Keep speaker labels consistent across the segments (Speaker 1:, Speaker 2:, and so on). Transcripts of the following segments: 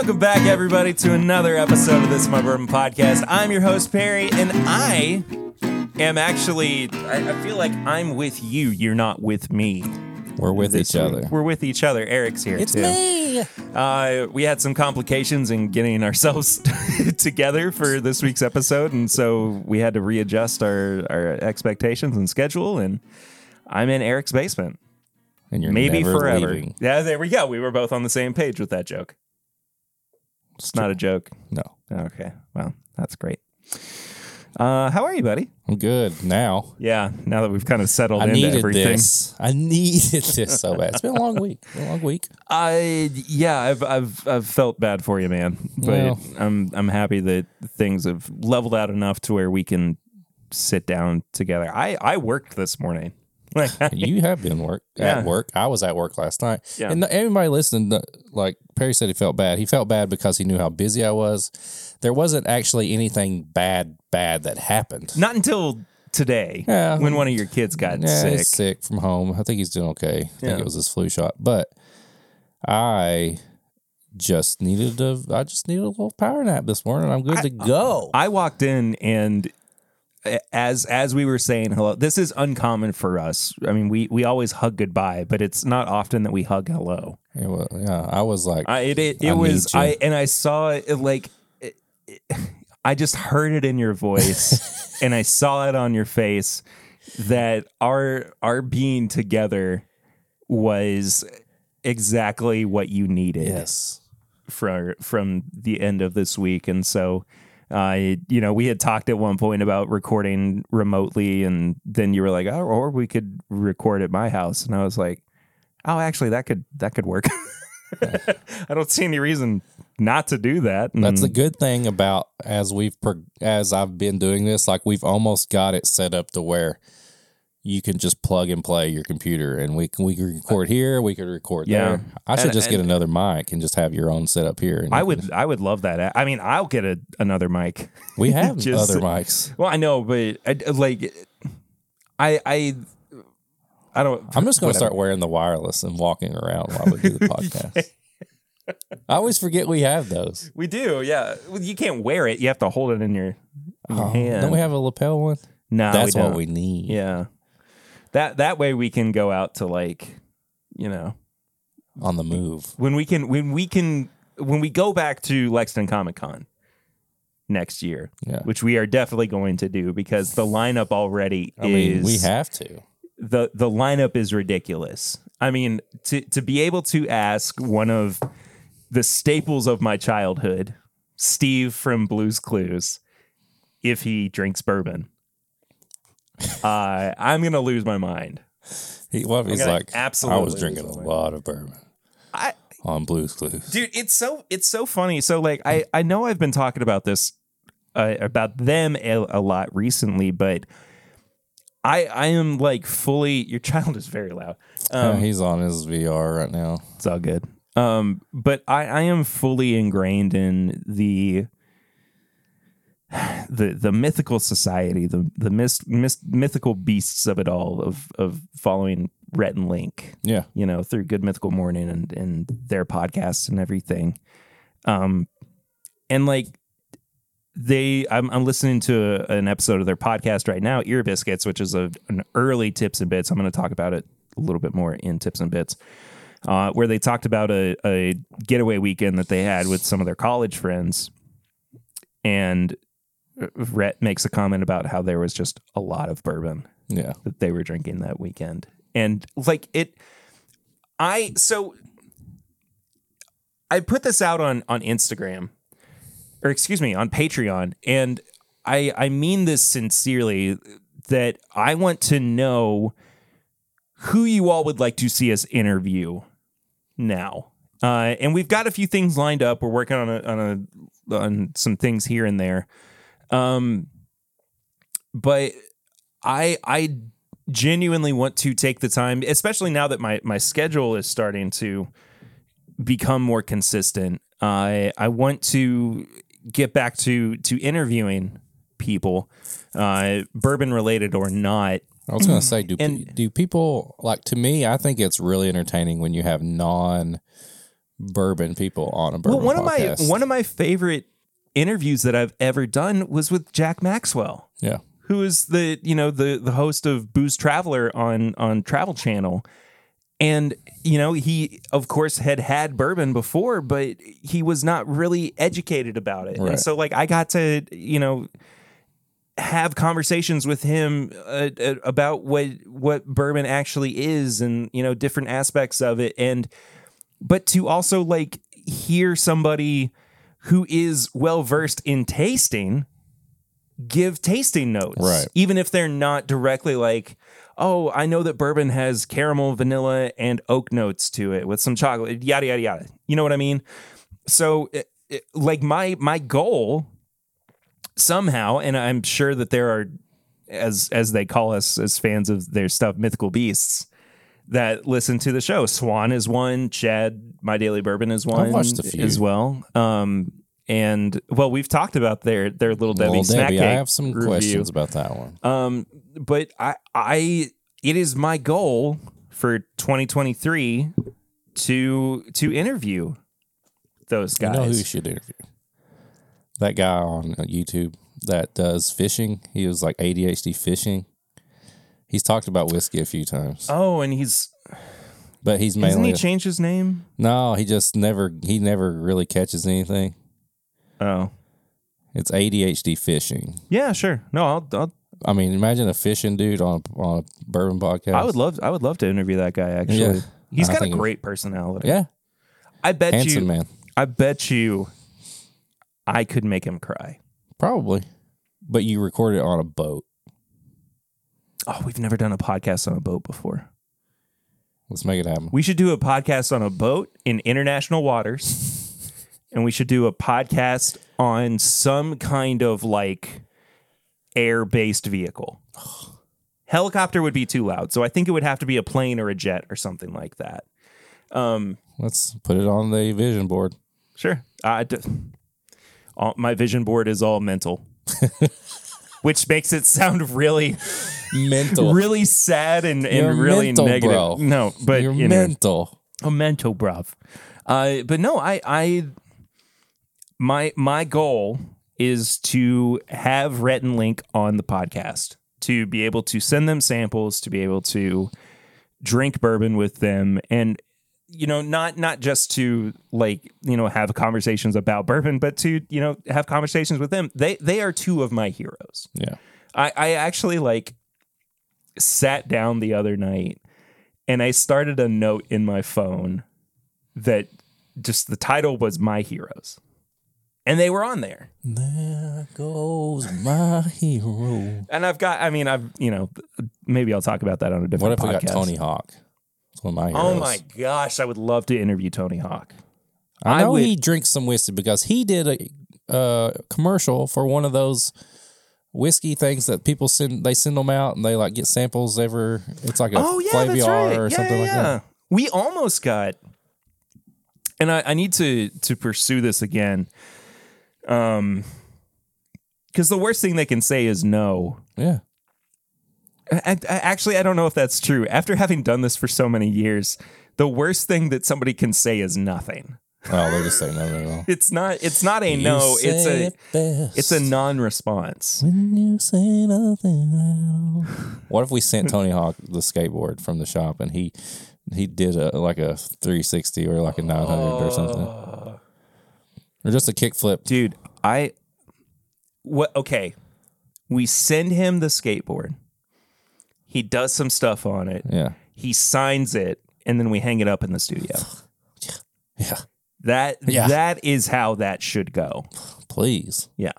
Speaker 1: Welcome back, everybody, to another episode of This My Bourbon Podcast. I'm your host, Perry, and I am actually, I, I feel like I'm with you. You're not with me.
Speaker 2: We're with each other.
Speaker 1: We're with each other. Eric's here,
Speaker 2: It's
Speaker 1: too.
Speaker 2: me.
Speaker 1: Uh, we had some complications in getting ourselves together for this week's episode, and so we had to readjust our, our expectations and schedule, and I'm in Eric's basement.
Speaker 2: And you're
Speaker 1: Maybe
Speaker 2: never
Speaker 1: forever.
Speaker 2: leaving.
Speaker 1: Yeah, there we go. We were both on the same page with that joke. It's not a joke.
Speaker 2: No,
Speaker 1: Okay. Well, that's great. Uh, how are you, buddy?
Speaker 2: I'm good now.
Speaker 1: Yeah, now that we've kind of settled
Speaker 2: I
Speaker 1: into
Speaker 2: needed
Speaker 1: everything.
Speaker 2: this. I needed this so bad. It's been a long week. A long week.
Speaker 1: I yeah, I've I've I've felt bad for you, man. But
Speaker 2: Well.
Speaker 1: I'm I'm happy that things have leveled out enough to where we can sit down together. I I worked this morning. Like
Speaker 2: You have been work
Speaker 1: Yeah.
Speaker 2: at work. I was at work last night.
Speaker 1: Yeah.
Speaker 2: And everybody listening, like Perry said, he felt bad. He felt bad because he knew how busy I was. There wasn't actually anything bad, bad that happened.
Speaker 1: not until today
Speaker 2: Yeah.
Speaker 1: when one of your kids got
Speaker 2: Yeah,
Speaker 1: sick.
Speaker 2: sick from home. I think he's doing okay. I think it was his flu shot. But I just needed to I just needed a little power nap this morning. I'm good to go.
Speaker 1: I walked in and a- as as we were saying hello, this is uncommon for us. I mean, we we always hug goodbye, but it's not often that we hug hello.
Speaker 2: It wa- yeah, I was like
Speaker 1: I it it, it
Speaker 2: I
Speaker 1: was. I and I saw it like it, it- I just heard it in your voice and I saw it on your face that our our being together was exactly what you needed
Speaker 2: yes.
Speaker 1: from from the end of this week, and so. Uh, you know, we had talked at one point about recording remotely, and then you were like, "Oh, or we could record at my house," and I was like, "Oh, actually, that could that could work." I don't see any reason not to do that.
Speaker 2: That's the good thing about as we've as I've been doing this, like we've almost got it set up to where you can just plug and play your computer, and we can we can record here, we could record
Speaker 1: Yeah.
Speaker 2: there. I should
Speaker 1: And-
Speaker 2: just get another mic and just have your own setup here. And
Speaker 1: I would I would love that. I mean, I'll get a, another mic.
Speaker 2: we have
Speaker 1: just-
Speaker 2: other mics.
Speaker 1: Well, I know, but I, like, I I I don't.
Speaker 2: I'm just going to start wearing the wireless and walking around while we do the podcast. I always forget we have those.
Speaker 1: We do, yeah. Well, You can't wear it. You have to hold it in your, in your
Speaker 2: Oh,
Speaker 1: hand.
Speaker 2: Don't we have a lapel one?
Speaker 1: no,
Speaker 2: That's
Speaker 1: we
Speaker 2: what we need.
Speaker 1: Yeah. That that way we can go out to like, you know,
Speaker 2: On the move.
Speaker 1: when we can when we can when we go back to Lexington Comic Con next year,
Speaker 2: Yeah.
Speaker 1: which we are definitely going to do because the lineup already
Speaker 2: I
Speaker 1: is
Speaker 2: mean, we have to.
Speaker 1: the the lineup is ridiculous. I mean, to to be able to ask one of the staples of my childhood, Steve from Blues Clues, if he drinks bourbon, uh, I'm gonna lose my mind.
Speaker 2: He, well, he's
Speaker 1: gonna
Speaker 2: like, I was drinking a lot of bourbon
Speaker 1: I
Speaker 2: on Blues Clues.
Speaker 1: dude it's so it's so funny so like i i know i've been talking about this uh, about them a, a lot recently but i i am like fully your child is very loud
Speaker 2: Yeah,
Speaker 1: um
Speaker 2: he's on his VR right now.
Speaker 1: it's all good um but i i am fully ingrained in the the the mythical society the the myst, mythical beasts of it all of of following Rhett and Link
Speaker 2: Yeah.
Speaker 1: you know, through Good Mythical Morning and and their podcasts and everything. Um, and like they, I'm I'm listening to an episode of their podcast right now, Ear Biscuits, which is a an early Tips and Bits. I'm going to talk about it a little bit more in Tips and Bits, uh, where they talked about a, a getaway weekend that they had with some of their college friends, and Rhett makes a comment about how there was just a lot of bourbon
Speaker 2: Yeah.
Speaker 1: that they were drinking that weekend. And like it I so I put this out on on Instagram or excuse me, on Patreon and I I mean this sincerely that I want to know who you all would like to see us interview now. Uh, and we've got a few things lined up. We're working on a, on a on some things here and there. Um, but I I genuinely want to take the time, especially now that my my schedule is starting to become more consistent. I I want to get back to to interviewing people, uh, bourbon related or not.
Speaker 2: I was going to say, do
Speaker 1: And-
Speaker 2: do people like to me? I think it's really entertaining when you have non bourbon people on a bourbon
Speaker 1: Well, one
Speaker 2: podcast.
Speaker 1: of my one of my favorite interviews that I've ever done was with Jack Maxwell.
Speaker 2: yeah.
Speaker 1: who is the you know the the host of Booze Traveler on on Travel Channel, and you know he of course had had bourbon before, but he was not really educated about it,
Speaker 2: Right.
Speaker 1: and so like I got to you know have conversations with him uh, uh, about what what bourbon actually is and you know different aspects of it and but to also like hear somebody who is well versed in tasting give tasting notes
Speaker 2: Right.
Speaker 1: even if they're not directly like oh i know that bourbon has caramel vanilla and oak notes to it with some chocolate yada yada yada you know what i mean so it, it- like my my goal somehow and i'm sure that there are as as they call us as fans of their stuff mythical beasts that listen to the show swan is one chad my daily bourbon is one
Speaker 2: watched a few.
Speaker 1: as well um and well we've talked about their their little debbie
Speaker 2: Well,
Speaker 1: snack
Speaker 2: Debbie, I have some
Speaker 1: review.
Speaker 2: questions about that one.
Speaker 1: Um, but I, I, it is my goal for 2023 to to interview those
Speaker 2: You
Speaker 1: guys.
Speaker 2: know who you should interview? That guy on YouTube that does fishing. He was like ADHD fishing. He's talked about whiskey a few times,
Speaker 1: oh, and he's
Speaker 2: but he's
Speaker 1: hasn't he changed his name?
Speaker 2: no. He just never he never really catches anything.
Speaker 1: Oh,
Speaker 2: It's ADHD fishing.
Speaker 1: yeah, sure. No, I'll, I'll
Speaker 2: I mean, imagine a fishing dude on a, on a bourbon podcast.
Speaker 1: I would love I would love to interview that guy. Actually,
Speaker 2: Yeah.
Speaker 1: he's
Speaker 2: I
Speaker 1: got a great personality.
Speaker 2: Yeah,
Speaker 1: I bet
Speaker 2: handsome
Speaker 1: you.
Speaker 2: man.
Speaker 1: I bet you. I could make him cry.
Speaker 2: Probably, but you record it on a boat.
Speaker 1: Oh, we've never done a podcast on a boat before.
Speaker 2: Let's make it happen.
Speaker 1: We should do a podcast on a boat in international waters. and we should do a podcast on some kind of like air based vehicle. Helicopter would be too loud. So I think it would have to be a plane or a jet or something like that. Um,
Speaker 2: Let's put it on the vision board.
Speaker 1: sure. I d- all, my vision board is all mental, which makes it sound really,
Speaker 2: Mental.
Speaker 1: really sad and, and
Speaker 2: You're
Speaker 1: really
Speaker 2: mental,
Speaker 1: negative.
Speaker 2: bro.
Speaker 1: No, but
Speaker 2: You're
Speaker 1: you know.
Speaker 2: mental.
Speaker 1: a mental bruv. Uh, but no, I, I, my, my goal is to have Rhett and Link on the podcast to be able to send them samples, to be able to drink bourbon with them, and you know, not not just to like you know have conversations about bourbon, but to you know have conversations with them. They they are two of my heroes.
Speaker 2: Yeah.
Speaker 1: I, I actually like sat down the other night and I started a note in my phone that just the title was My Heroes. And they were on there.
Speaker 2: There goes my hero.
Speaker 1: And I've got, I mean, I've, you know, maybe I'll talk about that on a different.
Speaker 2: What if we got
Speaker 1: podcast.
Speaker 2: Tony Hawk? It's one of my heroes.
Speaker 1: Oh my gosh, I would love to interview Tony Hawk.
Speaker 2: I
Speaker 1: I
Speaker 2: know
Speaker 1: would-
Speaker 2: he drinks some whiskey because he did a uh, commercial for one of those whiskey things that people send. They send them out and they like get samples ever. It's like a
Speaker 1: Oh yeah,
Speaker 2: Flaviar
Speaker 1: that's right.
Speaker 2: or
Speaker 1: yeah,
Speaker 2: something
Speaker 1: yeah,
Speaker 2: like that.
Speaker 1: We almost got, and I, I need to to pursue this again, um, because the worst thing they can say is no.
Speaker 2: Yeah.
Speaker 1: I, I, actually, I don't know if that's true. After having done this for so many years, the worst thing that somebody can say is nothing.
Speaker 2: Oh, they just say no, no, no.
Speaker 1: It's not. It's not a no. It's a. It's a non-response.
Speaker 2: When you say nothing. What if we sent Tony Hawk the skateboard from the shop and he he did a like a 360 or like a 900 or something, uh. or just a kickflip?
Speaker 1: dude i what okay we send him the skateboard he does some stuff on it
Speaker 2: Yeah,
Speaker 1: he signs it and then we hang it up in the studio
Speaker 2: yeah.
Speaker 1: that
Speaker 2: Yeah.
Speaker 1: that is how that should go
Speaker 2: Please.
Speaker 1: yeah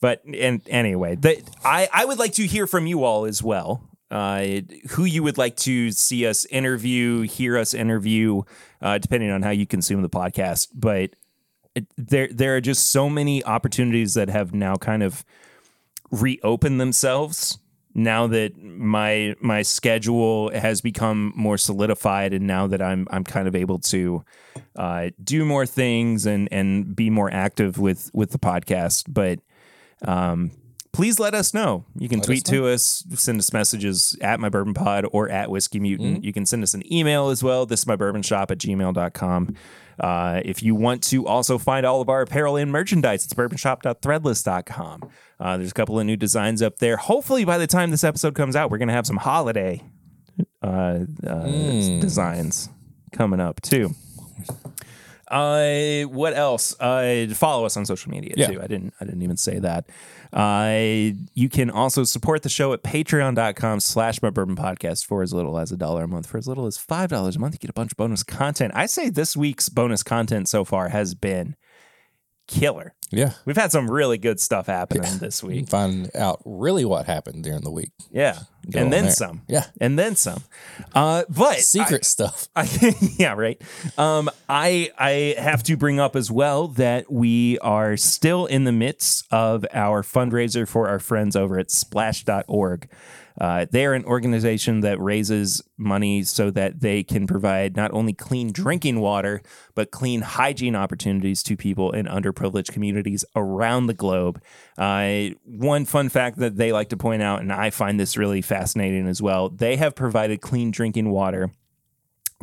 Speaker 1: but and anyway the, i i would like to hear from you all as well uh, who you would like to see us interview, hear us interview, uh, depending on how you consume the podcast. But it, there, there are just so many opportunities that have now kind of reopened themselves now that my my schedule has become more solidified and now that I'm I'm kind of able to uh, do more things and and be more active with with the podcast but um please let us know. You can
Speaker 2: Let
Speaker 1: tweet
Speaker 2: us
Speaker 1: to us, send us messages at my bourbon pod or at whiskey mutant. You can send us an email as well. This is my bourbon shop at gmail.com. Uh, if you want to also find all of our apparel and merchandise, it's bourbonshop.threadless.com. Uh, there's a couple of new designs up there. Hopefully, by the time this episode comes out, we're going to have some holiday uh, uh, designs coming up too. Uh, what else? Uh, follow us on social media
Speaker 2: Yeah.
Speaker 1: too. I didn't. I didn't even say that. Uh, you can also support the show at patreon.com slash my bourbon podcast for as little as a dollar a month. For as little as five dollars a month, you get a bunch of bonus content. I say this week's bonus content so far has been killer.
Speaker 2: Yeah.
Speaker 1: We've had some really good stuff happening this week.
Speaker 2: find out really what happened during the week.
Speaker 1: Yeah.
Speaker 2: Go
Speaker 1: and then
Speaker 2: there.
Speaker 1: some.
Speaker 2: Yeah.
Speaker 1: And then some. Uh, but
Speaker 2: Secret stuff.
Speaker 1: I, yeah, right. Um, I I have to bring up as well that we are still in the midst of our fundraiser for our friends over at Splash.org. Uh, they are an organization that raises money so that they can provide not only clean drinking water, but clean hygiene opportunities to people in underprivileged communities around the globe. Uh, one fun fact that they like to point out, and I find this really fascinating as well, they have provided clean drinking water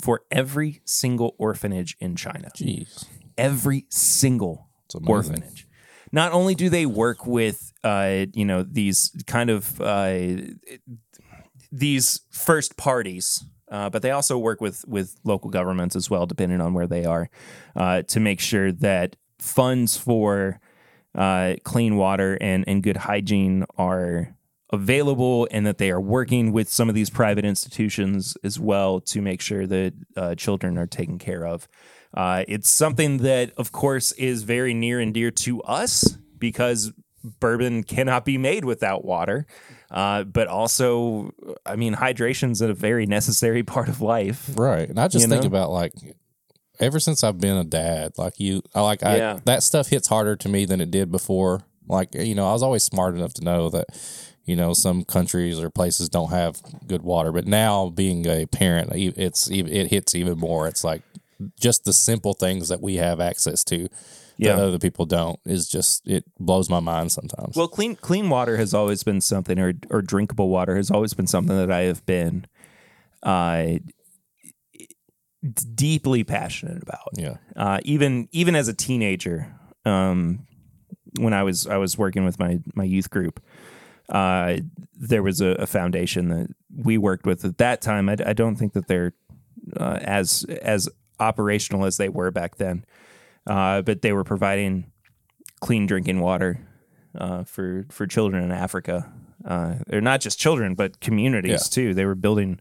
Speaker 1: for every single orphanage in China.
Speaker 2: Jeez.
Speaker 1: Every single orphanage. Not only do they work with, uh, you know, these kind of uh, these first parties, uh, but they also work with with local governments as well, depending on where they are, uh, to make sure that funds for uh, clean water and and good hygiene are available and that they are working with some of these private institutions as well to make sure that uh, children are taken care of. Uh, it's something that, of course, is very near and dear to us because bourbon cannot be made without water. Uh, but also, I mean, hydration's a very necessary part of life.
Speaker 2: Right. And I just think
Speaker 1: know?
Speaker 2: about like ever since I've been a dad, like you I like I
Speaker 1: Yeah.
Speaker 2: that stuff hits harder to me than it did before. Like, you know, I was always smart enough to know that, you know, some countries or places don't have good water. But now being a parent, it's it hits even more. It's like just the simple things that we have access to
Speaker 1: Yeah.
Speaker 2: that other people don't is just it blows my mind sometimes.
Speaker 1: Well, clean clean water has always been something, or or drinkable water has always been something that I have been uh, deeply passionate about.
Speaker 2: yeah.
Speaker 1: uh, even even as a teenager, um, when I was I was working with my my youth group, uh, there was a, a foundation that we worked with at that time. I, I don't think that they're uh, as as operational as they were back then, uh, but they were providing clean drinking water uh, for for children in Africa. Uh, they're not just children, but communities
Speaker 2: Yeah.
Speaker 1: too. They were building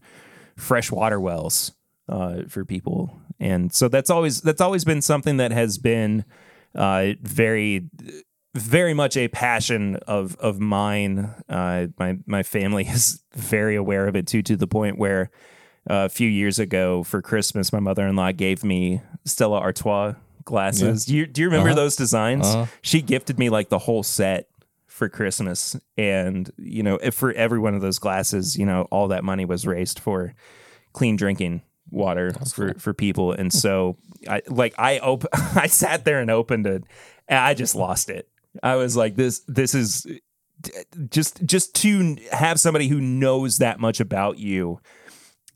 Speaker 1: fresh water wells uh, for people, and so that's always that's always been something that has been uh, very very much a passion of of mine. Uh, my my family is very aware of it too, to the point where a few years ago for Christmas, my mother in law gave me Stella Artois glasses. Do you do you remember
Speaker 2: Uh-huh.
Speaker 1: those designs?
Speaker 2: Uh-huh.
Speaker 1: She gifted me like the whole set for Christmas, and you know, if for every one of those glasses, you know, all that money was raised for clean drinking water for for people. And so, I like I op- I sat there and opened it, and I just lost it. I was like, this this is just just to have somebody who knows that much about you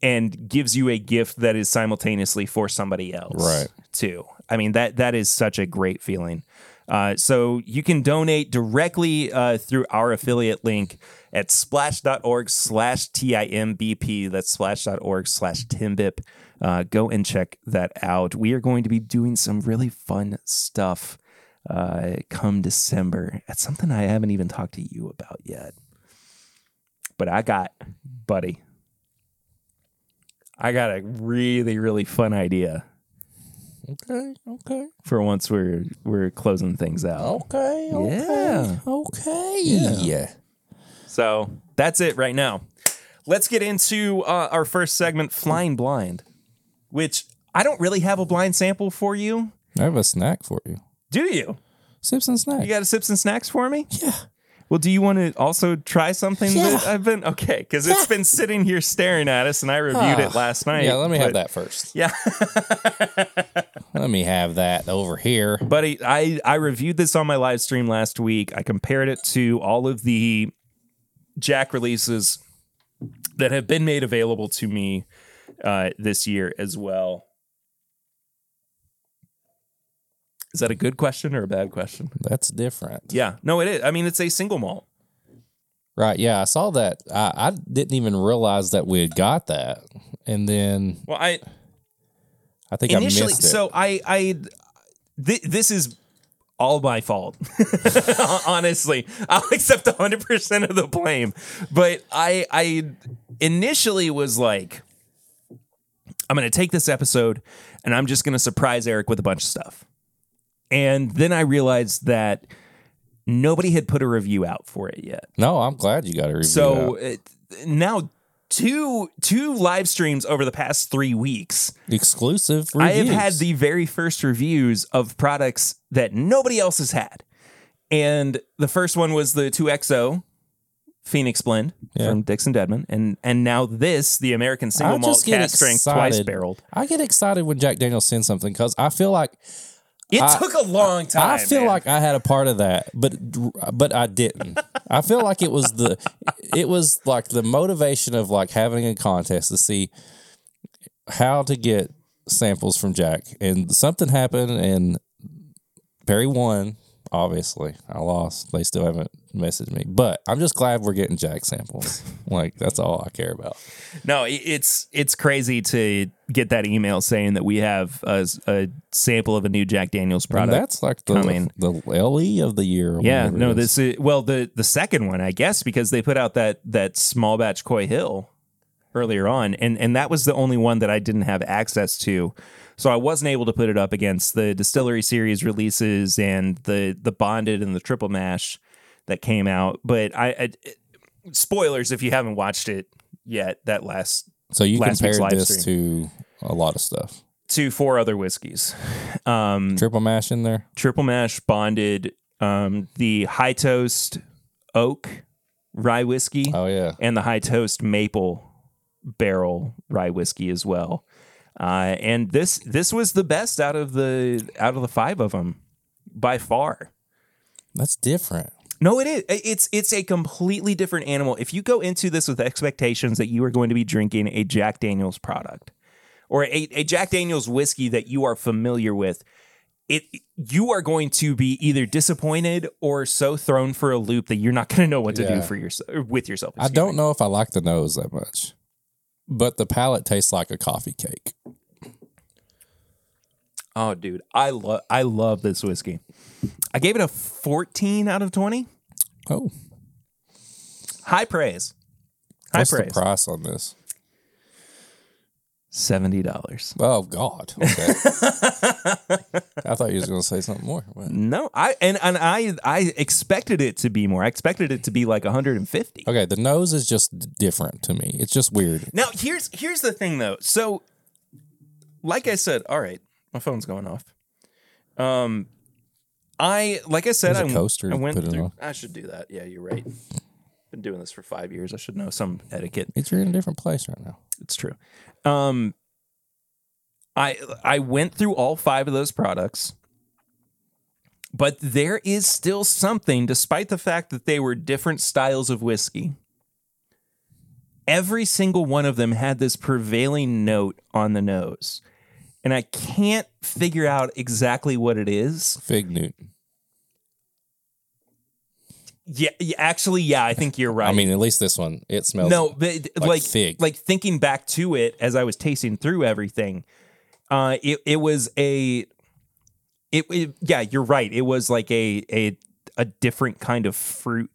Speaker 1: and gives you a gift that is simultaneously for somebody else
Speaker 2: Right.
Speaker 1: too. I mean that that is such a great feeling. Uh, so you can donate directly uh, through our affiliate link at splash.org slash timbp that's splash.org slash timbip. Uh, go and check that out. We are going to be doing some really fun stuff uh, come december. It's something i haven't even talked to you about yet. But i got buddy I got a really, really fun idea
Speaker 2: Okay. Okay.
Speaker 1: for once we're we're closing things out.
Speaker 2: Okay. Okay.
Speaker 1: Yeah.
Speaker 2: Okay.
Speaker 1: Yeah.
Speaker 2: yeah.
Speaker 1: So that's it right now. Let's get into uh, our first segment, Flying Blind, which I don't really have a blind sample for you.
Speaker 2: I have a snack for you.
Speaker 1: Do you?
Speaker 2: Sips and snacks.
Speaker 1: You got a sips and snacks for me?
Speaker 2: yeah.
Speaker 1: Well, do you want to also try something that I've been okay? Because it's been sitting here staring at us, and I reviewed it last night.
Speaker 2: Yeah, let me have that first.
Speaker 1: Yeah.
Speaker 2: Let me have that over here.
Speaker 1: Buddy, I, I reviewed this on my live stream last week. I compared it to all of the Jack releases that have been made available to me uh, this year as well. Is that a good question or a bad question?
Speaker 2: That's different.
Speaker 1: Yeah, no, it is. I mean, it's a single malt.
Speaker 2: Right. Yeah, I saw that. I, I didn't even realize that we had got that. And then
Speaker 1: Well, I
Speaker 2: I think
Speaker 1: initially,
Speaker 2: I missed it.
Speaker 1: so I, I, th- this is all my fault. Honestly, I'll accept 100% of the blame. But I, I initially was like, I'm going to take this episode and I'm just going to surprise Eric with a bunch of stuff. And then I realized that nobody had put a review out for it yet.
Speaker 2: no, I'm glad you got a review.
Speaker 1: So
Speaker 2: out.
Speaker 1: it, now two two live streams over the past 3 weeks
Speaker 2: exclusive
Speaker 1: I have had the very first reviews of products that nobody else has had. And the first one was the 2XO Phoenix blend
Speaker 2: Yeah.
Speaker 1: from Dixon Dedman. And and now this, the American single
Speaker 2: I
Speaker 1: malt
Speaker 2: just get
Speaker 1: strength twice
Speaker 2: excited.
Speaker 1: barreled.
Speaker 2: I get excited when Jack Daniels sends something because I feel like
Speaker 1: It
Speaker 2: I-
Speaker 1: took a long time.
Speaker 2: I feel
Speaker 1: man.
Speaker 2: like I had a part of that, but but I didn't. I feel like it was the it was like the motivation of like having a contest to see how to get samples from Jack, and something happened, and Perry won. Obviously, I lost. They still haven't messaged me, but I'm just glad we're getting Jack samples. like that's all I care about.
Speaker 1: No, it's it's crazy to get that email saying that we have a, a sample of a new Jack Daniels
Speaker 2: And
Speaker 1: product.
Speaker 2: that's like the
Speaker 1: coming.
Speaker 2: the LE of the year.
Speaker 1: yeah, no,
Speaker 2: is.
Speaker 1: this is well the the second one, I guess, because they put out that that small batch Coy Hill earlier on, and and that was the only one that I didn't have access to, so I wasn't able to put it up against the Distillery Series releases and the the Bonded and the Triple Mash that came out. But I, I spoilers if you haven't watched it yet. That last
Speaker 2: So you
Speaker 1: last
Speaker 2: compared this to a lot of stuff.
Speaker 1: to four other whiskeys. Um,
Speaker 2: Triple mash in there.
Speaker 1: triple mash bonded um, the high toast oak rye whiskey
Speaker 2: Oh yeah.
Speaker 1: and the high toast maple barrel rye whiskey as well. Uh, and this this was the best out of the out of the five of them by far.
Speaker 2: That's different.
Speaker 1: No, it is. It's it's a completely different animal. If you go into this with expectations that you are going to be drinking a Jack Daniels product or a, a Jack Daniels whiskey that you are familiar with, it you are going to be either disappointed or so thrown for a loop that you're not going to know what to do for yourself with yourself.
Speaker 2: I don't know if I like the nose that much, but the palate tastes like a coffee cake.
Speaker 1: Oh, dude, I love I love this whiskey. I gave it a 14 out of 20.
Speaker 2: Oh,
Speaker 1: High praise. High
Speaker 2: what's
Speaker 1: praise.
Speaker 2: the price on this?
Speaker 1: Seventy dollars.
Speaker 2: Oh God. Okay. I thought you was going to say something more. but-
Speaker 1: No, I and and I I expected it to be more. I expected it to be like 150.
Speaker 2: Okay, the nose is just different to me. It's just weird.
Speaker 1: Now here's here's the thing though. So, like I said, all right, my phone's going off. Um, I like I said,
Speaker 2: There's a
Speaker 1: I,
Speaker 2: coaster
Speaker 1: I went
Speaker 2: put it
Speaker 1: through.
Speaker 2: on.
Speaker 1: I should do that. Yeah, you're right. Been doing this for five years. I should know some etiquette.
Speaker 2: It's you're in a different place right now.
Speaker 1: It's true. Um, I I went through all five of those products, but there is still something, despite the fact that they were different styles of whiskey. Every single one of them had this prevailing note on the nose, and I can't figure out exactly what it is.
Speaker 2: Fig Newton.
Speaker 1: Yeah, yeah, actually, yeah, I think you're right.
Speaker 2: I mean, at least this one, it smells.
Speaker 1: No, but like like,
Speaker 2: fig.
Speaker 1: thinking back to it as I was tasting through everything, uh, it it was a, it, it yeah, you're right. It was like a a a different kind of fruit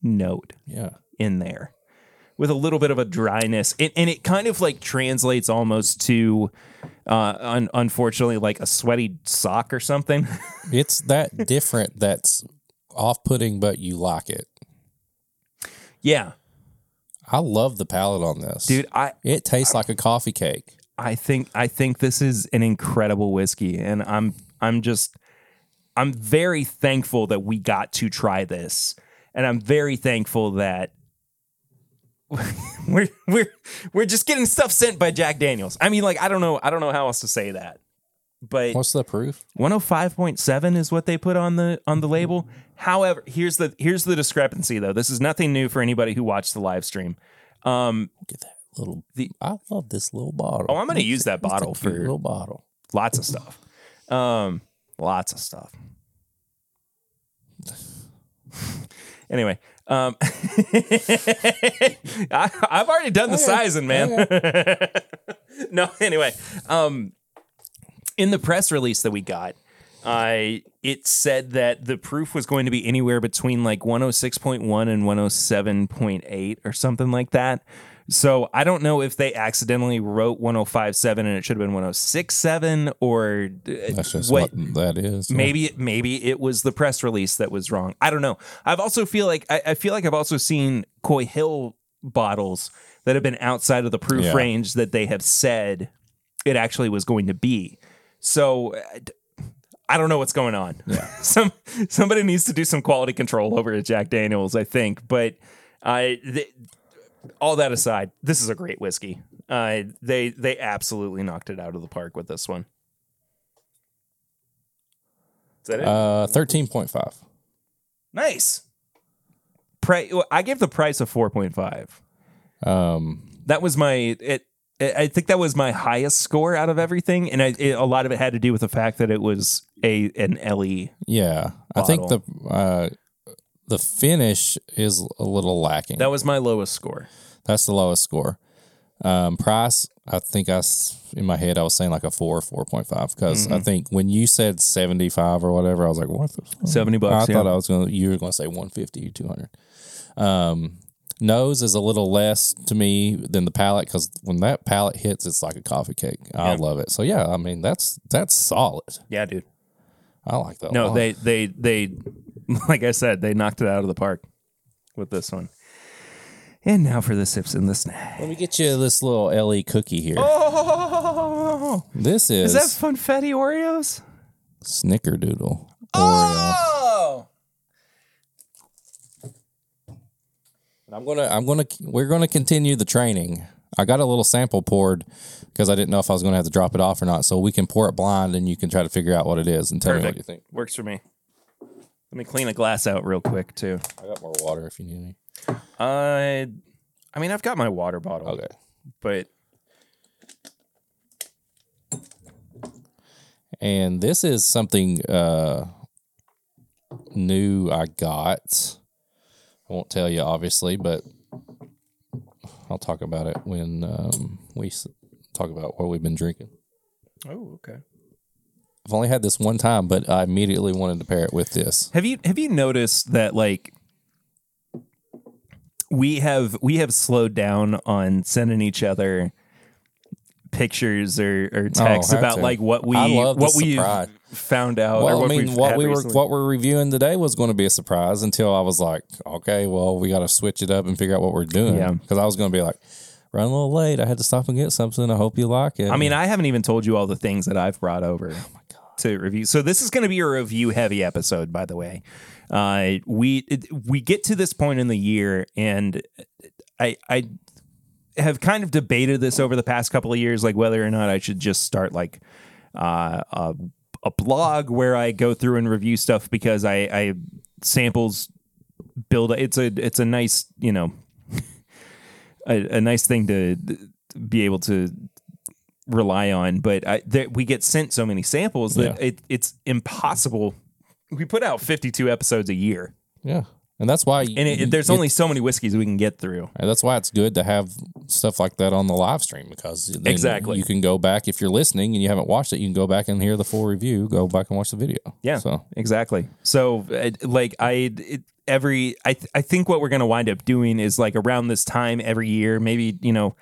Speaker 1: note
Speaker 2: Yeah.
Speaker 1: in there with a little bit of a dryness, it, and it kind of like translates almost to, uh, un- unfortunately, like a sweaty sock or something.
Speaker 2: It's that different that's off putting, but you like it.
Speaker 1: yeah,
Speaker 2: I love the palate on this.
Speaker 1: dude, I
Speaker 2: It tastes like a coffee cake.
Speaker 1: I think I think this is an incredible whiskey, and I'm I'm just I'm very thankful that we got to try this, and I'm very thankful that we're we're we're just getting stuff sent by Jack Daniels. I mean, like I don't know I don't know how else to say that, but
Speaker 2: What's the proof?
Speaker 1: 105.7 is what they put on the on the label. However, here's the here's the discrepancy though. This is nothing new for anybody who watched the live stream. Um,
Speaker 2: Look at that little.
Speaker 1: The-
Speaker 2: I love this little bottle.
Speaker 1: Oh, I'm gonna use that bottle for-
Speaker 2: little bottle.
Speaker 1: lots of stuff. Um, lots of stuff. Anyway, um, I, I've already done the sizing, man. no, anyway, um, in the press release that we got, I it said that the proof was going to be anywhere between like 106.1 and 107.8 or something like that. So I don't know if they accidentally wrote 105.7 and it should have been 106.7 or uh,
Speaker 2: That's just
Speaker 1: what
Speaker 2: what, that is.
Speaker 1: maybe maybe it was the press release that was wrong. I don't know. I've also feel like I, I feel like I've also seen Coy Hill bottles that have been outside of the proof
Speaker 2: Yeah.
Speaker 1: range that they have said it actually was going to be. So I don't know what's going on.
Speaker 2: Yeah.
Speaker 1: some somebody needs to do some quality control over at Jack Daniels, I think. But I th- all that aside, this is a great whiskey. Uh, they they absolutely knocked it out of the park with this one. Is that it?
Speaker 2: Uh, thirteen point five.
Speaker 1: Nice. Pri- I gave the price of four point five.
Speaker 2: Um,
Speaker 1: That was my it. I I think that was my highest score out of everything, and I, it, a lot of it had to do with the fact that it was a an. LE.
Speaker 2: yeah, I think the uh, the finish is a little lacking.
Speaker 1: That was my lowest score.
Speaker 2: That's the lowest score. Um, price, I think I s- in my head I was saying like a four, four point five because
Speaker 1: Mm-hmm.
Speaker 2: I think when you said seventy five or whatever, I was like, what? The
Speaker 1: 70 bucks,
Speaker 2: I thought. I was gonna you were gonna say 150 or 200 Um, nose is a little less to me than the palate because when that palate hits, it's like a coffee cake. I
Speaker 1: Yeah.
Speaker 2: love it. So yeah, I mean that's that's solid.
Speaker 1: Yeah, dude.
Speaker 2: I like that.
Speaker 1: No, they they they like I said, they knocked it out of the park with this one. And now for the sips and the snack.
Speaker 2: Let me get you this little Le cookie here.
Speaker 1: Oh,
Speaker 2: This
Speaker 1: is
Speaker 2: is,
Speaker 1: that funfetti Oreos?
Speaker 2: Snickerdoodle Oreo.
Speaker 1: Oh,
Speaker 2: And I'm gonna, I'm gonna, we're gonna continue the training. I got a little sample poured because I didn't know if I was gonna have to drop it off or not. So we can pour it blind, and you can try to figure out what it is and tell me what you think.
Speaker 1: Works for me. Let me clean a glass out real quick too.
Speaker 2: I got more water if you need any.
Speaker 1: Uh, I mean, I've got my water bottle,
Speaker 2: Okay.
Speaker 1: but
Speaker 2: And this is something uh, new I got. I won't tell you, obviously, but I'll talk about it when um, we s- talk about what we've been drinking.
Speaker 1: oh, okay.
Speaker 2: I've only had this one time, but I immediately wanted to pair it with this.
Speaker 1: Have you have you noticed that like we have we have slowed down on sending each other pictures or, or oh, texts
Speaker 2: have
Speaker 1: about
Speaker 2: to.
Speaker 1: like what we
Speaker 2: I love the
Speaker 1: what we found out. or
Speaker 2: Well, I mean, what we were
Speaker 1: recently.
Speaker 2: what we're reviewing today was going to be a surprise until I was like, okay, well, we got to switch it up and figure out what we're doing.
Speaker 1: Yeah.
Speaker 2: Because I was going to be like, run a little late. I had to stop and get something. I hope you like it.
Speaker 1: I mean, I haven't even told you all the things that I've brought over
Speaker 2: Oh
Speaker 1: to review. So this is going to be a review heavy episode, by the way. Uh, we we get to this point in the year, and I I have kind of debated this over the past couple of years, like whether or not I should just start like uh, a, a blog where I go through and review stuff because I, I samples build. It's a it's a nice you know a, a nice thing to be able to rely on, but I, that we get sent so many samples that
Speaker 2: Yeah.
Speaker 1: it, it's impossible. We put out 52 episodes a year,
Speaker 2: yeah. And that's why.
Speaker 1: and it,
Speaker 2: you-
Speaker 1: there's only so many whiskeys we can get through.
Speaker 2: And that's why it's good to have stuff like that on the live stream because
Speaker 1: Exactly.
Speaker 2: you can go back if you're listening and you haven't watched it. You can go back and hear the full review. Go back and watch the video.
Speaker 1: Yeah,
Speaker 2: So
Speaker 1: exactly. So, uh, like, I it, every I th- I think what we're gonna wind up doing is like around this time every year, maybe you know.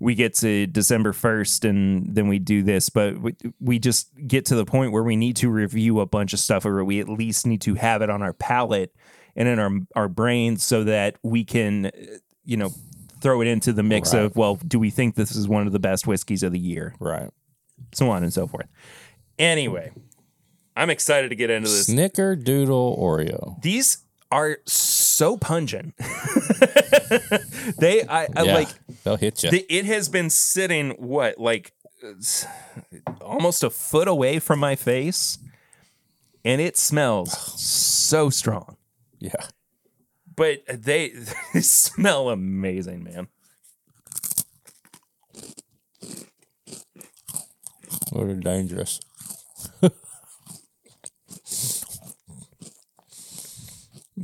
Speaker 1: We get to December 1st and then we do this, but we, we just get to the point where we need to review a bunch of stuff or we at least need to have it on our palate and in our our brains so that we can you know throw it into the mix
Speaker 2: Right.
Speaker 1: of well do we think this is one of the best whiskeys of the year
Speaker 2: right.
Speaker 1: so on and so forth anyway i'm excited to get into this
Speaker 2: Snickerdoodle Oreo.
Speaker 1: these are so pungent they i, I
Speaker 2: Yeah,
Speaker 1: like
Speaker 2: they'll hit you.
Speaker 1: the, it has been sitting what like almost a foot away from my face, and it smells so strong.
Speaker 2: Yeah.
Speaker 1: But they, they smell amazing, man.
Speaker 2: They're dangerous.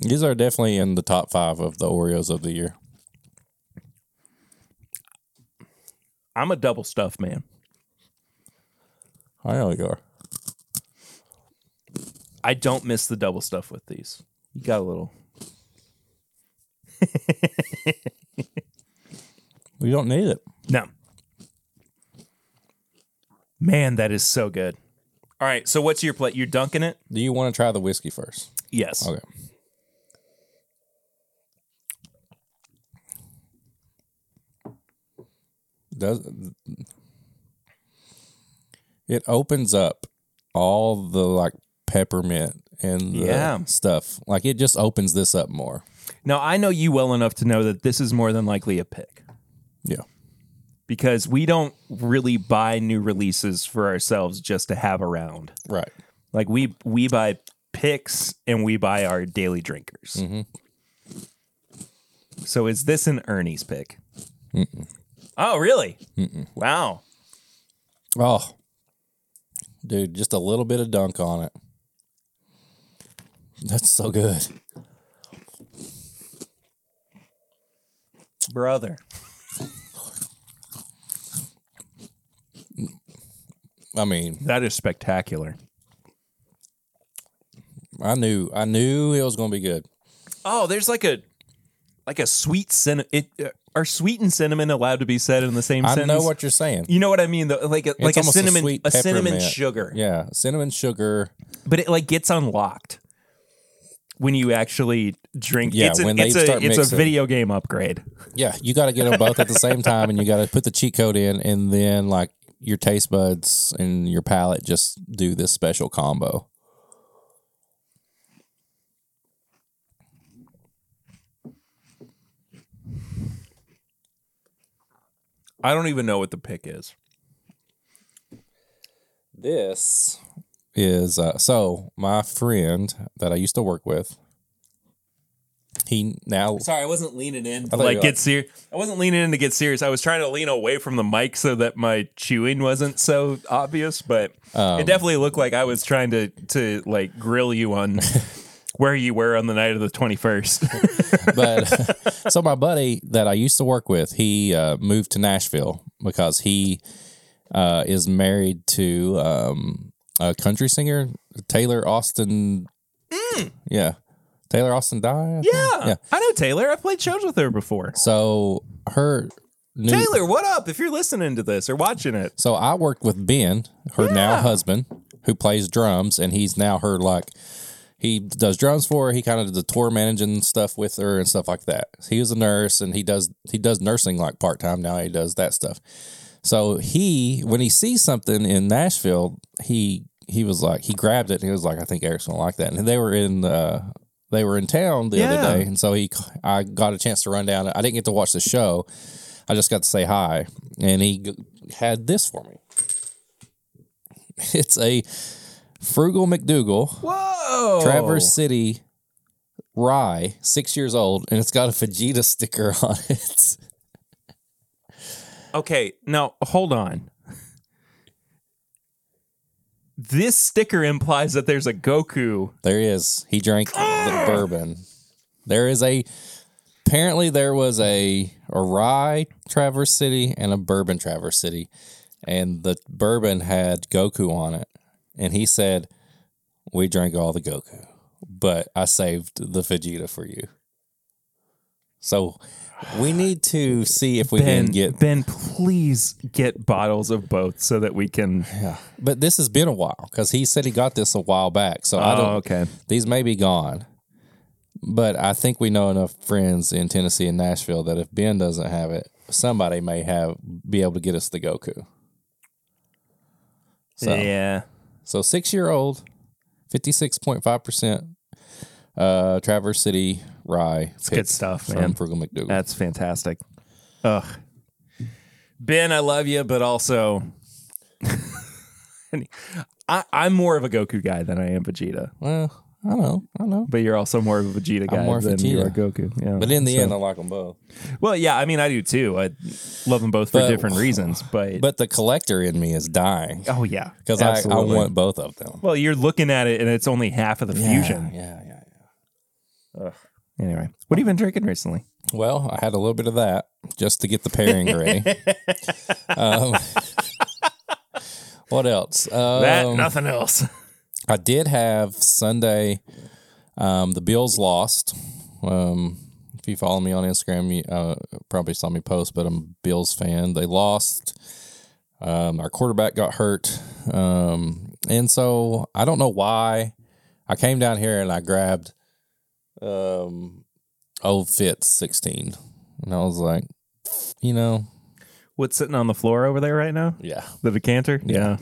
Speaker 2: These are definitely in the top five of the Oreos of the year.
Speaker 1: I'm a double stuff man.
Speaker 2: I know you are.
Speaker 1: I don't miss the double stuff with these. You got a little.
Speaker 2: We don't need it.
Speaker 1: No. Man, that is so good. All right, so what's your plate? You're dunking it?
Speaker 2: Do you want to try the whiskey first?
Speaker 1: Yes.
Speaker 2: Okay. Does it opens up all the like peppermint and the
Speaker 1: Yeah.
Speaker 2: stuff. Like it just opens this up more.
Speaker 1: Now, I know you well enough to know that this is more than likely a pick
Speaker 2: Yeah.
Speaker 1: because we don't really buy new releases for ourselves just to have around.
Speaker 2: Right.
Speaker 1: Like we we buy picks and we buy our daily drinkers. Mm-hmm. So is this an Ernie's pick? Oh, really? Wow.
Speaker 2: Oh. Dude, just a little bit of dunk on it. That's so good.
Speaker 1: Brother.
Speaker 2: I mean,
Speaker 1: That is spectacular.
Speaker 2: I knew I knew it was going to be good.
Speaker 1: Oh, there's like a like a sweet cinnamon. It uh, are sweet and cinnamon allowed to be said in the same sense?
Speaker 2: I
Speaker 1: sentence?
Speaker 2: know what you're saying.
Speaker 1: you know what I mean. Though, like a, like a
Speaker 2: almost a
Speaker 1: cinnamon,
Speaker 2: sweet
Speaker 1: a, cinnamon
Speaker 2: peppermint.
Speaker 1: sugar.
Speaker 2: Yeah, cinnamon sugar.
Speaker 1: but it like gets unlocked when you actually drink.
Speaker 2: Yeah,
Speaker 1: it's, an,
Speaker 2: when they
Speaker 1: it's a
Speaker 2: start
Speaker 1: it's a
Speaker 2: mixing.
Speaker 1: video game upgrade.
Speaker 2: Yeah, you got to get them both at the same time, and you got to put the cheat code in, and then like your taste buds and your palate just do this special combo.
Speaker 1: I don't even know what the pick is.
Speaker 2: This is uh, so my friend that I used to work with. He now
Speaker 1: Sorry, I wasn't leaning in to like get
Speaker 2: like-
Speaker 1: serious. I wasn't leaning in to get serious. I was trying to lean away from the mic so that my chewing wasn't so obvious. But
Speaker 2: Um,
Speaker 1: it definitely looked like I was trying to to like grill you on where you were on the night of the twenty first.
Speaker 2: but so my buddy that I used to work with, he uh, moved to Nashville because he uh, is married to um, a country singer, Taylor Austin. Yeah, Taylor Austin Dye. I think?
Speaker 1: yeah,
Speaker 2: yeah.
Speaker 1: I know Taylor. I've played shows with her before.
Speaker 2: So her new.
Speaker 1: Taylor, what up? If you're listening to this or watching it,
Speaker 2: So I worked with Ben, her now husband, who plays drums, and he's now her like he does drums for her. He kind of did the tour managing stuff with her and stuff like that. He was a nurse, and he does he does nursing like part time now. He does that stuff. So he when he sees something in Nashville, he he was like he grabbed it. and He was like, I think Eric's gonna like that. And they were in uh, they were in town the
Speaker 1: Yeah.
Speaker 2: other day, and so he I got a chance to run down. I didn't get to watch the show. I just got to say hi, and he g- had this for me. It's a Frugal McDougal
Speaker 1: whoa,
Speaker 2: Traverse City rye, six years old, and it's got a Vegeta sticker on it.
Speaker 1: Okay, now hold on. This sticker implies that there's a Goku.
Speaker 2: There is. he. Drank the ah! bourbon. There is a apparently there was a a rye Traverse City and a bourbon Traverse City, and the bourbon had Goku on it, and he said, "We drank all the Goku, but I saved the Vegeta for you." So we need to see if we
Speaker 1: Ben,
Speaker 2: can get.
Speaker 1: Ben, please get bottles of both so that we can.
Speaker 2: Yeah, but this has been a while because he said he got this a while back. So I
Speaker 1: Oh,
Speaker 2: don't.
Speaker 1: okay.
Speaker 2: These may be gone. But I think we know enough friends in Tennessee and Nashville that if Ben doesn't have it, somebody may have be able to get us the Goku. So
Speaker 1: Yeah.
Speaker 2: So six year old, fifty six point five percent uh Traverse City rye. It's
Speaker 1: good stuff,
Speaker 2: from
Speaker 1: man.
Speaker 2: Frugal McDougal.
Speaker 1: That's fantastic. Ugh. Ben, I love you, but also I, I'm more of a Goku guy than I am Vegeta,
Speaker 2: Well, I know, I know.
Speaker 1: but you're also more of a Vegeta guy
Speaker 2: more
Speaker 1: than you are Goku. Yeah.
Speaker 2: But in the
Speaker 1: So-
Speaker 2: end, I like them both.
Speaker 1: well, yeah, I mean, I do too. I love them both for
Speaker 2: But-
Speaker 1: different reasons, but,
Speaker 2: But the collector in me is dying
Speaker 1: oh yeah,
Speaker 2: because I, I
Speaker 1: absolutely.
Speaker 2: want both of them.
Speaker 1: Well, you're looking at it, and it's only half of the fusion.
Speaker 2: Yeah, yeah, yeah.
Speaker 1: Anyway, what have you been drinking recently?
Speaker 2: Well, I had a little bit of that just to get the pairing ready. um, what else? Um,
Speaker 1: that nothing else.
Speaker 2: I did have Sunday. Um, the Bills lost. Um, if you follow me on Instagram, you uh, probably saw me post, but I'm a Bills fan. They lost. Um, our quarterback got hurt. Um, and so I don't know why. I came down here and I grabbed um, Old Fitz 16. And I was like, you know,
Speaker 1: What's sitting on the floor over there right now?
Speaker 2: yeah.
Speaker 1: The decanter. Yeah,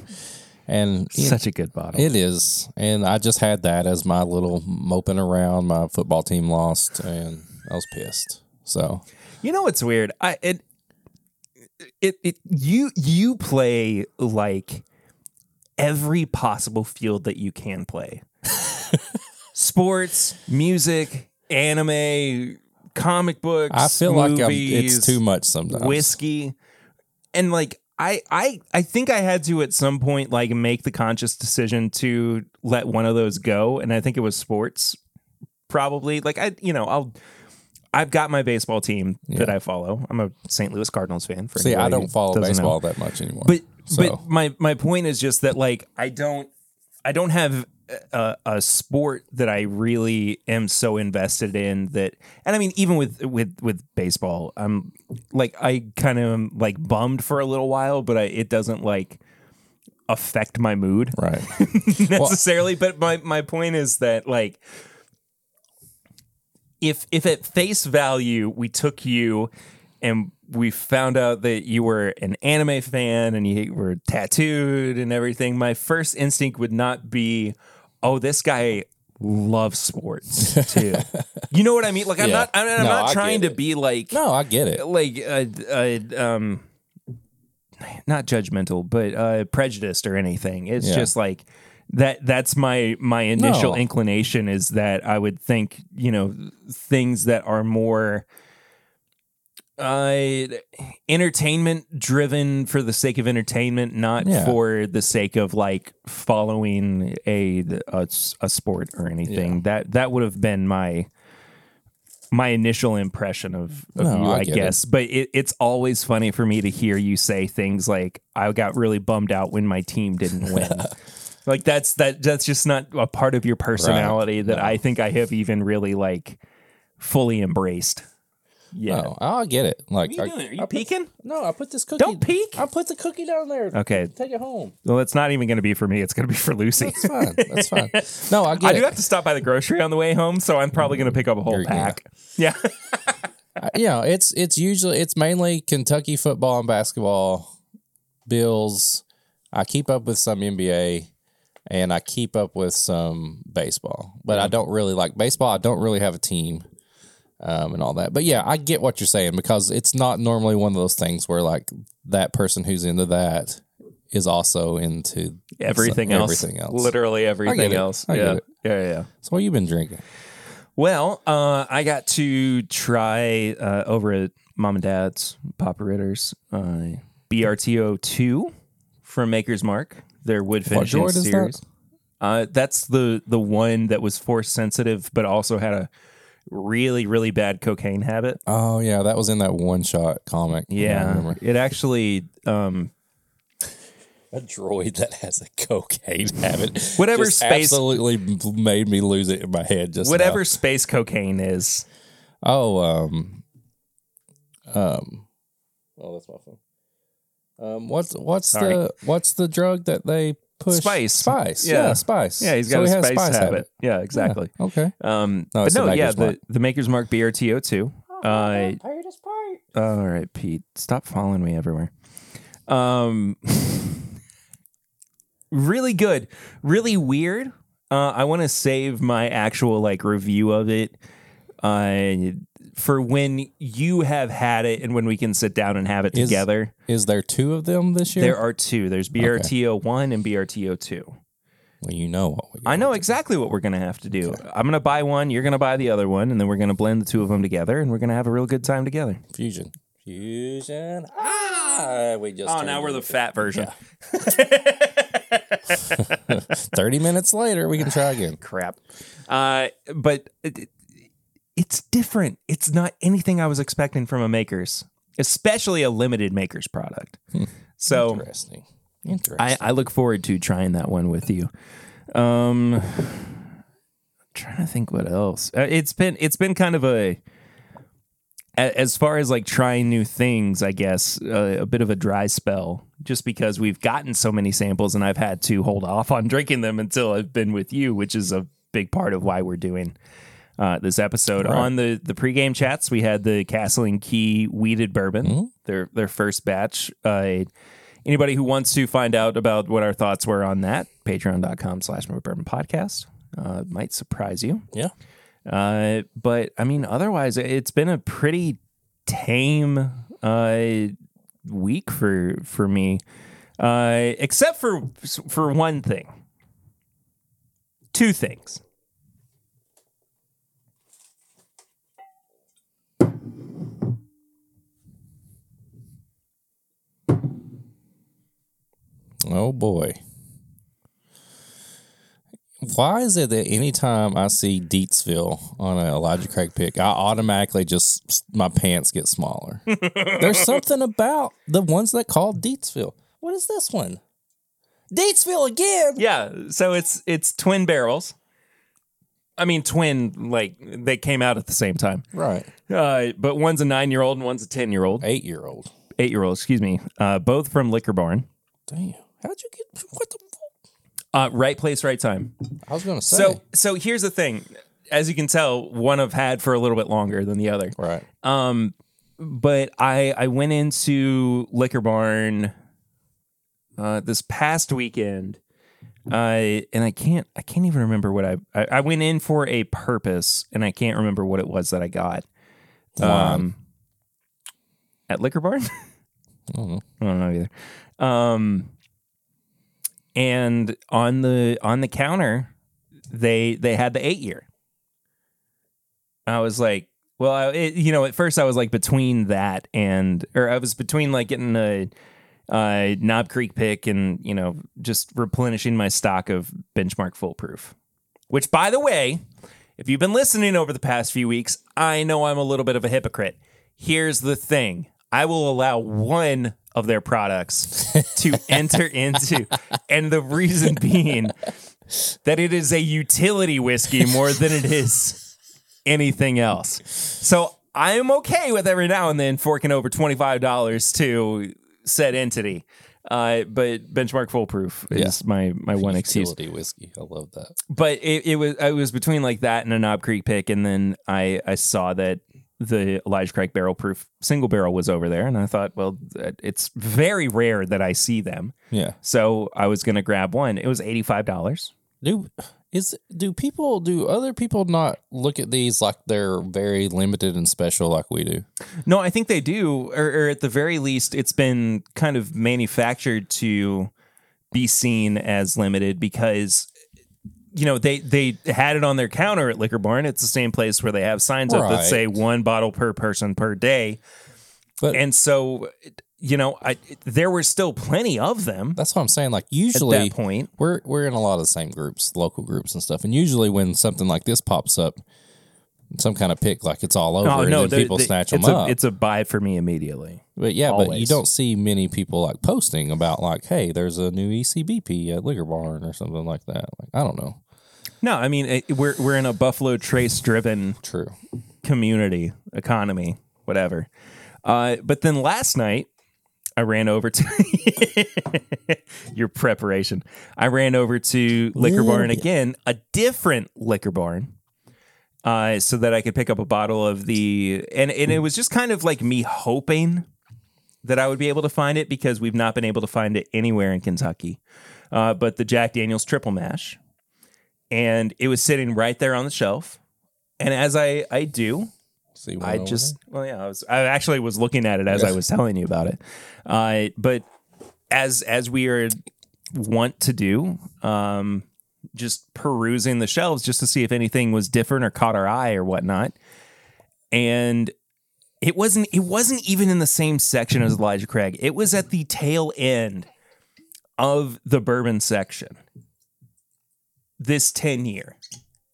Speaker 2: And
Speaker 1: such a good bottle.
Speaker 2: It is, and I just had that as my little moping around. My football team lost, and I was pissed. So
Speaker 1: You know what's weird? I it it it you you play like every possible field that you can play. Sports, music, anime, comic books.
Speaker 2: I feel like I'm,
Speaker 1: movies,
Speaker 2: it's too much sometimes.
Speaker 1: whiskey. And like I I I think I had to at some point like make the conscious decision to let one of those go and I think it was sports probably. Like I you know, I'll I've got my baseball team that I follow. I'm a St. Louis Cardinals fan for
Speaker 2: See, I don't follow
Speaker 1: doesn't know.
Speaker 2: baseball that much anymore.
Speaker 1: But
Speaker 2: So-
Speaker 1: but my my point is just that like I don't I don't have a, a sport that I really am so invested in that and I mean even with with with baseball I'm like I kind of am like bummed for a little while but I, it doesn't like affect my mood.
Speaker 2: Right,
Speaker 1: necessarily but my my point is that like if if at face value we took you and we found out that you were an anime fan and you were tattooed and everything my first instinct would not be oh this guy loves sports too you know what i mean like i'm
Speaker 2: Yeah.
Speaker 1: not i'm, I'm
Speaker 2: No,
Speaker 1: not
Speaker 2: I
Speaker 1: trying to be like
Speaker 2: no, I get it.
Speaker 1: like uh, uh, um not judgmental but uh prejudiced or anything it's
Speaker 2: Yeah.
Speaker 1: just like that that's my my initial
Speaker 2: No.
Speaker 1: inclination is that i would think you know things that are more uh entertainment driven for the sake of entertainment not
Speaker 2: Yeah.
Speaker 1: for the sake of like following a a, a sport or anything that that would have been my my initial impression of, of
Speaker 2: No,
Speaker 1: you,
Speaker 2: I
Speaker 1: I, guess. But it, it's always funny for me to hear you say things like, "I got really bummed out when my team didn't win." like that's that that's just not a part of your personality that I think I have even really like fully embraced. Yeah.
Speaker 2: No, I get it. Like,
Speaker 1: What are you
Speaker 2: I-
Speaker 1: doing? Are
Speaker 2: I
Speaker 1: you
Speaker 2: put-
Speaker 1: peeking?
Speaker 2: No, I put this cookie.
Speaker 1: Don't peek.
Speaker 2: I put the cookie down there.
Speaker 1: Okay.
Speaker 2: Take it home.
Speaker 1: Well, it's not even going to be for me. It's going to be for Lucy.
Speaker 2: That's fine. That's fine. No, I get
Speaker 1: I
Speaker 2: it.
Speaker 1: do have to stop by the grocery on the way home, so I'm probably going to pick up a whole
Speaker 2: You're- yeah.
Speaker 1: pack. Yeah.
Speaker 2: You know, it's it's usually it's mainly Kentucky football and basketball, Bills. I keep up with some NBA, and I keep up with some baseball, but I don't really like baseball. I don't really have a team, um, and all that. But yeah, I get what you're saying because it's not normally one of those things where like that person who's into that is also into
Speaker 1: everything
Speaker 2: some-
Speaker 1: else.
Speaker 2: Everything else.
Speaker 1: Literally everything else. Yeah. yeah. Yeah. Yeah.
Speaker 2: So what you been drinking?
Speaker 1: Well, uh, I got to try uh, over at Mom and Dad's Papa Ritter's uh, BRTO two from Maker's Mark. Their wood finishing
Speaker 2: is that?
Speaker 1: series. Uh, that's the the one that was force sensitive, but also had a really really bad cocaine habit.
Speaker 2: Oh yeah, that was in that one shot comic.
Speaker 1: Yeah, it actually um,
Speaker 2: A droid that has a cocaine habit.
Speaker 1: Whatever space-
Speaker 2: absolutely made me lose it in my head. Just
Speaker 1: whatever
Speaker 2: now.
Speaker 1: space cocaine is.
Speaker 2: Oh, um, um. Oh, that's my phone. Um, what's what's
Speaker 1: Sorry.
Speaker 2: the what's the drug that they push?
Speaker 1: Spice.
Speaker 2: Spice.
Speaker 1: Yeah.
Speaker 2: Yeah, spice.
Speaker 1: Yeah, he's got
Speaker 2: he
Speaker 1: a
Speaker 2: has
Speaker 1: spice, habit. Yeah, exactly.
Speaker 2: Yeah, Okay.
Speaker 1: Um,
Speaker 2: No,
Speaker 1: but
Speaker 2: it's the
Speaker 1: no, yeah,
Speaker 2: Maker's
Speaker 1: the, the Maker's Mark BRTO two. Uh,
Speaker 2: Part is part.
Speaker 1: all right, Pete, stop following me everywhere. Um, really good, really weird. Uh, I want to save my actual like review of it uh, for when you have had it and when we can sit down and have it
Speaker 2: Is-
Speaker 1: together.
Speaker 2: Is there two of them this year?
Speaker 1: There are two. There's BRTO one and BRTO two.
Speaker 2: well, you know what we
Speaker 1: I know exactly what we're gonna have to do. I'm gonna buy one. You're gonna buy the other one, and then we're gonna blend the two of them together, and we're gonna have a real good time together.
Speaker 2: Fusion. Fusion. Ah, we just.
Speaker 1: Oh, now we're the
Speaker 2: into-
Speaker 1: fat version.
Speaker 2: Thirty minutes later, we can try again.
Speaker 1: Crap. Uh, but it, it- it's different. It's not anything I was expecting from a makers, especially a limited makers product. So
Speaker 2: Interesting. Interesting.
Speaker 1: I, I look forward to trying that one with you. Um, trying to think what else. Uh, it's been it's been kind of a a- as far as like trying new things, I guess uh, a bit of a dry spell, just because we've gotten so many samples and I've had to hold off on drinking them until I've been with you, which is a big part of why we're doing uh, this episode.
Speaker 2: Right.
Speaker 1: On the the pregame chats, we had the Castle and Key wheated bourbon, their their first batch. Uh, anybody who wants to find out about what our thoughts were on that, patreon.com slash bourbon podcast. Uh, might surprise you.
Speaker 2: yeah.
Speaker 1: Uh, but I mean, otherwise, it's been a pretty tame uh, week for for me, uh, except for for one thing, two things.
Speaker 2: Oh boy. Why is it that anytime I see Deatsville on a Elijah Craig pick, I automatically just my pants get smaller? There's something about the ones that call Deatsville. What is this one? Deatsville again.
Speaker 1: Yeah, so it's it's twin barrels. I mean, twin like they came out at the same time.
Speaker 2: Right.
Speaker 1: Uh, but one's a nine year old and one's a ten year old,
Speaker 2: Eight year old.
Speaker 1: eight year old. Excuse me. Uh, both from Liquor Barn.
Speaker 2: Damn. How'd you get what the?
Speaker 1: Uh, right place, right time.
Speaker 2: I was gonna say.
Speaker 1: So so here's the thing. As you can tell, one I've had for a little bit longer than the other.
Speaker 2: right.
Speaker 1: Um, but I I went into Liquor Barn uh, this past weekend. Uh, and I can't I can't even remember what I, I I went in for a purpose and I can't remember what it was that I got. Um, at Liquor Barn.
Speaker 2: I don't know.
Speaker 1: I don't know either. Um, and on the on the counter, they they had the eight year. I was like, well, I, it, you know, at first I was like between that and, or I was between like getting a, uh Knob Creek pick and you know just replenishing my stock of Benchmark Full Proof. Which, by the way, if you've been listening over the past few weeks, I know I'm a little bit of a hypocrite. Here's the thing I will allow one of their products to enter into, and the reason being that it is a utility whiskey more than it is anything else. So I am okay with every now and then forking over $25 to said entity. Uh, but Benchmark Full Proof is my my one excuse
Speaker 2: Utility whiskey. I love that.
Speaker 1: but it, it was I was between like that and a Knob Creek pick, and then I I saw that the Elijah Craig barrel proof single barrel was over there, and I thought, well, uh, it's very rare that I see them,
Speaker 2: Yeah.
Speaker 1: so I was gonna grab one. It was eighty five dollars.
Speaker 2: Do is do people do other people not look at these like they're very limited and special like we do?
Speaker 1: No, I think they do, or, or at the very least, it's been kind of manufactured to be seen as limited because. You know they they had it on their counter at Liquor Barn. It's the same place where they have signs up that
Speaker 2: Right.
Speaker 1: say one bottle per person per day.
Speaker 2: But
Speaker 1: and so you know I, there were still plenty of them
Speaker 2: that's what I'm saying. Like usually at
Speaker 1: that point
Speaker 2: we're we're in a lot of the same groups, local groups and stuff. And usually when something like this pops up, some kind of pick like it's all over,
Speaker 1: oh
Speaker 2: and
Speaker 1: no
Speaker 2: then
Speaker 1: the-
Speaker 2: people snatch them
Speaker 1: a,
Speaker 2: up.
Speaker 1: it's a buy for me immediately
Speaker 2: but yeah, but you don't see many people like posting about like, hey, there's a new ECBP at Liquor Barn or something like that. Like I don't know.
Speaker 1: no i mean it, we're, we're in a buffalo trace driven
Speaker 2: True.
Speaker 1: community economy whatever uh, but then last night i ran over to your preparation i ran over to liquor barn again a different liquor barn uh, so that I could pick up a bottle of the and and it was just kind of like me hoping that I would be able to find it because we've not been able to find it anywhere in Kentucky. Uh, but the Jack Daniel's Triple Mash, and it was sitting right there on the shelf. And as I I do,
Speaker 2: See
Speaker 1: I just well yeah I was I actually was looking at it as I was telling you about it, uh, but as as we are want to do, um, just perusing the shelves just to see if anything was different or caught our eye or whatnot, and it wasn't it wasn't even in the same section as Elijah Craig. It was at the tail end of the bourbon section. This ten year.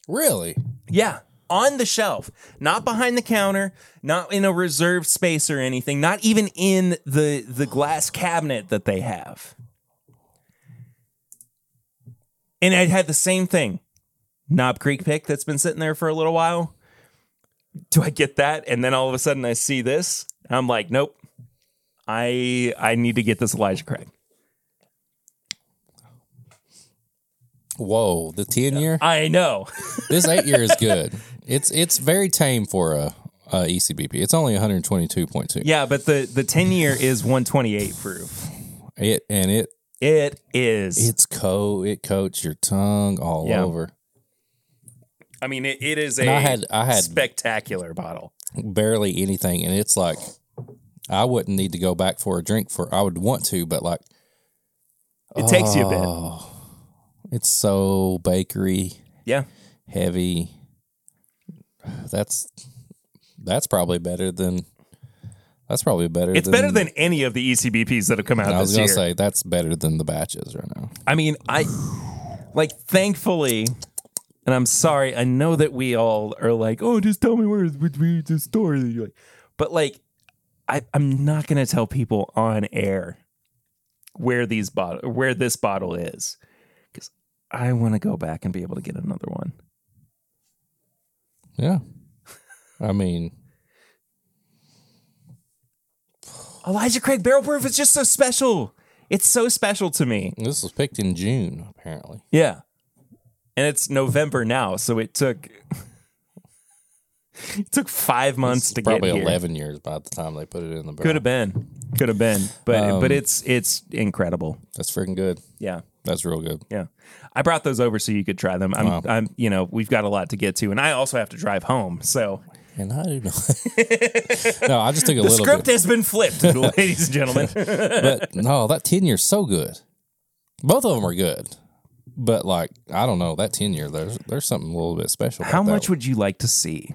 Speaker 2: Really?
Speaker 1: Yeah, on the shelf, not behind the counter, not in a reserved space or anything, not even in the the glass cabinet that they have. And I had the same thing. Knob Creek pick that's been sitting there for a little while. Do I get that? And then all of a sudden I see this. and I'm like, nope. I I need to get this Elijah Craig.
Speaker 2: Whoa, the ten year.
Speaker 1: I know.
Speaker 2: This eight year is good. It's it's very tame for a ECBP. It's only one hundred twenty two point two.
Speaker 1: yeah, but the the 10 year is 128 proof.
Speaker 2: It and it
Speaker 1: It is.
Speaker 2: it's co it coats your tongue all
Speaker 1: Yeah.
Speaker 2: over.
Speaker 1: I mean, it, it is a
Speaker 2: I had I had
Speaker 1: spectacular bottle.
Speaker 2: barely anything, and it's like I wouldn't need to go back for a drink for. I would want to, but like
Speaker 1: It takes you a bit.
Speaker 2: oh, it's so bakery
Speaker 1: Yeah.
Speaker 2: heavy. That's that's probably better than that's probably better.
Speaker 1: It's
Speaker 2: than,
Speaker 1: better than any of the ECBPs that have come out
Speaker 2: I was
Speaker 1: this
Speaker 2: gonna
Speaker 1: year.
Speaker 2: say that's better than the batches right now.
Speaker 1: I mean, I like thankfully, and I'm sorry. I know that we all are like, oh, just tell me where where the store. is." You're but like, I I'm not gonna tell people on air where these bottle where this bottle is because I want to go back and be able to get another one.
Speaker 2: Yeah, I mean,
Speaker 1: Elijah Craig Barrel Proof is just so special. It's so special to me.
Speaker 2: this was picked in June apparently.
Speaker 1: Yeah. And it's November now, so it took it took five months to
Speaker 2: Probably
Speaker 1: get here.
Speaker 2: eleven years by the time they put it in the barrel.
Speaker 1: Could have been. Could have been. But
Speaker 2: Um,
Speaker 1: but it's it's incredible.
Speaker 2: That's freaking good.
Speaker 1: Yeah.
Speaker 2: That's real good.
Speaker 1: Yeah. I brought those over so you could try them. I'm
Speaker 2: Wow.
Speaker 1: I'm you know, we've got a lot to get to and I also have to drive home. So
Speaker 2: And I do know. no, I just took a
Speaker 1: the
Speaker 2: little
Speaker 1: script
Speaker 2: bit.
Speaker 1: has been flipped, ladies and gentlemen.
Speaker 2: But no, that ten year's so good. Both of them are good. But like, I don't know, that ten year there's there's something a little bit special.
Speaker 1: How
Speaker 2: about
Speaker 1: much
Speaker 2: one.
Speaker 1: would you like to see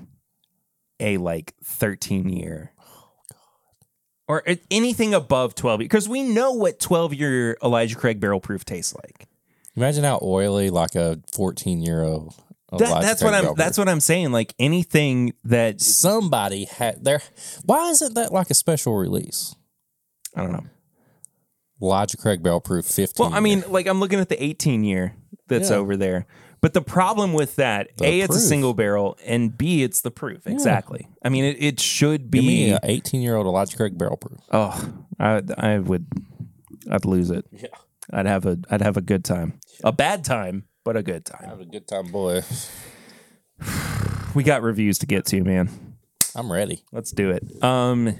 Speaker 1: a like 13 year? Oh, or anything above 12 because we know what 12 year Elijah Craig barrel proof tastes like.
Speaker 2: imagine how oily like a fourteen year old
Speaker 1: That, that's what I'm that's what I'm saying like anything that
Speaker 2: somebody had there why isn't that like a special release?
Speaker 1: I don't know.
Speaker 2: Elijah Craig Barrel Proof fifteen.
Speaker 1: Well, I mean like I'm looking at the 18 year that's
Speaker 2: Yeah.
Speaker 1: over there. But the problem with that,
Speaker 2: The
Speaker 1: A, it's a single barrel, and B, it's the proof. Exactly. I mean, it, it should
Speaker 2: give me
Speaker 1: be.
Speaker 2: an eighteen year old Elijah Craig Barrel Proof.
Speaker 1: Oh, I I would, I'd lose it.
Speaker 2: Yeah.
Speaker 1: I'd have a I'd have a good time, a bad time, but a good time.
Speaker 2: Have a good time, boy.
Speaker 1: We got reviews to get to, man.
Speaker 2: I'm ready.
Speaker 1: Let's do it. Um,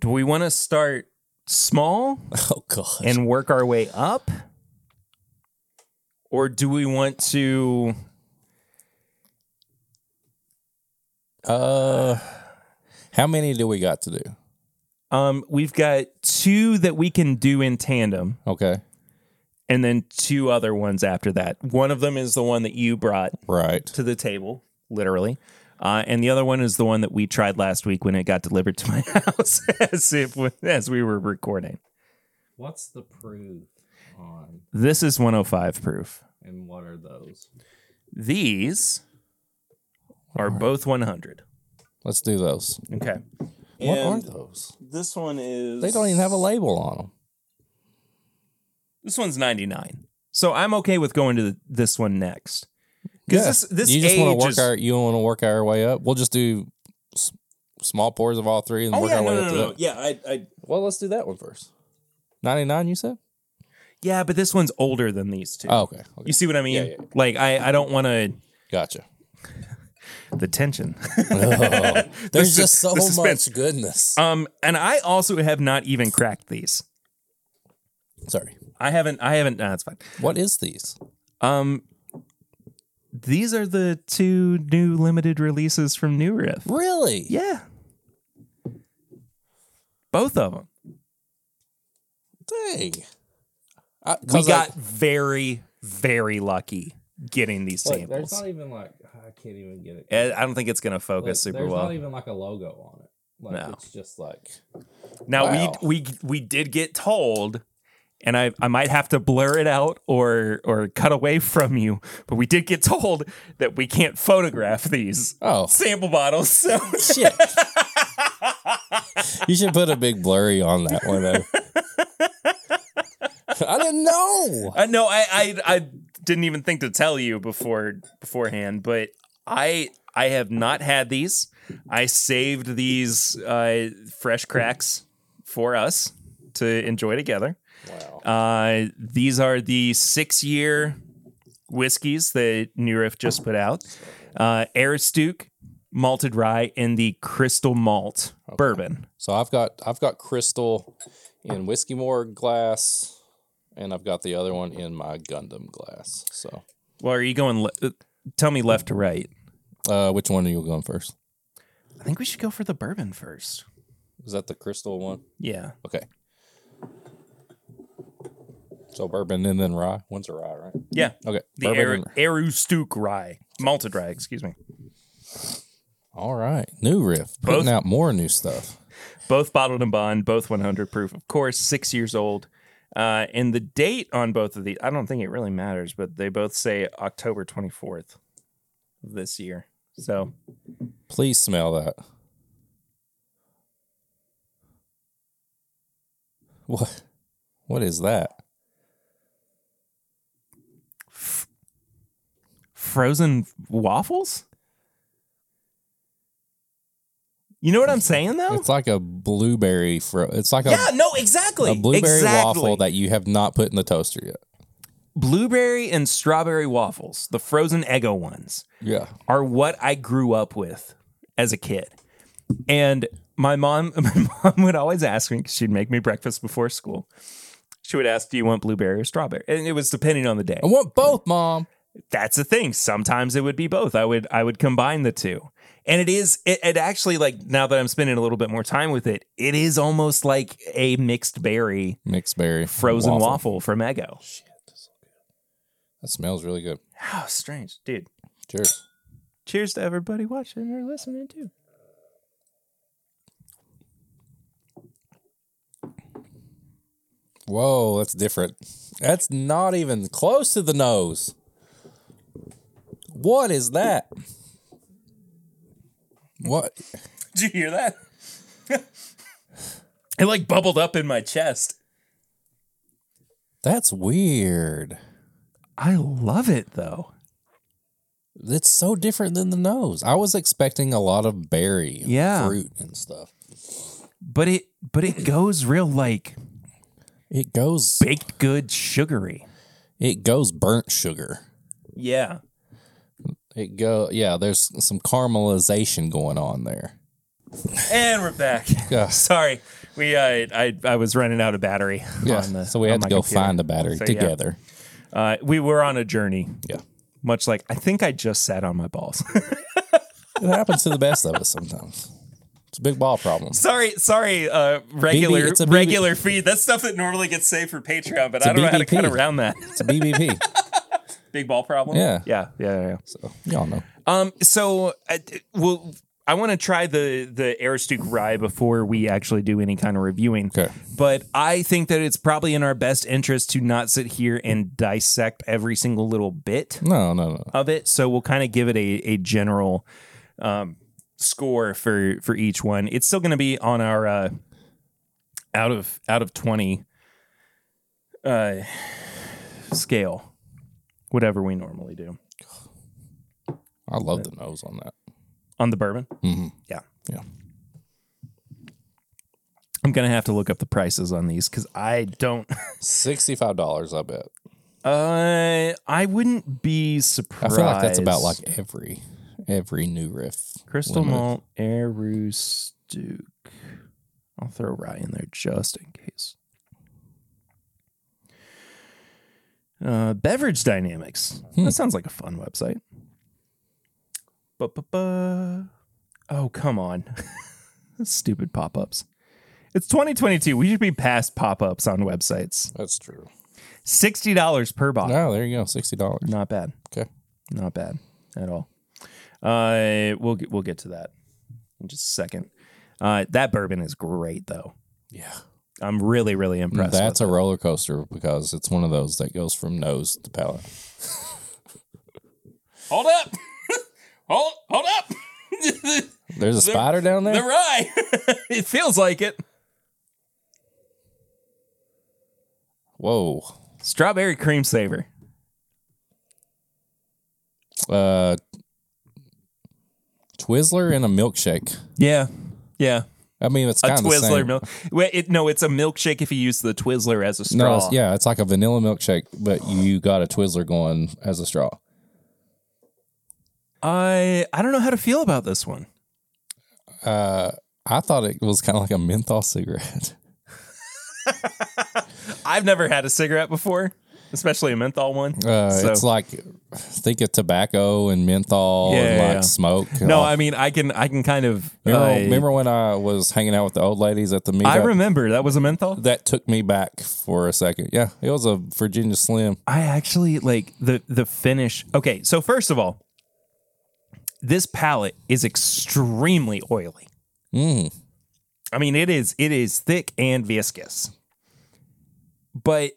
Speaker 1: do we want to start small
Speaker 2: Oh god.
Speaker 1: and work our way up, or do we want to?
Speaker 2: uh how many do we got to do?
Speaker 1: Um, we've got two that we can do in tandem.
Speaker 2: Okay.
Speaker 1: and then two other ones after that. One of them is the one that you brought
Speaker 2: Right.
Speaker 1: to the table, literally. Uh, and the other one is the one that we tried last week when it got delivered to my house as if as we were recording.
Speaker 2: What's the proof on
Speaker 1: This is 105 proof.
Speaker 2: and what are those?
Speaker 1: These are both 100.
Speaker 2: Let's do those.
Speaker 1: Okay.
Speaker 2: What are those?
Speaker 1: This one is
Speaker 2: They don't even have a label on them.
Speaker 1: This one's 99. So I'm okay with going to the, this one next. Because this this
Speaker 2: you just want to work
Speaker 1: is,
Speaker 2: our you want to work our way up. We'll just do s- small pours of all three and
Speaker 1: Oh
Speaker 2: work
Speaker 1: yeah,
Speaker 2: our
Speaker 1: no,
Speaker 2: way
Speaker 1: no,
Speaker 2: up
Speaker 1: no,
Speaker 2: to
Speaker 1: no.
Speaker 2: that.
Speaker 1: Yeah, I, I
Speaker 2: Well, let's do that one first. Ninety nine, you said?
Speaker 1: yeah, but this one's older than these two.
Speaker 2: Oh, okay. okay.
Speaker 1: You see what I mean?
Speaker 2: Yeah, yeah.
Speaker 1: Like I, I don't want to
Speaker 2: Gotcha.
Speaker 1: The tension.
Speaker 2: Oh, there's
Speaker 1: The
Speaker 2: just so
Speaker 1: the
Speaker 2: much goodness.
Speaker 1: um, and I also have not even cracked these. Uh,
Speaker 2: Uh, Sorry.
Speaker 1: I haven't. I haven't. Nah, that's fine.
Speaker 2: What is these?
Speaker 1: Um, these are the two new limited releases from New Riff.
Speaker 2: Really?
Speaker 1: Yeah. Both of them.
Speaker 2: Dang. I,
Speaker 1: We
Speaker 2: 'cause
Speaker 1: got
Speaker 2: I-
Speaker 1: very, very lucky getting these
Speaker 2: Look,
Speaker 1: samples.
Speaker 2: there's not even like I can't even get it.
Speaker 1: Eh, I don't think it's going to focus super
Speaker 2: there's
Speaker 1: well.
Speaker 2: There's not even like a logo on it. Like
Speaker 1: No.
Speaker 2: it's just like
Speaker 1: Now
Speaker 2: Wow.
Speaker 1: we we we did get told, and I I might have to blur it out or or cut away from you, but we did get told that we can't photograph these
Speaker 2: oh
Speaker 1: sample bottles. So
Speaker 2: shit. you should put a big blurry on that one. I didn't know.
Speaker 1: I know I, I I didn't even think to tell you before beforehand, but I I have not had these. I saved these uh, fresh cracks for us to enjoy together.
Speaker 2: Wow.
Speaker 1: Uh, these are the six year whiskeys that New Riff just put out. Uh, Aroostook, malted rye, and the crystal malt bourbon.
Speaker 2: So I've got I've got crystal in whiskey more glass, and I've got the other one in my Gundam glass. So,
Speaker 1: Well, are you going? Le- uh, tell me left to right.
Speaker 2: uh, which one are you going first?
Speaker 1: I think we should go for the bourbon first.
Speaker 2: Is that the crystal one?
Speaker 1: Yeah.
Speaker 2: Okay. So bourbon and then rye. One's a rye, right?
Speaker 1: Yeah.
Speaker 2: Okay.
Speaker 1: The
Speaker 2: bourbon
Speaker 1: Aru
Speaker 2: and-
Speaker 1: Aroostook rye. Malted rye, excuse me.
Speaker 2: All right. New riff. Putting
Speaker 1: Both-
Speaker 2: out more new stuff.
Speaker 1: Both bottled and bond, both 100 proof, of course, six years old. Uh, and the date on both of these, I don't think it really matters, but they both say October 24th of this year. So
Speaker 2: Please smell that. What? What is that?
Speaker 1: frozen waffles? You know what I'm saying though?
Speaker 2: It's like a blueberry. Fro- it's like a,
Speaker 1: yeah, no, exactly.
Speaker 2: a blueberry
Speaker 1: exactly.
Speaker 2: waffle that you have not put in the toaster yet.
Speaker 1: blueberry and strawberry waffles, the frozen Eggo ones,
Speaker 2: Yeah.
Speaker 1: are what I grew up with as a kid. And my mom, my mom would always ask me because she'd make me breakfast before school. She would ask, "Do you want blueberry or strawberry?" And it was depending on the day.
Speaker 2: I want both, mom.
Speaker 1: That's the thing. Sometimes it would be both. I would I would combine the two. And it is it, it actually like now that I'm spending a little bit more time with it, it is almost like a mixed berry
Speaker 2: Mixed berry.
Speaker 1: frozen waffle, from Eggo.
Speaker 2: That smells really good.
Speaker 1: How strange, dude.
Speaker 2: Cheers.
Speaker 1: Cheers to everybody watching or listening too.
Speaker 2: Whoa, that's different. That's not even close to the nose. What is that? What?
Speaker 1: Did you hear that? it like bubbled up in my chest.
Speaker 2: That's weird.
Speaker 1: I love it though.
Speaker 2: It's so different than the nose. I was expecting a lot of berry, and
Speaker 1: Yeah.
Speaker 2: fruit and stuff.
Speaker 1: But it but it goes real like
Speaker 2: It goes
Speaker 1: baked good sugary.
Speaker 2: it goes burnt sugar.
Speaker 1: Yeah.
Speaker 2: It go yeah, there's some caramelization going on there.
Speaker 1: And we're back.
Speaker 2: Yeah.
Speaker 1: Sorry. We uh, I I was running out of battery.
Speaker 2: Yeah.
Speaker 1: on the-
Speaker 2: so we had to go
Speaker 1: computer.
Speaker 2: find a battery
Speaker 1: So, yeah.
Speaker 2: together.
Speaker 1: Uh, we were on a journey,
Speaker 2: Yeah.
Speaker 1: much like I think I just sat on my balls.
Speaker 2: It happens to the best of us sometimes. It's a big ball problem.
Speaker 1: sorry, sorry, uh, regular
Speaker 2: BB
Speaker 1: regular feed. That's stuff that normally gets saved for Patreon, but I don't know how to cut around that.
Speaker 2: It's a BBP.
Speaker 1: Big ball problem.
Speaker 2: Yeah.
Speaker 1: yeah, yeah, yeah.
Speaker 2: so y'all know.
Speaker 1: Um, so uh, well, I want to try the the Aroostook rye before we actually do any kind of reviewing.
Speaker 2: Okay.
Speaker 1: But I think that it's probably in our best interest to not sit here and dissect every single little bit
Speaker 2: No, no, no.
Speaker 1: of it. So we'll kind of give it a a general um, score for for each one. It's still going to be on our uh, out of out of twenty uh, scale, whatever we normally do
Speaker 2: I love the nose on that.
Speaker 1: on the bourbon.
Speaker 2: Mhm.
Speaker 1: Yeah.
Speaker 2: Yeah.
Speaker 1: I'm gonna have to look up the prices on these because I don't.
Speaker 2: Sixty-five dollars, I bet.
Speaker 1: Uh, I wouldn't be surprised.
Speaker 2: I feel like that's about like every every new riff.
Speaker 1: Crystal
Speaker 2: limited.
Speaker 1: Malt Aroostook. I'll throw rye in there just in case. Uh, Beverage Dynamics.
Speaker 2: Hmm.
Speaker 1: That sounds like a fun website. Ba-ba-ba. Oh, come on. Stupid pop ups. It's 2022. We should be past pop ups on websites.
Speaker 2: That's true.
Speaker 1: $60 per bottle.
Speaker 2: Oh, there you go. Sixty dollars.
Speaker 1: Not bad.
Speaker 2: Okay.
Speaker 1: Not bad at all. Uh, we'll get, we'll get to that in just a second. Uh, that bourbon is great though.
Speaker 2: Yeah.
Speaker 1: I'm really really impressed.
Speaker 2: That's
Speaker 1: with
Speaker 2: a roller coaster because it's one of those that goes from nose to palate.
Speaker 1: Hold up. hold hold up.
Speaker 2: There's a spider down there.
Speaker 1: the rye. it feels like it.
Speaker 2: Whoa.
Speaker 1: Strawberry cream savor.
Speaker 2: Uh, Twizzler and a milkshake.
Speaker 1: Yeah. Yeah.
Speaker 2: I mean, it's
Speaker 1: A
Speaker 2: kind of the
Speaker 1: Twizzler milk. It, no, it's a milkshake if you use the Twizzler as a straw.
Speaker 2: No, it's, yeah, it's like a vanilla milkshake, but you got a Twizzler going as a straw.
Speaker 1: I I don't know how to feel about this one.
Speaker 2: Uh, I thought it was kind of like a menthol cigarette.
Speaker 1: I've never had a cigarette before, especially a menthol one.
Speaker 2: Uh,
Speaker 1: So-
Speaker 2: It's like think of tobacco and menthol
Speaker 1: Yeah,
Speaker 2: and like
Speaker 1: yeah.
Speaker 2: smoke.
Speaker 1: No,
Speaker 2: all.
Speaker 1: I mean I can I can kind of
Speaker 2: remember,
Speaker 1: uh,
Speaker 2: remember when I was hanging out with the old ladies at the meetup?
Speaker 1: I remember that was a menthol.
Speaker 2: that took me back for a second. Yeah, it was a Virginia Slim.
Speaker 1: I actually like the the finish. Okay, so first of all, this palette is extremely oily.
Speaker 2: Mm.
Speaker 1: I mean, it is it is thick and viscous. But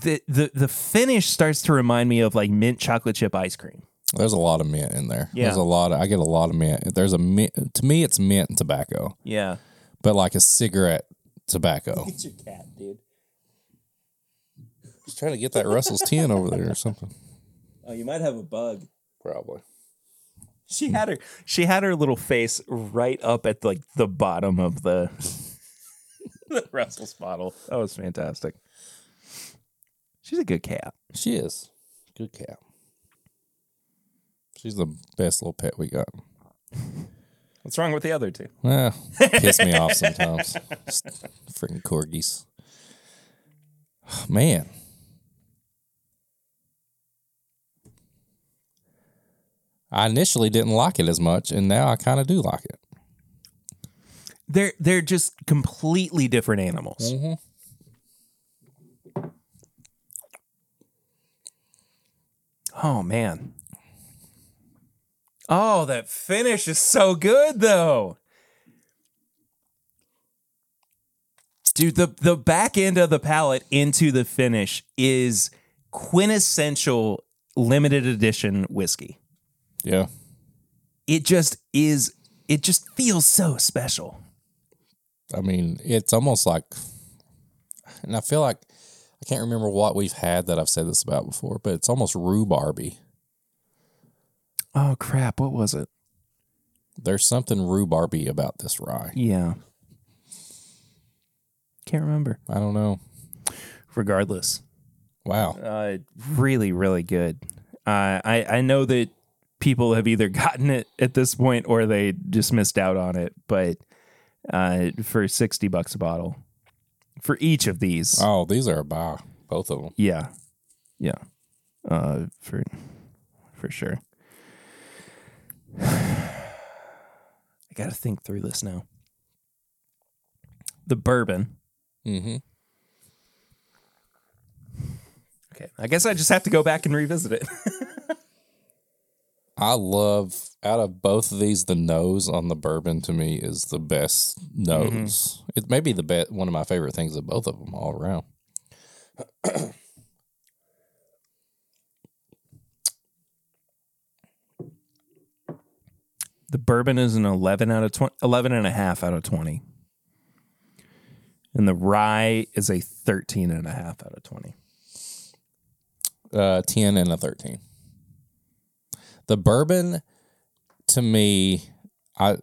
Speaker 1: the the the finish starts to remind me of like mint chocolate chip ice cream.
Speaker 2: There's a lot of mint in there.
Speaker 1: Yeah.
Speaker 2: There's a lot of I get a lot of mint. There's a mint to me it's mint and tobacco,
Speaker 1: Yeah.
Speaker 2: but like a cigarette tobacco.
Speaker 1: Get your cat, dude.
Speaker 2: He's trying to get that Russell's 10 over there or something.
Speaker 1: Oh, you might have a bug.
Speaker 2: Probably.
Speaker 1: She had her she had her little face right up at like the bottom of the the Russell's bottle. That was fantastic. She's a good cat.
Speaker 2: She is. Good cat. She's the best little pet we got.
Speaker 1: What's wrong with the other two?
Speaker 2: Well, piss me off sometimes. Freaking corgis. Man. I initially didn't like it as much, and now I kind of do like it.
Speaker 1: They're they're just completely different animals.
Speaker 2: Mm-hmm.
Speaker 1: Oh man. Oh, that finish is so good though. Dude, the the back end of the palette into the finish is quintessential limited edition whiskey.
Speaker 2: Yeah.
Speaker 1: It just is it just feels so special.
Speaker 2: I mean, it's almost like, and I feel like I can't remember what we've had that I've said this about before, but it's almost rhubarby.
Speaker 1: Oh crap, what was it?
Speaker 2: There's something rhubarby about this rye.
Speaker 1: Yeah. Can't remember.
Speaker 2: I don't know.
Speaker 1: Regardless.
Speaker 2: Wow.
Speaker 1: Uh, really, really good. Uh, I I know that people have either gotten it at this point or they just missed out on it. But uh, for sixty bucks a bottle for each of these,
Speaker 2: Oh, these are a buy, both of them.
Speaker 1: yeah, yeah, uh, for for sure. I got to think through this now. The bourbon.
Speaker 2: Mm-hmm.
Speaker 1: Okay, I guess I just have to go back and revisit it.
Speaker 2: I love out of both of these, the nose on the bourbon to me is the best nose. It may be the best one of my favorite things of both of them all around.
Speaker 1: The bourbon is an 11 out of 20, 11 and a half out of 20. And the rye is a 13 and a half out of 20.
Speaker 2: Uh, ten and a thirteen. The bourbon, to me, I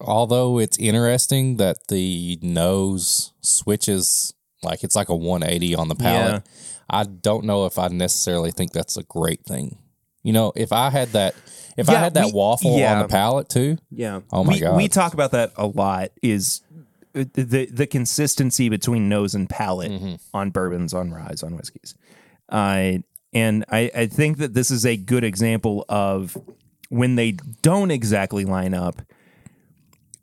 Speaker 2: although it's interesting that the nose switches like it's like a 180 on the palate. I don't know if I necessarily think that's a great thing. You know, if I had that, if I had that
Speaker 1: we-
Speaker 2: waffle
Speaker 1: yeah.
Speaker 2: on the palate too,
Speaker 1: Yeah.
Speaker 2: Oh my
Speaker 1: we,
Speaker 2: God.
Speaker 1: We talk about that a lot is uh, the the consistency between nose and palate
Speaker 2: Mm-hmm.
Speaker 1: on bourbons, on ryes, on whiskeys. Uh, and I, I think that this is a good example of when they don't exactly line up.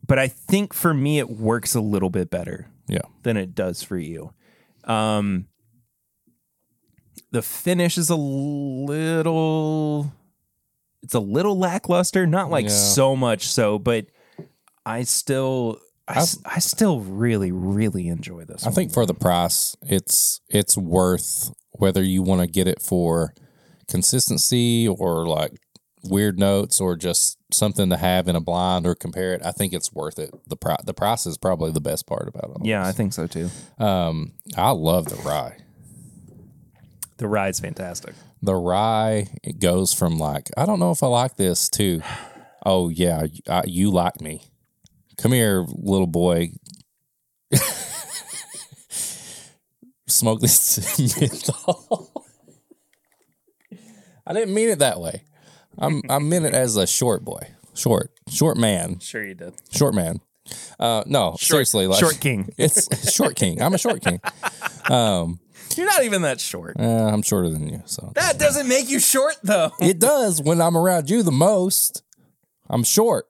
Speaker 1: But I think for me, it works a little bit better
Speaker 2: Yeah.
Speaker 1: than it does for you. Um, the finish is a little, it's a little lackluster, not like
Speaker 2: Yeah.
Speaker 1: so much so, but I still, I I still really, really enjoy this.
Speaker 2: I think for the price, it's it's worth whether you want to get it for consistency or like weird notes or just something to have in a blind or compare it. I think it's worth it. The price the price is probably the best part about it.
Speaker 1: Yeah, I think so too.
Speaker 2: Um, I love the rye.
Speaker 1: The ride's fantastic.
Speaker 2: The rye it goes from like I don't know if I like this to oh yeah I, you like me. Come here, little boy. Smoke this menthol. I didn't mean it that way. I'm I meant it as a short boy, short, short man,
Speaker 1: Sure, you did.
Speaker 2: short man. Uh, no, seriously, like
Speaker 1: short king.
Speaker 2: It's short king. I'm a short king.
Speaker 1: You're not even that short.
Speaker 2: Uh, I'm shorter than you, so
Speaker 1: That doesn't make you short though.
Speaker 2: It does when I'm around you the most. I'm short.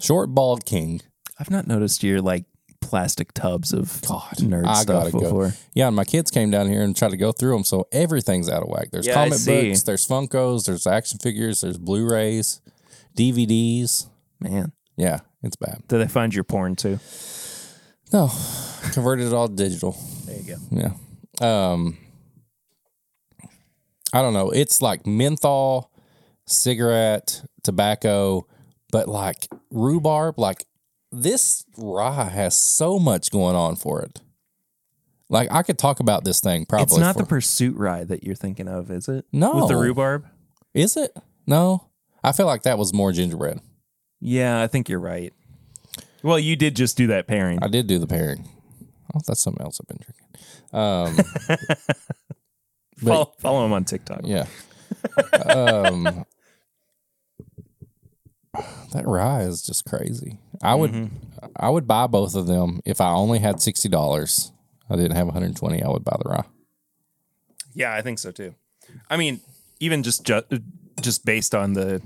Speaker 2: Short bald king.
Speaker 1: I've not noticed your like plastic tubs of nerd
Speaker 2: I
Speaker 1: stuff
Speaker 2: gotta go. Yeah, and my kids came down here and tried to go through them, so everything's out of whack. There's
Speaker 1: Yeah, I
Speaker 2: comic books, there's Funkos, there's action figures, there's Blu-rays, DVDs.
Speaker 1: Man,
Speaker 2: Yeah, it's bad.
Speaker 1: did they find your porn too?
Speaker 2: No, converted it all to digital.
Speaker 1: There you go.
Speaker 2: Yeah. Um, I don't know. It's like menthol, cigarette, tobacco, but like rhubarb. Like this rye has so much going on for it. Like I could talk about this thing probably.
Speaker 1: It's not
Speaker 2: for,
Speaker 1: the pursuit ride that you're thinking of, is it?
Speaker 2: No.
Speaker 1: With the rhubarb?
Speaker 2: is it? No, I feel like that was more gingerbread.
Speaker 1: Yeah, I think you're right. Well, you did just do that pairing.
Speaker 2: I did do the pairing. Oh, that's something else I've been drinking. Um,
Speaker 1: follow, follow him on TikTok.
Speaker 2: Yeah. um, that rye is just crazy. I would, mm-hmm. I would buy both of them if I only had sixty dollars. I didn't have one hundred twenty. I would buy the rye.
Speaker 1: Yeah, I think so too. I mean, even just ju- just based on the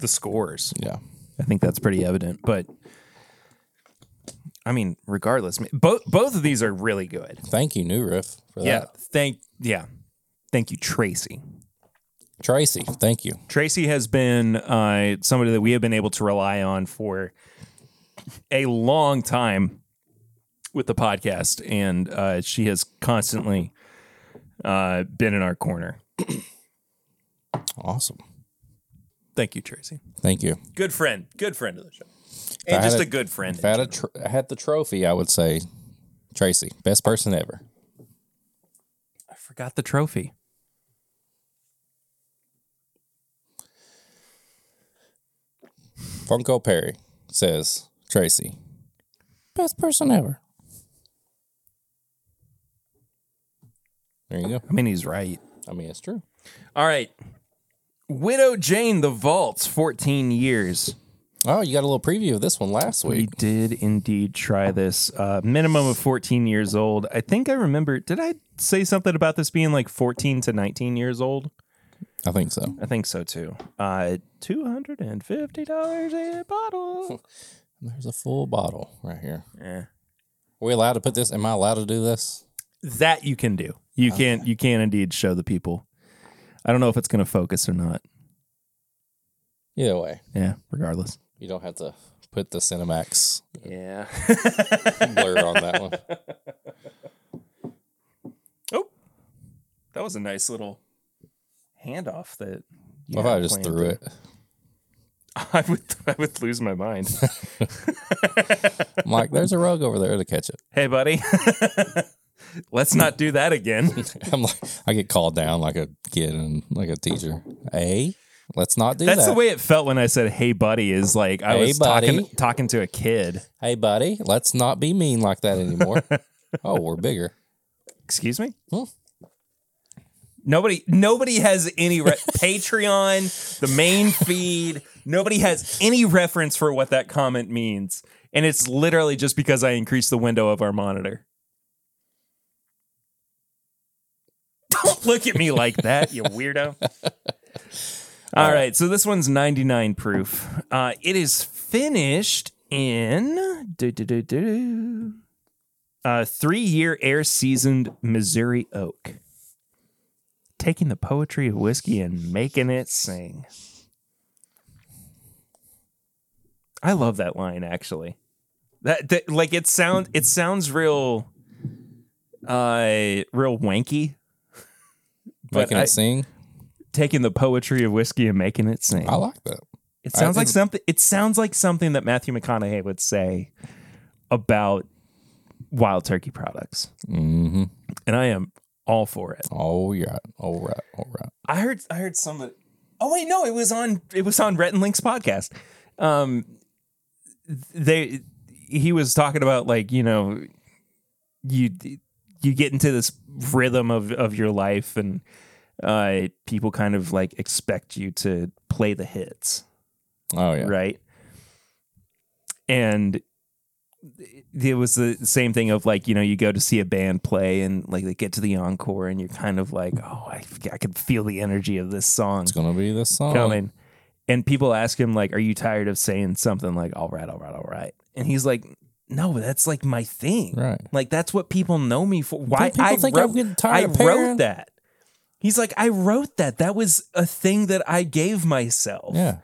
Speaker 1: the scores,
Speaker 2: Yeah.
Speaker 1: I think that's pretty evident. But I mean, regardless, both both of these are really good.
Speaker 2: Thank you, New Riff, for
Speaker 1: Yeah,
Speaker 2: that.
Speaker 1: thank yeah, thank you, Tracy.
Speaker 2: Tracy, thank you.
Speaker 1: Tracy has been uh, somebody that we have been able to rely on for a long time with the podcast, and uh, she has constantly uh, been in our corner.
Speaker 2: Awesome.
Speaker 1: Thank you, Tracy.
Speaker 2: Thank you.
Speaker 1: Good friend, good friend of the show,
Speaker 2: I
Speaker 1: and just
Speaker 2: a-
Speaker 1: a good friend.
Speaker 2: If I had, a tr- I had the trophy, I would say Tracy, best person ever.
Speaker 1: I forgot the trophy.
Speaker 2: Funko Perry says Tracy, best person ever. There you go.
Speaker 1: I mean, he's right.
Speaker 2: I mean, it's true.
Speaker 1: All right, Widow Jane, the vaults, fourteen years.
Speaker 2: Oh, you got a little preview of this one last week.
Speaker 1: We did indeed try this. Uh, minimum of 14 years old. I think I remember. Did I say something about this being like 14 to 19 years old?
Speaker 2: I think so.
Speaker 1: I think so too. Uh, $250 a bottle.
Speaker 2: There's a full bottle right here.
Speaker 1: Eh.
Speaker 2: Are we allowed to put this? Am I allowed to do this?
Speaker 1: That you can do. You can you can indeed show the people. I don't know if it's going to focus or not.
Speaker 2: Either way,
Speaker 1: Yeah, regardless.
Speaker 2: you don't have to put the Cinemax
Speaker 1: Yeah.
Speaker 2: blur on that one.
Speaker 1: oh, that was a nice little handoff that. you
Speaker 2: What if I just threw
Speaker 1: there.
Speaker 2: it?
Speaker 1: I would I would lose my mind.
Speaker 2: I'm like, there's a rug over there to catch it.
Speaker 1: hey, buddy, let's not do that again.
Speaker 2: I'm like, I get called down like a kid and like a teacher. Hey, let's not do
Speaker 1: That's
Speaker 2: that.
Speaker 1: That's the way it felt when I said "Hey, buddy." Is like I
Speaker 2: Hey,
Speaker 1: was talking talking to a kid.
Speaker 2: Hey, buddy, let's not be mean like that anymore. oh, we're bigger.
Speaker 1: Excuse me.
Speaker 2: Hmm.
Speaker 1: Nobody, nobody has any re- Patreon, the main feed. Nobody has any reference for what that comment means, and it's literally just because I increased the window of our monitor. Don't look at me like that, you weirdo. All right, so this one's 99 proof. Uh, it is finished in do, do, do, do, uh, three year air seasoned Missouri oak. Taking the poetry of whiskey and making it sing. I love that line actually. That, that like it sound it sounds real uh real wanky.
Speaker 2: Making
Speaker 1: I-
Speaker 2: it sing.
Speaker 1: Taking the poetry of whiskey and making it sing.
Speaker 2: I like that.
Speaker 1: It
Speaker 2: I
Speaker 1: sounds like something. It sounds like something that Matthew McConaughey would say about wild turkey products,
Speaker 2: Mm-hmm.
Speaker 1: and I am all for it.
Speaker 2: Oh yeah. All right. All right.
Speaker 1: I heard. I heard some. Of Oh wait, no, it was on. It was on Rhett and Link's podcast. Um, they he was talking about like you know, you you get into this rhythm of of your life and uh people kind of like expect you to play the hits
Speaker 2: Oh yeah.
Speaker 1: right? And it was the same thing of like you know you go to see a band play and like they get to the encore and you're kind of like oh I, I could feel the energy of this song
Speaker 2: It's gonna be this song.
Speaker 1: coming. And people ask him like are you tired of saying something like all right all right all right? And he's like no but that's like my thing.
Speaker 2: Right.
Speaker 1: like that's what people know me for. Why
Speaker 2: people
Speaker 1: I
Speaker 2: think
Speaker 1: wrote,
Speaker 2: I'm getting tired
Speaker 1: I
Speaker 2: of
Speaker 1: wrote that. He's like I wrote that. That was a thing that I gave myself.
Speaker 2: Yeah.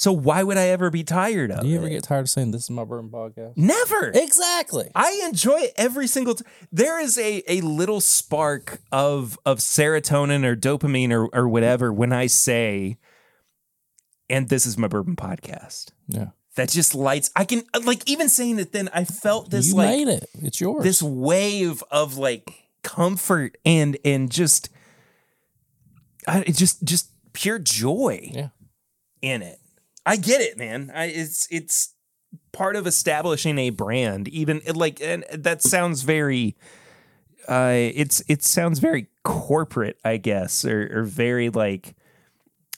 Speaker 1: So why would I ever be tired of
Speaker 2: Do you ever
Speaker 1: it?
Speaker 2: get tired of saying this is my bourbon podcast?
Speaker 1: Never.
Speaker 2: Exactly.
Speaker 1: I enjoy it every single time. There is a a little spark of of serotonin or dopamine or or whatever when I say, and this is my bourbon podcast.
Speaker 2: Yeah.
Speaker 1: That just lights. I can uh, like even saying it. Then I felt this
Speaker 2: you
Speaker 1: like
Speaker 2: made it. It's yours.
Speaker 1: this wave of like comfort and and just, I just just pure joy
Speaker 2: Yeah.
Speaker 1: in it. I get it, man. I, it's it's part of establishing a brand. Even like, and that sounds very. Uh, it's it sounds very corporate, I guess, or, or very like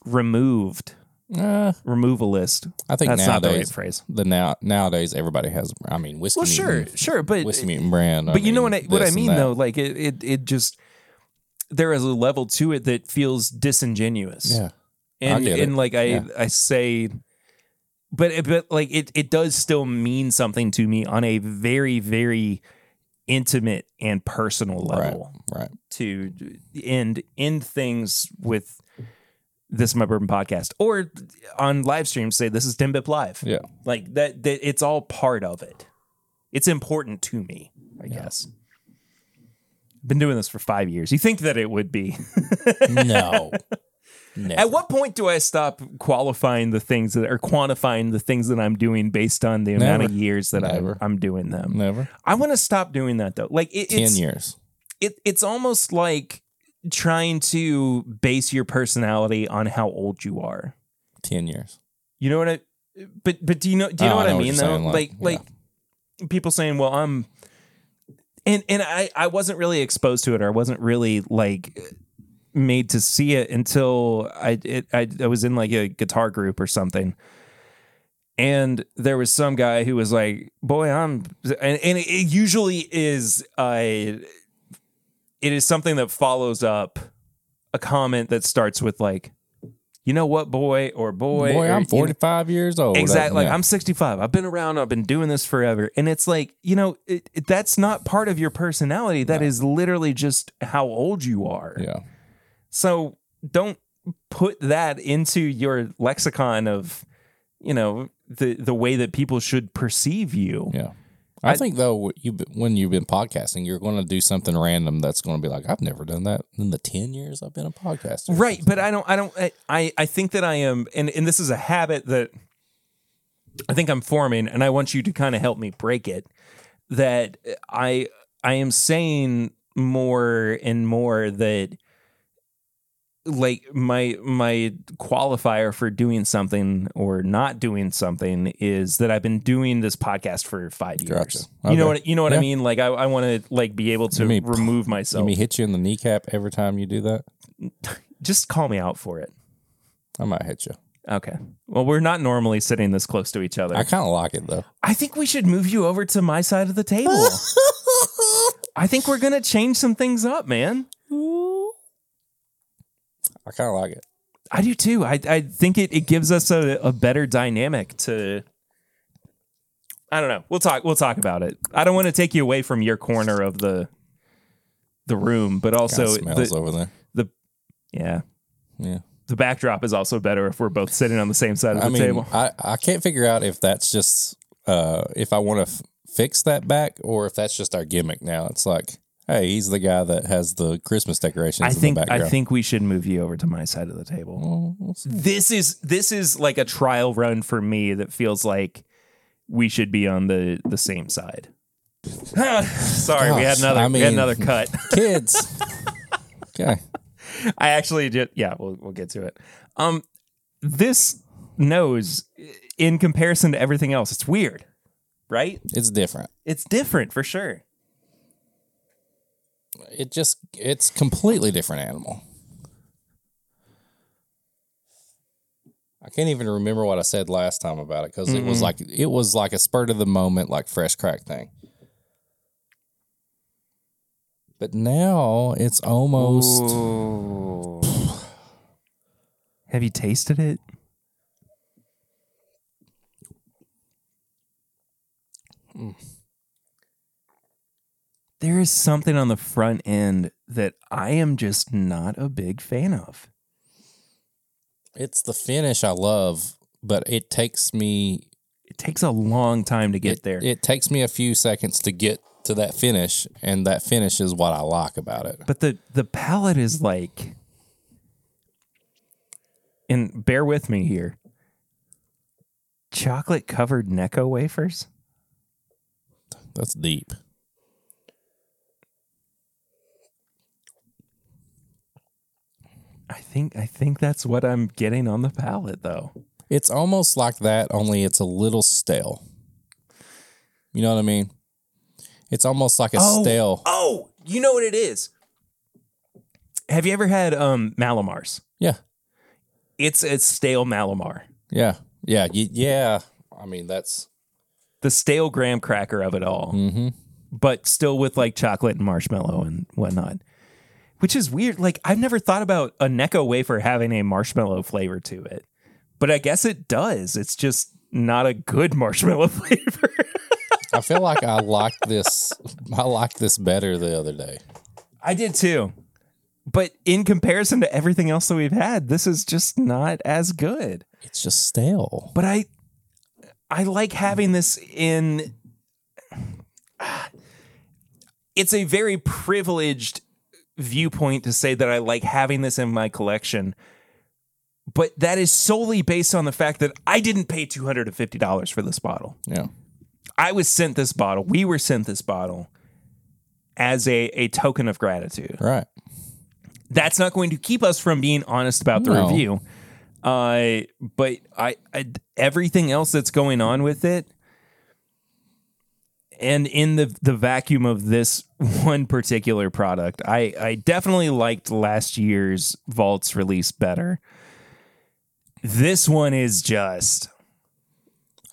Speaker 1: removed,
Speaker 2: Uh,
Speaker 1: removalist.
Speaker 2: I think
Speaker 1: That's not the right phrase.
Speaker 2: the now nowadays everybody has. I mean, whiskey.
Speaker 1: Well, sure,
Speaker 2: Mutant-
Speaker 1: sure, but
Speaker 2: whiskey mutant brand. I
Speaker 1: but you know what I what I mean though. Like it, it it just there is a level to it that feels disingenuous.
Speaker 2: Yeah.
Speaker 1: And and like I
Speaker 2: Yeah.
Speaker 1: I say, but but like it it does still mean something to me on a very very intimate and personal level
Speaker 2: Right.
Speaker 1: to end end things with this is my bourbon podcast or on live streams say this is Tim Bip live
Speaker 2: Yeah.
Speaker 1: like that, that it's all part of it it's important to me I guess been doing this for five years you think that it would be
Speaker 2: No. Never.
Speaker 1: At what point do I stop qualifying the things that are quantifying the things that I'm doing based on the amount of years that I'm,
Speaker 2: Never.
Speaker 1: I'm doing them?
Speaker 2: Never.
Speaker 1: I want to stop doing that though. Like it,
Speaker 2: Ten years.
Speaker 1: it, it's almost like trying to base your personality on how old you are.
Speaker 2: Ten years.
Speaker 1: You know what I? But but do you know do you know
Speaker 2: Oh,
Speaker 1: what
Speaker 2: I
Speaker 1: I
Speaker 2: know what
Speaker 1: mean
Speaker 2: you're
Speaker 1: though? Like
Speaker 2: like,
Speaker 1: like, people saying, "Well, I'm," and and I I wasn't really exposed to it, or I wasn't really like made to see it until I it I, I was in like a guitar group or something. And there was some guy who was like, "Boy, I'm," and, and it usually is uh, it is something that follows up a comment that starts with like, "You know what, boy," or "Boy,"
Speaker 2: Boy,
Speaker 1: or,
Speaker 2: I'm
Speaker 1: you know-
Speaker 2: 45 years old.
Speaker 1: Exactly. Like
Speaker 2: Yeah.
Speaker 1: I'm 65. I've been around. I've been doing this forever. And it's like, you know, it, it- that's not part of your personality. That is literally just how old you are.
Speaker 2: Yeah.
Speaker 1: So don't put that into your lexicon of, you know, the the way that people should perceive you.
Speaker 2: Yeah. I, think though you when you've been podcasting, you're going to do something random that's going to be like, I've never done that in the ten years I've been a podcaster.
Speaker 1: Right, but I don't I don't I- I I think that I am and and this is a habit that I think I'm forming and I want you to kind of help me break it that I I am saying more and more that like my my qualifier for doing something or not doing something is that I've been doing this podcast for 5 years.
Speaker 2: Gotcha.
Speaker 1: You know what you know what I mean like I I want to like be able to
Speaker 2: You mean-
Speaker 1: remove
Speaker 2: You
Speaker 1: myself.
Speaker 2: mean hit you in the kneecap every time you do that?
Speaker 1: Just call me out for it.
Speaker 2: I might hit you.
Speaker 1: Okay. Well, we're not normally sitting this close to each other.
Speaker 2: I
Speaker 1: I,
Speaker 2: kind of like it though.
Speaker 1: I think we should move you over to my side of the table. I think we're going to change some things up, man.
Speaker 2: I kind of like it.
Speaker 1: I do too. I, I think it, it gives us a, a better dynamic to I don't know. We'll talk we'll talk about it. I don't want to take you away from your corner of the the room, but also
Speaker 2: Kinda smells
Speaker 1: the,
Speaker 2: over there.
Speaker 1: the yeah.
Speaker 2: Yeah.
Speaker 1: The backdrop is also better if we're both sitting on the same side of the
Speaker 2: mean,
Speaker 1: table.
Speaker 2: I, I can't figure out if that's just uh, if I want to f- fix that back or if that's just our gimmick now. It's like, hey, he's the guy that has the Christmas decorations
Speaker 1: I
Speaker 2: in
Speaker 1: think
Speaker 2: the
Speaker 1: I think we should move you over to my side of the table.
Speaker 2: Well.
Speaker 1: This is this is like a trial run for me that feels like we should be on the the same side. Sorry, we had another
Speaker 2: I
Speaker 1: we had another cut.
Speaker 2: kids. okay.
Speaker 1: I actually did. Yeah, we'll we'll get to it. Um, this nose, in comparison to everything else, it's weird, right?
Speaker 2: It's different.
Speaker 1: It's different for sure.
Speaker 2: It just it's completely different animal. I can't even remember what I said last time about it because it was mm-hmm. like it was like a spurt of the moment, like fresh crack thing. But now it's almost
Speaker 1: Ooh. Have you tasted it? Mm. There is something on the front end that I am just not a big fan of.
Speaker 2: it's the finish I love, but it takes me
Speaker 1: It takes a long time to get
Speaker 2: it,
Speaker 1: there.
Speaker 2: It takes me a few seconds to get to that finish, and that finish is what I like about it.
Speaker 1: But the the palate is like and bear with me here. Chocolate covered Necco wafers?
Speaker 2: That's deep.
Speaker 1: I think I think that's what I'm getting on the palate though.
Speaker 2: It's almost like that, only it's a little stale. You know what I mean? It's almost like a stale.
Speaker 1: Oh, you know what it is? Have you ever had um Mallomars?
Speaker 2: Yeah,
Speaker 1: It's it's stale Mallomar.
Speaker 2: yeah, yeah, yeah. I mean, that's
Speaker 1: The stale graham cracker of it all.
Speaker 2: mm-hmm.
Speaker 1: but still with like chocolate and marshmallow and whatnot. Which is weird. Like I've never thought about a Necco wafer having a marshmallow flavor to it, but I guess it does. It's just not a good marshmallow flavor.
Speaker 2: I feel like I like this. I like this better the other day.
Speaker 1: I did too, but in comparison to everything else that we've had, this is just not as good.
Speaker 2: It's just stale.
Speaker 1: But I, I like having this in. It's a very privileged viewpoint to say that I like having this in my collection, but that is solely based on the fact that I didn't pay two hundred and fifty dollars for this bottle.
Speaker 2: Yeah,
Speaker 1: I was sent this bottle. We were sent this bottle as a a token of gratitude
Speaker 2: right.
Speaker 1: that's not going to keep us from being honest about the
Speaker 2: No.
Speaker 1: review. Uh, but I, I everything else that's going on with it, and in the the vacuum of this one particular product, I I definitely liked last year's Vaults release better. This one is just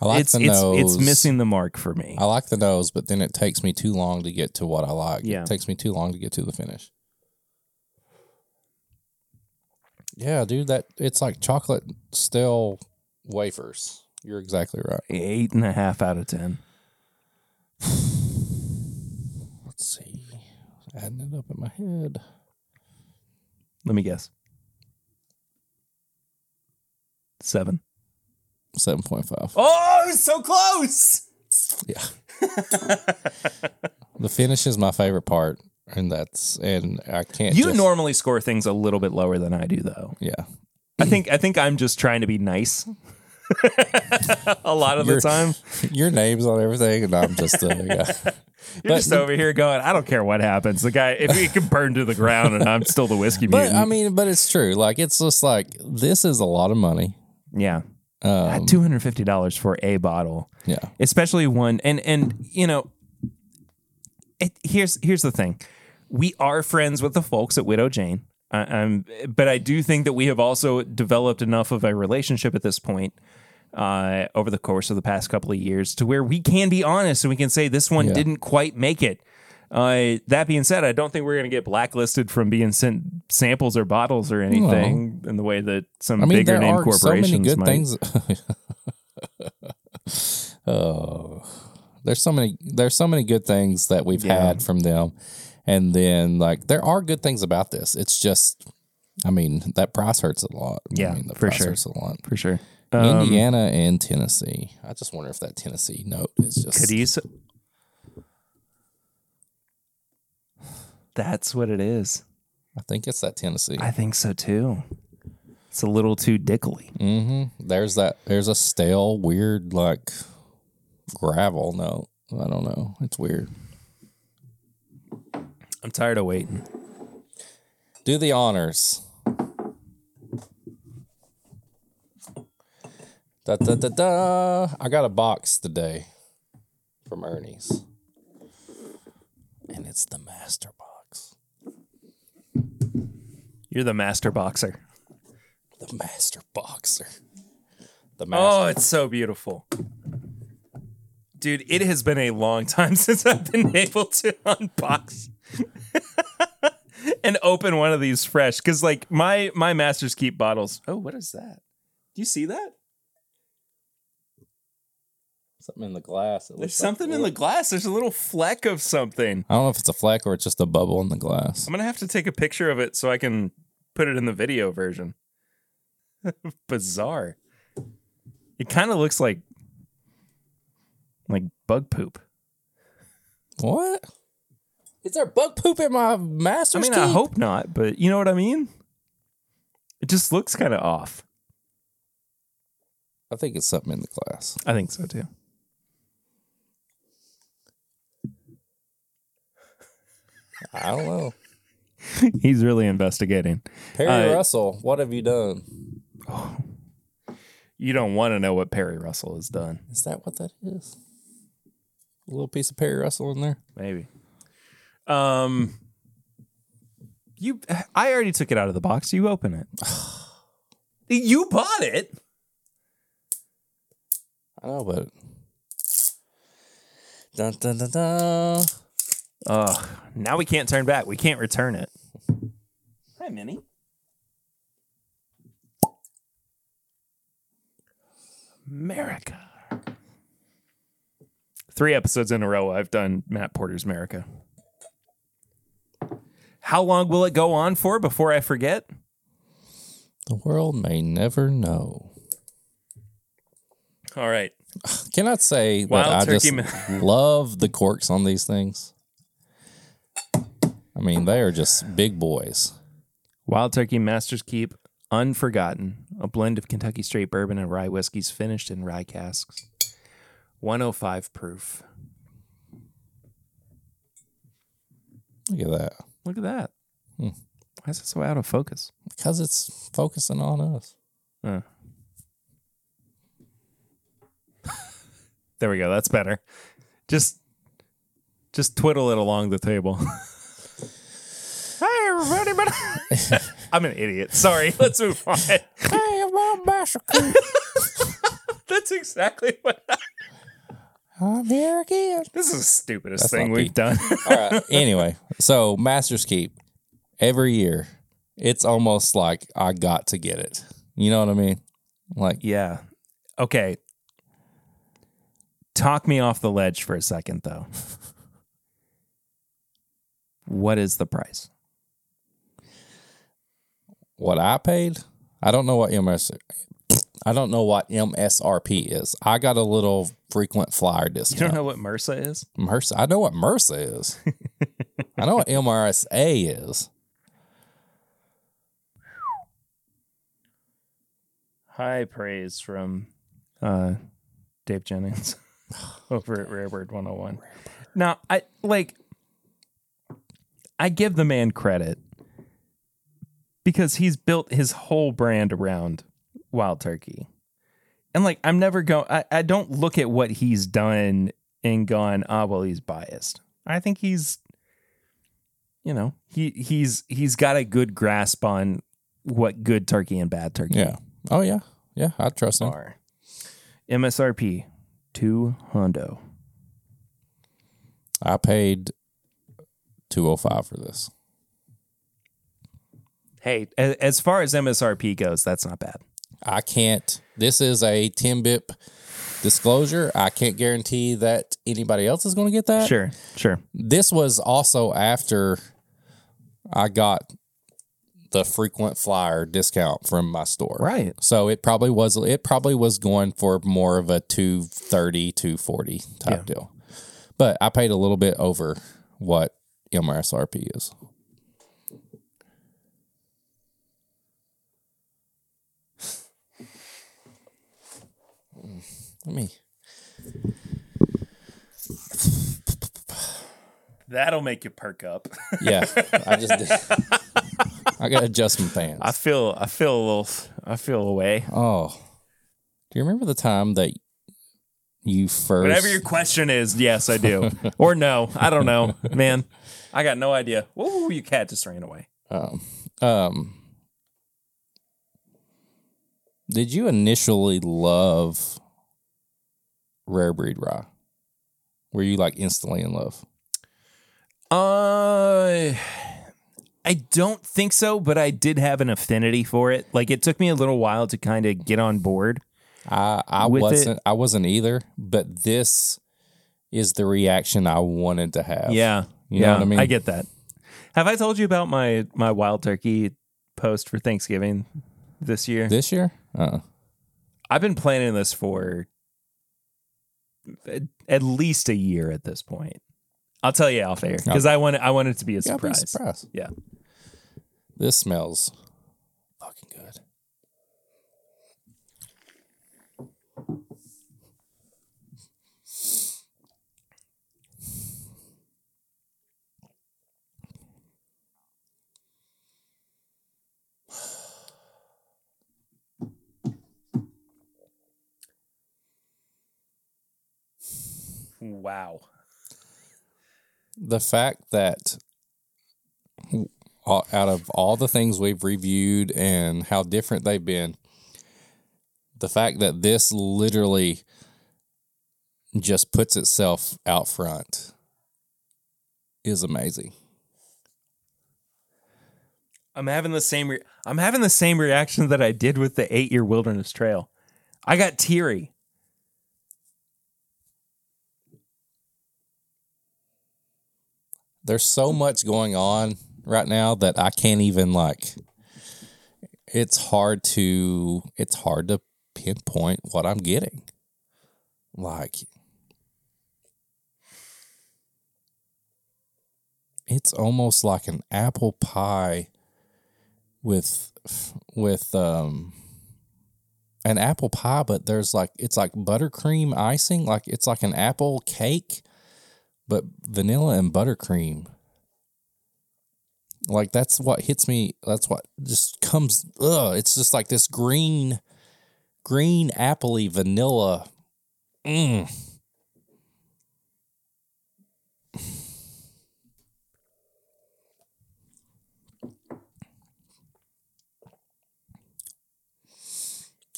Speaker 2: I like
Speaker 1: it's
Speaker 2: the
Speaker 1: it's
Speaker 2: nose.
Speaker 1: it's missing the mark for me.
Speaker 2: I like the nose, but then it takes me too long to get to what I like.
Speaker 1: Yeah.
Speaker 2: It takes me too long to get to the finish. Yeah, dude, that it's like chocolate stale wafers. You're exactly right.
Speaker 1: Eight and a half out of ten.
Speaker 2: Let's see. Adding it up in my head.
Speaker 1: Let me guess. Seven.
Speaker 2: Seven point five.
Speaker 1: Oh, so close.
Speaker 2: Yeah. the finish is my favorite part, and that's and I can't.
Speaker 1: You
Speaker 2: just-
Speaker 1: normally score things a little bit lower than I do, though.
Speaker 2: Yeah.
Speaker 1: I think I think I'm just trying to be nice. a lot of the time,
Speaker 2: Your name's on everything, and I'm just uh, yeah.
Speaker 1: you're
Speaker 2: but-
Speaker 1: just over here going, "I don't care what happens." The guy, if he can burn to the ground, and I'm still the whiskey
Speaker 2: But
Speaker 1: mutant.
Speaker 2: I mean, but it's true. Like it's just like this is a lot of money.
Speaker 1: yeah,
Speaker 2: Um,
Speaker 1: two hundred fifty dollars for a bottle,
Speaker 2: yeah.
Speaker 1: especially one. And and you know, it, here's here's the thing: we are friends with the folks at Widow Jane. I, I'm, but I do think that we have also developed enough of a relationship at this point uh, over the course of the past couple of years to where we can be honest and we can say this one
Speaker 2: Yeah.
Speaker 1: didn't quite make it. Uh, that being said, I don't think we're going to get blacklisted from being sent samples or bottles or anything in the way that some
Speaker 2: I mean,
Speaker 1: bigger
Speaker 2: there
Speaker 1: name
Speaker 2: are so
Speaker 1: corporations
Speaker 2: many good
Speaker 1: might.
Speaker 2: things. oh, there's so many. There's so many good things that we've
Speaker 1: Yeah.
Speaker 2: had from them, and then like there are good things about this. It's just, I mean, that price hurts a lot.
Speaker 1: Yeah,
Speaker 2: I mean, the
Speaker 1: for
Speaker 2: price
Speaker 1: sure.
Speaker 2: hurts a lot.
Speaker 1: for sure. Um,
Speaker 2: Indiana and Tennessee. I just wonder if that Tennessee note is just.
Speaker 1: Cadiz. That's what it is.
Speaker 2: I think it's that Tennessee.
Speaker 1: I think so too. It's a little too dickly.
Speaker 2: Mm-hmm. There's that. There's a stale, weird, like gravel note. I don't know. It's weird.
Speaker 1: I'm tired of waiting.
Speaker 2: Do the honors. Da, da, da, da. I got a box today from Ernie's. And it's the master box.
Speaker 1: You're the master boxer.
Speaker 2: The master boxer. The
Speaker 1: Oh, it's so beautiful. Dude, it has been a long time since I've been able to unbox and open one of these fresh. Cause like my my Masters Keep bottles. Oh, what is that? Do you see that?
Speaker 2: Something in the glass.
Speaker 1: There's something
Speaker 2: like-
Speaker 1: in the glass. There's a little fleck of something.
Speaker 2: I don't know if it's a fleck or it's just a bubble in the glass.
Speaker 1: I'm gonna have to take a picture of it so I can put it in the video version. Bizarre. It kind of looks like like bug poop.
Speaker 2: What? Is there bug poop in my
Speaker 1: master?
Speaker 2: I
Speaker 1: mean? I hope not, but you know what I mean? It just looks kind of off.
Speaker 2: I think it's something in the glass.
Speaker 1: I think so too.
Speaker 2: I don't know.
Speaker 1: He's really investigating.
Speaker 2: Perry
Speaker 1: Uh,
Speaker 2: Russell, what have you done?
Speaker 1: You don't want to know what Perry Russell has done.
Speaker 2: Is that what that is? A little piece of Perry Russell in there.
Speaker 1: Maybe. Um you I already took it out of the box. You open it. you bought it.
Speaker 2: I know, but dun dun dun dun.
Speaker 1: Ugh. Now we can't turn back. We can't return it. Hi, Minnie. America. Three episodes in a row, I've done Matt Porter's America. How long will it go on for before I forget?
Speaker 2: The world may never know.
Speaker 1: All right.
Speaker 2: Can I say that I just
Speaker 1: ma-
Speaker 2: love the corks on these things? I mean, they are just big boys.
Speaker 1: Wild Turkey Masters Keep Unforgotten, a blend of Kentucky straight bourbon and rye whiskeys finished in rye casks. 105 proof.
Speaker 2: Look at that.
Speaker 1: Look at that.
Speaker 2: Hmm.
Speaker 1: Why is it so out of focus?
Speaker 2: Because it's focusing on us.
Speaker 1: Uh. there we go. That's better. Just just twiddle it along the table. Everybody, but I'm an idiot. Sorry. Let's move on.
Speaker 2: Hey, I'm Master
Speaker 1: That's exactly what
Speaker 2: I'm here again.
Speaker 1: This is the stupidest
Speaker 2: That's
Speaker 1: thing
Speaker 2: not
Speaker 1: we've done.
Speaker 2: All right. Anyway, so Masters Keep every year, it's almost like I got to get it. You know what I mean? Like,
Speaker 1: yeah. Okay. Talk me off the ledge for a second, though. what is the price?
Speaker 2: What I paid, I don't know what MS. I don't know what MSRP is. I got a little frequent flyer discount.
Speaker 1: You don't know what MRSA is?
Speaker 2: MRSA. I know what MRSA is. I know what MRSA is.
Speaker 1: High praise from uh, Dave Jennings over at Rarebird 101. Now, I like, I give the man credit because he's built his whole brand around Wild Turkey. And like, I'm never going, I, don't look at what he's done and gone, ah, well, he's biased. I think he's, you know, he he's he's got a good grasp on what good turkey and bad turkey
Speaker 2: Yeah. Oh yeah. Yeah. I trust him.
Speaker 1: are. MSRP two hundo.
Speaker 2: I paid 205 for this.
Speaker 1: Hey, as far as MSRP goes, that's not bad.
Speaker 2: I can't. This is a 10 bip disclosure. I can't guarantee that anybody else is going to get that.
Speaker 1: Sure, sure.
Speaker 2: This was also after I got the frequent flyer discount from my store.
Speaker 1: Right.
Speaker 2: So it probably was it probably was going for more of a 230 240 type
Speaker 1: Yeah.
Speaker 2: deal. But I paid a little bit over what MSRP is. Let me
Speaker 1: That'll make you perk up.
Speaker 2: Yeah, I just did. I got to adjust my pants.
Speaker 1: I feel I feel a little I feel away.
Speaker 2: oh, do you remember the time that you first?
Speaker 1: Whatever your question is, yes, I do. or no, I don't know, man. I got no idea. Whoa, your cat just ran away.
Speaker 2: um, um, did you initially love rare breed rye? Were you like instantly in love?
Speaker 1: Uh, I don't think so, but I did have an affinity for it. Like it took me a little while to kind of get on board.
Speaker 2: I I wasn't. I wasn't either. But this is the reaction I wanted to have.
Speaker 1: Yeah,
Speaker 2: You know
Speaker 1: yeah,
Speaker 2: what I mean?
Speaker 1: I get that. Have I told you about my my wild turkey post for Thanksgiving this year?
Speaker 2: This year, uh,
Speaker 1: I've been planning this for at- least a year at this point. I'll tell you off air because I want it, I want it to be a
Speaker 2: gotta be a
Speaker 1: surprise.
Speaker 2: surprise.
Speaker 1: Yeah.
Speaker 2: This smells
Speaker 1: Wow.
Speaker 2: the fact that out of all the things we've reviewed and how different they've been, the fact that this literally just puts itself out front is amazing.
Speaker 1: I'm having the same re- I'm having the same reaction that I did with the 8-year wilderness trail. I got teary.
Speaker 2: There's so much going on right now that I can't even like it's hard to it's hard to pinpoint what I'm getting. Like it's almost like an apple pie with with um an apple pie but there's like it's like buttercream icing like it's like an apple cake but vanilla and buttercream like that's what hits me that's what just comes ugh it's just like this green green appley vanilla mm.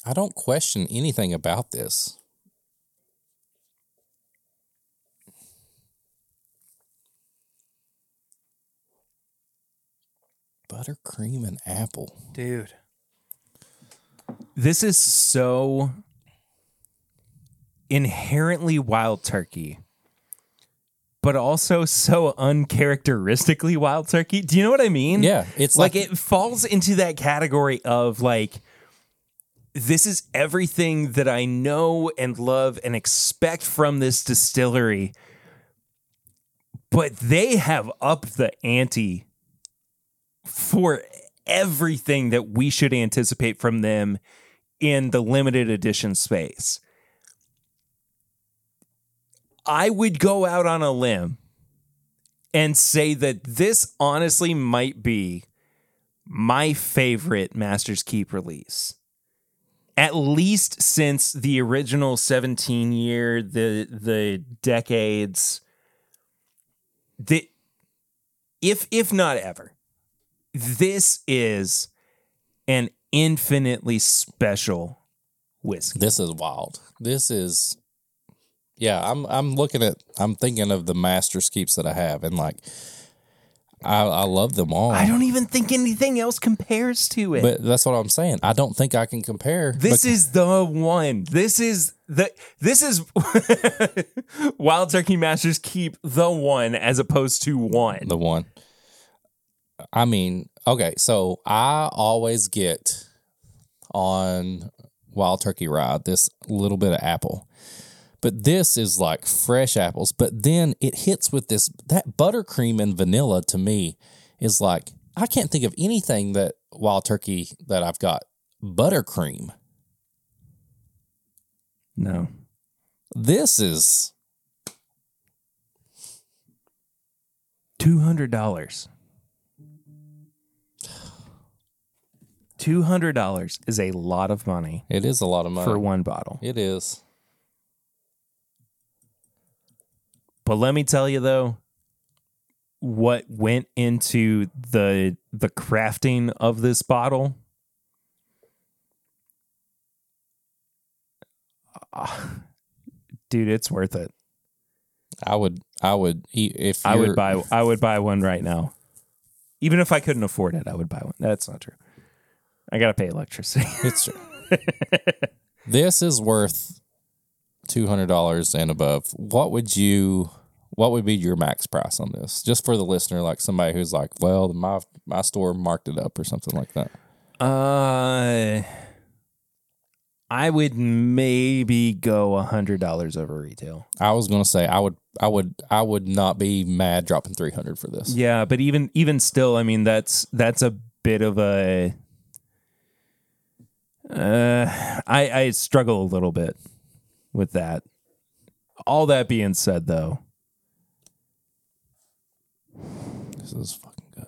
Speaker 2: I don't question anything about this. Buttercream and apple.
Speaker 1: Dude. This is so inherently wild turkey, but also so uncharacteristically wild turkey. Do you know what I mean?
Speaker 2: Yeah, it's
Speaker 1: like,
Speaker 2: like,
Speaker 1: it falls into that category of like this is everything that I know and love and expect from this distillery. But they have upped the ante for everything that we should anticipate from them in the limited edition space. I would go out on a limb and say that this honestly might be my favorite Master's Keep release. At least since the original 17 year, the the decades. The if if not ever. This is an infinitely special whiskey.
Speaker 2: this is wild. This is yeah, I'm I'm looking at I'm thinking of the master keeps that I have and like I, I love them all.
Speaker 1: I don't even think anything else compares to it.
Speaker 2: but that's what I'm saying. I don't think I can compare.
Speaker 1: This is the one. This is the this is Wild Turkey Masters keep the one as opposed to one.
Speaker 2: the one. I mean, okay, so I always get on Wild Turkey Rye this little bit of apple. But this is like fresh apples, but then it hits with this that buttercream and vanilla to me is like I can't think of anything that Wild Turkey that I've got buttercream.
Speaker 1: No.
Speaker 2: This is
Speaker 1: Two hundred dollars. Two hundred dollars is a lot of money
Speaker 2: it is a lot of money.
Speaker 1: for one bottle.
Speaker 2: It is.
Speaker 1: But let me tell you though, what went into the the crafting of this bottle. Ah, dude, it's worth it.
Speaker 2: I would I would e- if
Speaker 1: I
Speaker 2: you're-
Speaker 1: would buy I would buy one right now. Even if I couldn't afford it, I would buy one. That's not true. I gotta pay electricity.
Speaker 2: It's true. this is worth two hundred dollars and above. What would you? What would be your max price on this? Just for the listener, like somebody who's like, well, my my store marked it up or something like that.
Speaker 1: Uh, I would maybe go a hundred dollars over retail.
Speaker 2: I was gonna say I would I would I would not be mad dropping three hundred for this.
Speaker 1: Yeah, but even even still, I mean that's that's a bit of a. Uh, I I struggle a little bit with that. All that being said, though,
Speaker 2: This is fucking good.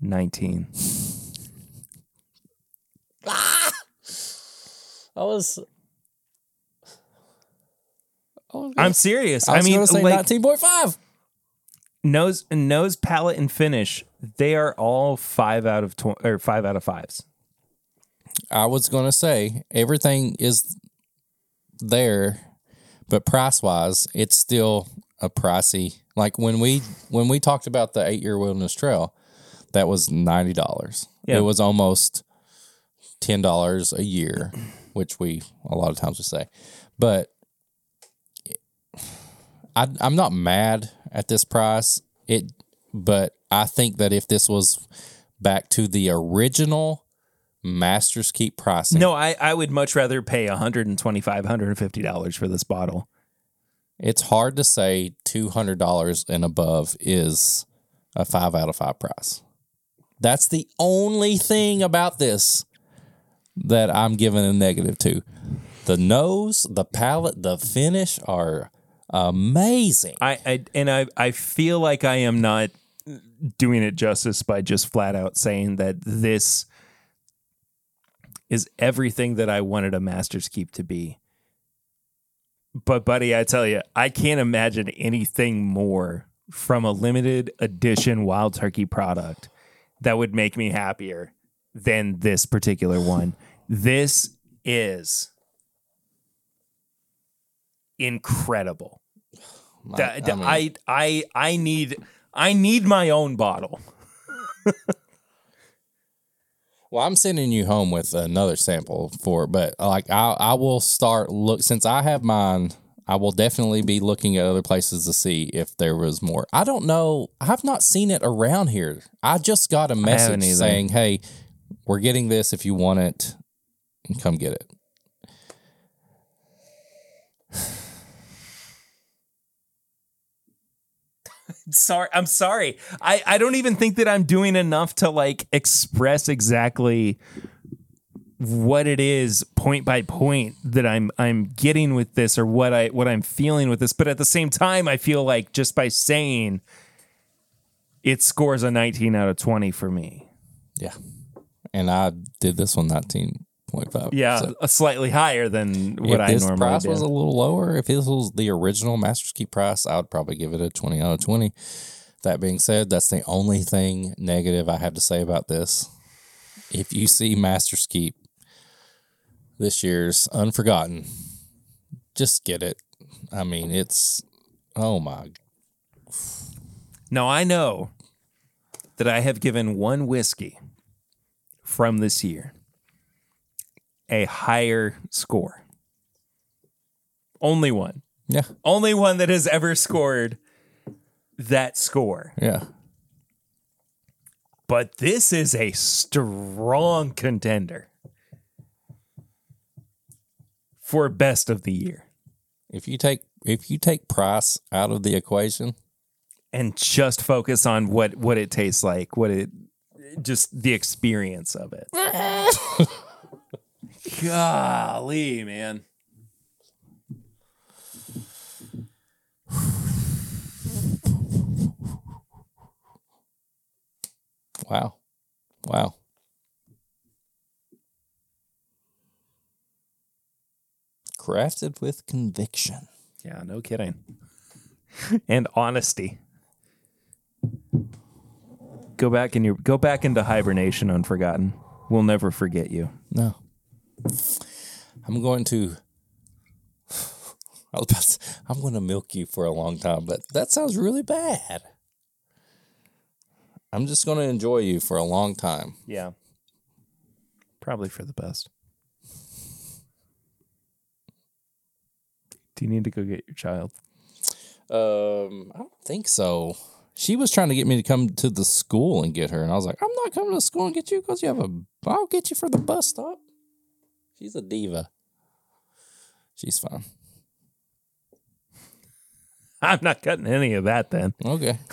Speaker 1: nineteen.
Speaker 2: I was.
Speaker 1: I'm serious.
Speaker 2: I
Speaker 1: I, mean,
Speaker 2: gonna say
Speaker 1: like
Speaker 2: nineteen point five.
Speaker 1: Nose and nose palette and finish, they are all five out of tw- or five out of fives.
Speaker 2: I was gonna say everything is there, but price wise, it's still a pricey. Like when we when we talked about the eight year wilderness trail, that was ninety dollars.
Speaker 1: Yeah.
Speaker 2: It was almost ten dollars a year, which we a lot of times we say, but I, I'm not mad at this price. It, but I think that if this was back to the original Masters Keep pricing,
Speaker 1: No, I, I would much rather pay 125 $150 for this bottle.
Speaker 2: it's hard to say two hundred dollars and above is a five out of five price. That's the only thing about this that I'm giving a negative to. The nose, the palate, the finish are amazing.
Speaker 1: I, I and I I feel like I am not doing it justice by just flat out saying that this is everything that I wanted a Master's Keep to be. But buddy, I tell you, I can't imagine anything more from a limited edition wild turkey product that would make me happier than this particular one. This is incredible.
Speaker 2: I- I mean-
Speaker 1: I, I I need I need my own bottle.
Speaker 2: Well, I'm sending you home with another sample for, but like I, I will start look since I have mine. I will definitely be looking at other places to see if there was more. I don't know. I've not seen it around here. I just got a message saying, "Hey, we're getting this. If you want it, come get it."
Speaker 1: Sorry, I'm sorry. I I don't even think that I'm doing enough to like express exactly what it is point by point that I'm I'm getting with this or what I what I'm feeling with this. But at the same time, I feel like just by saying it scores a 19 out of 20 for me.
Speaker 2: Yeah, and I did this one nineteen point five.
Speaker 1: Yeah, a slightly higher than what
Speaker 2: if
Speaker 1: I
Speaker 2: this
Speaker 1: normally
Speaker 2: price
Speaker 1: do.
Speaker 2: was a little lower, if this was the original Masters Keep price, I would probably give it a 20 out of 20. That being said, that's the only thing negative I have to say about this. If you see Masters Keep this year's Unforgotten, just get it. I mean, it's oh my.
Speaker 1: Now I know that I have given one whiskey from this year a higher score. Only one.
Speaker 2: Yeah,
Speaker 1: Only one that has ever scored that score.
Speaker 2: yeah.
Speaker 1: But this is a strong contender for best of the year.
Speaker 2: If you take if you take price out of the equation,
Speaker 1: and just focus on what what it tastes like, what it just the experience of it. Golly, man.
Speaker 2: wow, wow. Crafted with conviction.
Speaker 1: Yeah, no kidding. and honesty. Go back in your go back into hibernation, unforgotten. We'll never forget you.
Speaker 2: No. I'm going to. I was about to, I'm going to milk you for a long time, but that sounds really bad. I'm just going to enjoy you for a long time.
Speaker 1: Yeah. Probably for the best. Do you need to go get your child?
Speaker 2: Um, I don't think so. She was trying to get me to come to the school and get her, and I was like, I'm not coming to school and get you because you have a. I'll get you for the bus stop. She's a diva. She's fine.
Speaker 1: I'm not cutting any of that then.
Speaker 2: Okay.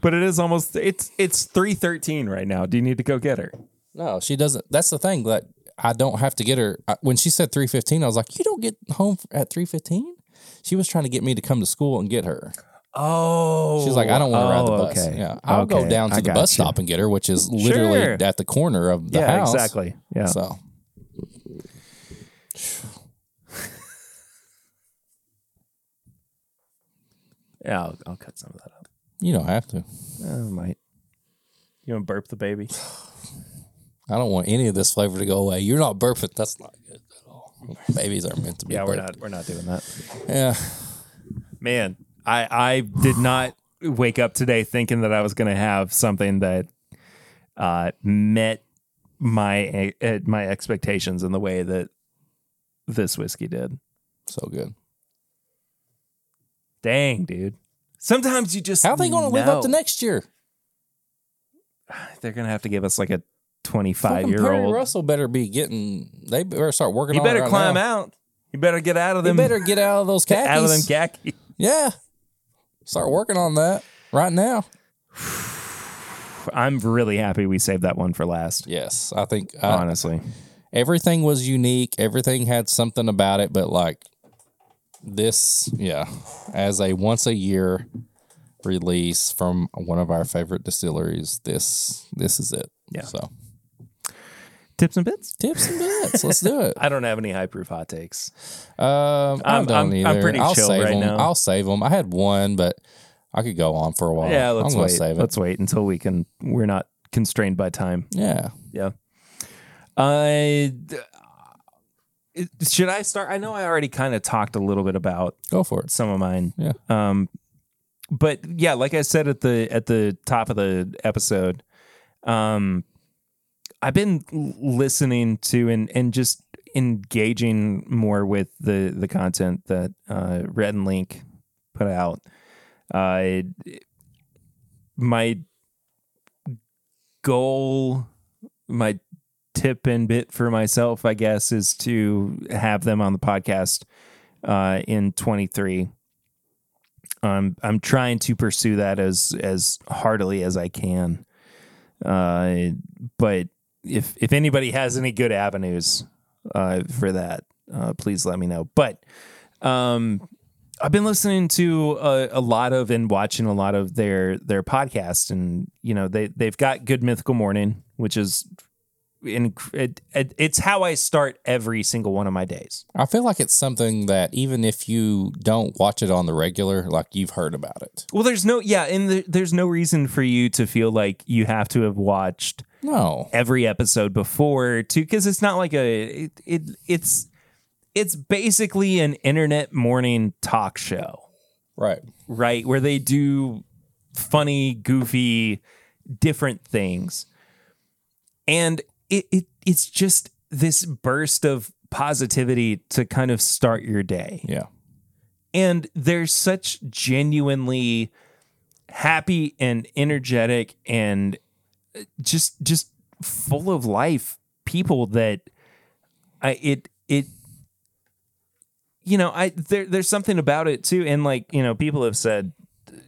Speaker 1: But it is almost it's it's three thirteen right now. Do you need to go get her?
Speaker 2: No, she doesn't. That's the thing. That I don't have to get her. I- When she said three fifteen, I was like, "You don't get home at three fifteen? She was trying to get me to come to school and get her.
Speaker 1: Oh,
Speaker 2: She's like, "I don't want to ride the
Speaker 1: oh,
Speaker 2: bus."
Speaker 1: Okay.
Speaker 2: Yeah, I'll go
Speaker 1: Okay,
Speaker 2: down
Speaker 1: I
Speaker 2: to the bus
Speaker 1: you.
Speaker 2: stop and get her, which is literally
Speaker 1: Sure.
Speaker 2: at the corner of the
Speaker 1: Yeah,
Speaker 2: house.
Speaker 1: exactly. Yeah.
Speaker 2: So
Speaker 1: yeah, I'll, I'll cut some of that up.
Speaker 2: you don't have to.
Speaker 1: I might. You want to burp the baby?
Speaker 2: I don't want any of this flavor to go away. You're not burping. That's not good at all. Babies are meant to be.
Speaker 1: Yeah, we're
Speaker 2: burped.
Speaker 1: not. We're not doing that.
Speaker 2: Yeah.
Speaker 1: Man, I I did not wake up today thinking that I was going to have something that uh, met my uh, my expectations in the way that this whiskey did.
Speaker 2: So good.
Speaker 1: Dang, dude. Sometimes you just
Speaker 2: How are they going to live up to next year?
Speaker 1: They're going to have to give us like a twenty
Speaker 2: five
Speaker 1: year
Speaker 2: Perry
Speaker 1: old.
Speaker 2: Russell better be getting. They better start working.
Speaker 1: You better
Speaker 2: right
Speaker 1: climb
Speaker 2: now.
Speaker 1: out. You better get out of them.
Speaker 2: You better get out of those khakis.
Speaker 1: out of them khaki.
Speaker 2: Yeah. Start working on that right now.
Speaker 1: I'm really happy we saved that one for last.
Speaker 2: Yes, I think I,
Speaker 1: Honestly,
Speaker 2: everything was unique. Everything had something about it, but like this, yeah, as a once a year release from one of our favorite distilleries, this this is it.
Speaker 1: Yeah.
Speaker 2: So
Speaker 1: tips and bits.
Speaker 2: tips and bits. Let's do it.
Speaker 1: I don't have any high proof hot takes.
Speaker 2: Um, I
Speaker 1: I'm-
Speaker 2: don't
Speaker 1: I'm-
Speaker 2: either.
Speaker 1: I'm pretty
Speaker 2: I'll
Speaker 1: chill
Speaker 2: save
Speaker 1: right
Speaker 2: them.
Speaker 1: now.
Speaker 2: I'll save them. I had one, but I could go on for a while.
Speaker 1: yeah, let's
Speaker 2: I'm
Speaker 1: wait.
Speaker 2: save it.
Speaker 1: Let's wait until we can. We're not constrained by time.
Speaker 2: yeah.
Speaker 1: Yeah. I should I start? I know I already kind of talked a little bit about
Speaker 2: Go for it.
Speaker 1: some of mine.
Speaker 2: Yeah.
Speaker 1: Um, but yeah, like I said at the at the top of the episode, um, I've been listening to and and just engaging more with the the content that uh, Rhett and Link put out. Uh, my goal, my tip and bit for myself, I guess, is to have them on the podcast uh, in 23. Um, I'm trying to pursue that as as heartily as I can. Uh, but if if anybody has any good avenues uh, for that, uh, please let me know. But um, I've been listening to a, a lot of and watching a lot of their their podcasts, and you know they they've got Good Mythical Morning, which is in, it, it, it's how I start every single one of my days.
Speaker 2: I feel like it's something that even if you don't watch it on the regular, like you've heard about it.
Speaker 1: Well, there's no yeah, and there, there's no reason for you to feel like you have to have watched
Speaker 2: No.
Speaker 1: every episode before too, because it's not like a it, it it's it's basically an internet morning talk show,
Speaker 2: Right.
Speaker 1: right? Where they do funny, goofy, different things. And it, it it's just this burst of positivity to kind of start your day.
Speaker 2: Yeah.
Speaker 1: And they're such genuinely happy and energetic and just just full of life people that I it it you know I there there's something about it too and like you know people have said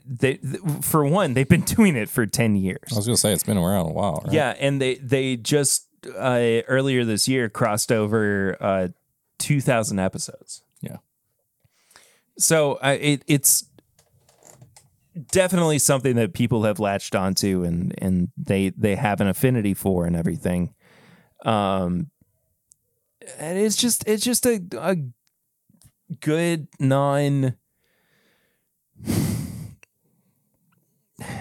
Speaker 1: they th- for one they've been doing it for 10 years
Speaker 2: I was gonna say it's been around a while, right?
Speaker 1: yeah and they they just uh earlier this year crossed over uh 2000 episodes
Speaker 2: Yeah.
Speaker 1: so I it it's definitely something that people have latched onto and and they they have an affinity for and everything. Um and it's just it's just a a good non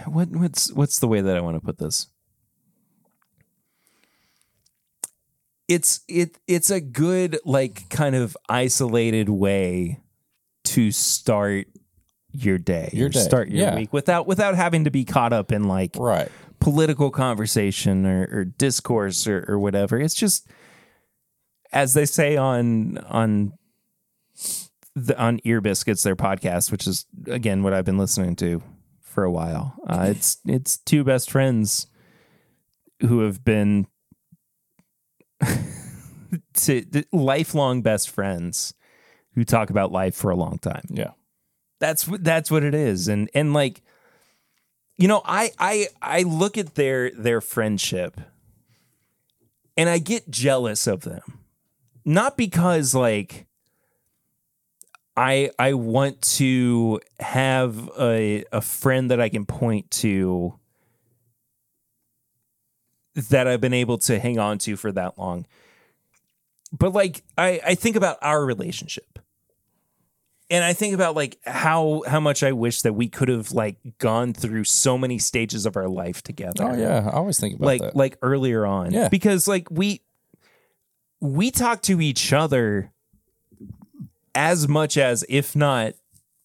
Speaker 1: what what's what's the way that I want to put this? It's it it's a good like kind of isolated way to start your day
Speaker 2: Your day,
Speaker 1: start your
Speaker 2: yeah.
Speaker 1: week without without having to be caught up in like
Speaker 2: Right.
Speaker 1: political conversation or, or discourse or, or whatever it's just as they say on on the on ear biscuits their podcast which is again what i've been listening to for a while uh, it's it's two best friends who have been to lifelong best friends who talk about life for a long time
Speaker 2: Yeah.
Speaker 1: That's that's what it is and and like you know i i i look at their their friendship and i get jealous of them. Not because like i i want to have a a friend that i can point to that i've been able to hang on to for that long. But like i i think about our relationship and I think about like how how much I wish that we could have like gone through so many stages of our life together.
Speaker 2: Oh yeah. I always think about
Speaker 1: like
Speaker 2: that.
Speaker 1: like earlier on.
Speaker 2: Yeah.
Speaker 1: Because like we we talk to each other as much as if not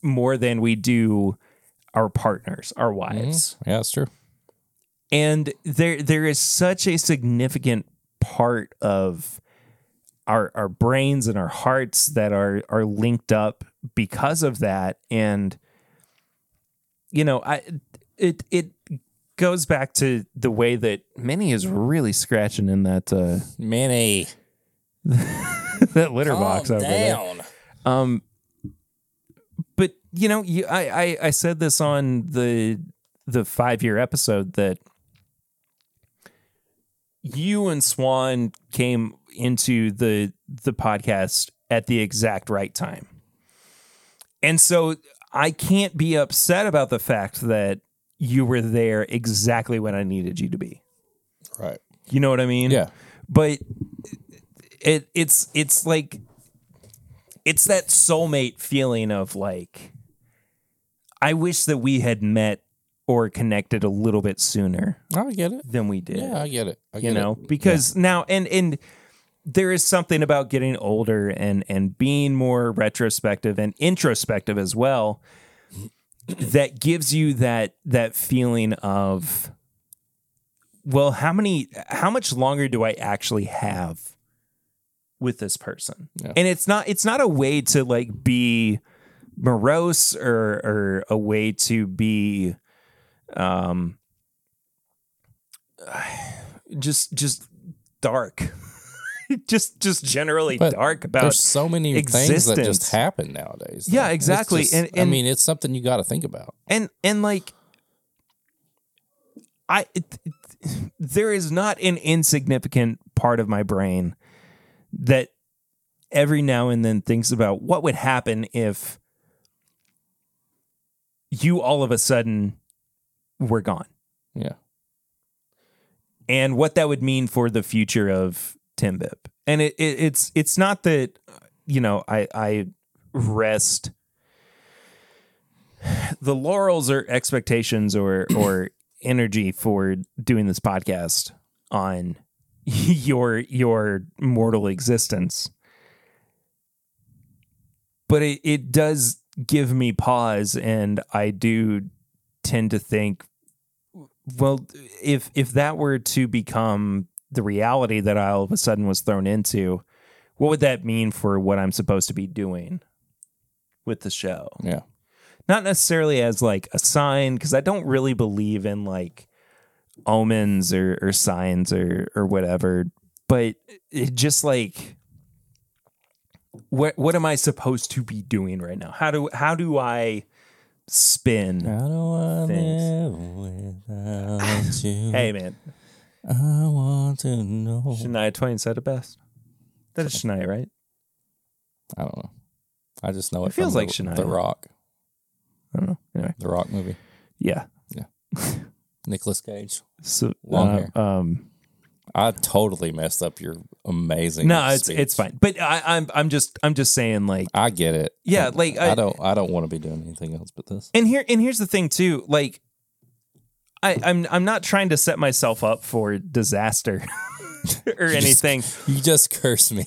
Speaker 1: more than we do our partners, our mm-hmm. wives.
Speaker 2: yeah, that's true.
Speaker 1: And there there is such a significant part of our our brains and our hearts that are are linked up because of that. And you know i it it goes back to the way that Minnie is really scratching in that uh
Speaker 2: Minnie.
Speaker 1: that litter box over there. um but you know you I, I i said this on the the five year episode that you and swan came into the the podcast at the exact right time and so i can't be upset about the fact that you were there exactly when i needed you to be
Speaker 2: Right.
Speaker 1: you know what i mean
Speaker 2: Yeah.
Speaker 1: but it it's it's like it's that soulmate feeling of like I wish that we had met or connected a little bit sooner oh,
Speaker 2: I get it.
Speaker 1: than we did.
Speaker 2: Yeah, I get it. I get
Speaker 1: you know,
Speaker 2: it.
Speaker 1: because now and and there is something about getting older and and being more retrospective and introspective as well that gives you that that feeling of well how many how much longer do i actually have with this person
Speaker 2: Yeah.
Speaker 1: and it's not it's not a way to like be morose or or a way to be um just just dark just just generally
Speaker 2: But
Speaker 1: dark about
Speaker 2: There's so many things that just happen nowadays.
Speaker 1: Yeah.
Speaker 2: It's
Speaker 1: exactly.
Speaker 2: just-
Speaker 1: And-
Speaker 2: I mean, it's something you got to think about.
Speaker 1: and and like i it, there is not an insignificant part of my brain that every now and then thinks about what would happen if you all of a sudden were gone
Speaker 2: Yeah.
Speaker 1: and what that would mean for the future of Timbip. And it, it it's it's not that you know I I rest the laurels or expectations or or energy for doing this podcast on your your mortal existence. but it, it does give me pause and I do tend to think well if if that were to become the reality that I all of a sudden was thrown into what would that mean for what I'm supposed to be doing with the show
Speaker 2: Yeah.
Speaker 1: not necessarily as like a sign because I don't really believe in like omens or, or signs or or whatever but it just like what what am I supposed to be doing right now how do how do I spin
Speaker 2: How do I live without you?
Speaker 1: hey man
Speaker 2: I want to know.
Speaker 1: Shania Twain said it best that is Shania right
Speaker 2: I don't know. I just know
Speaker 1: It
Speaker 2: it,
Speaker 1: feels
Speaker 2: from
Speaker 1: like
Speaker 2: the,
Speaker 1: Shania.
Speaker 2: the Rock,
Speaker 1: I don't know anyway
Speaker 2: the Rock movie.
Speaker 1: yeah
Speaker 2: Yeah. Nicolas Cage.
Speaker 1: so
Speaker 2: Long
Speaker 1: uh,
Speaker 2: hair.
Speaker 1: um
Speaker 2: I totally messed up your amazing.
Speaker 1: no it's
Speaker 2: speech.
Speaker 1: it's fine but I, I'm I'm just I'm just saying like
Speaker 2: I get it.
Speaker 1: Yeah, like,
Speaker 2: I,
Speaker 1: I-
Speaker 2: don't. I don't want to be doing anything else but this.
Speaker 1: and here and here's the thing too like I, I'm I'm not trying to set myself up for disaster or anything.
Speaker 2: You just curse me.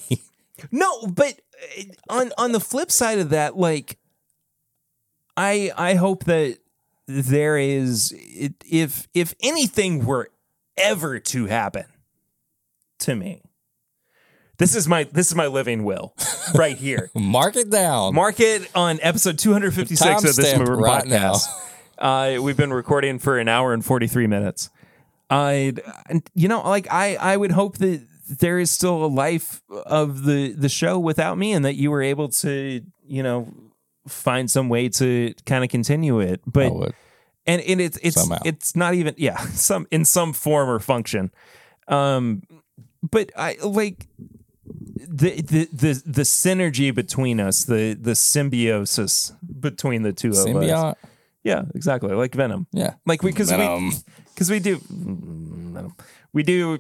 Speaker 1: No, but uh, on on the flip side of that, like I I hope that there is if if anything were ever to happen to me, this is my this is my living will right here.
Speaker 2: Mark it down.
Speaker 1: Mark it on episode 256 of this Movie
Speaker 2: right
Speaker 1: podcast. Uh, we've been recording for an hour and 43 minutes. I, you know, like I, I would hope that there is still a life of the the show without me, and that you were able to, you know, find some way to kind of continue it.
Speaker 2: I
Speaker 1: But
Speaker 2: would.
Speaker 1: and and it's it's
Speaker 2: Somehow.
Speaker 1: it's not even yeah some in some form or function um but i like the the the, the synergy between us the the symbiosis between the two of us
Speaker 2: Symbiote.
Speaker 1: Yeah exactly like venom
Speaker 2: Yeah.
Speaker 1: like we because we because we do Venom. we do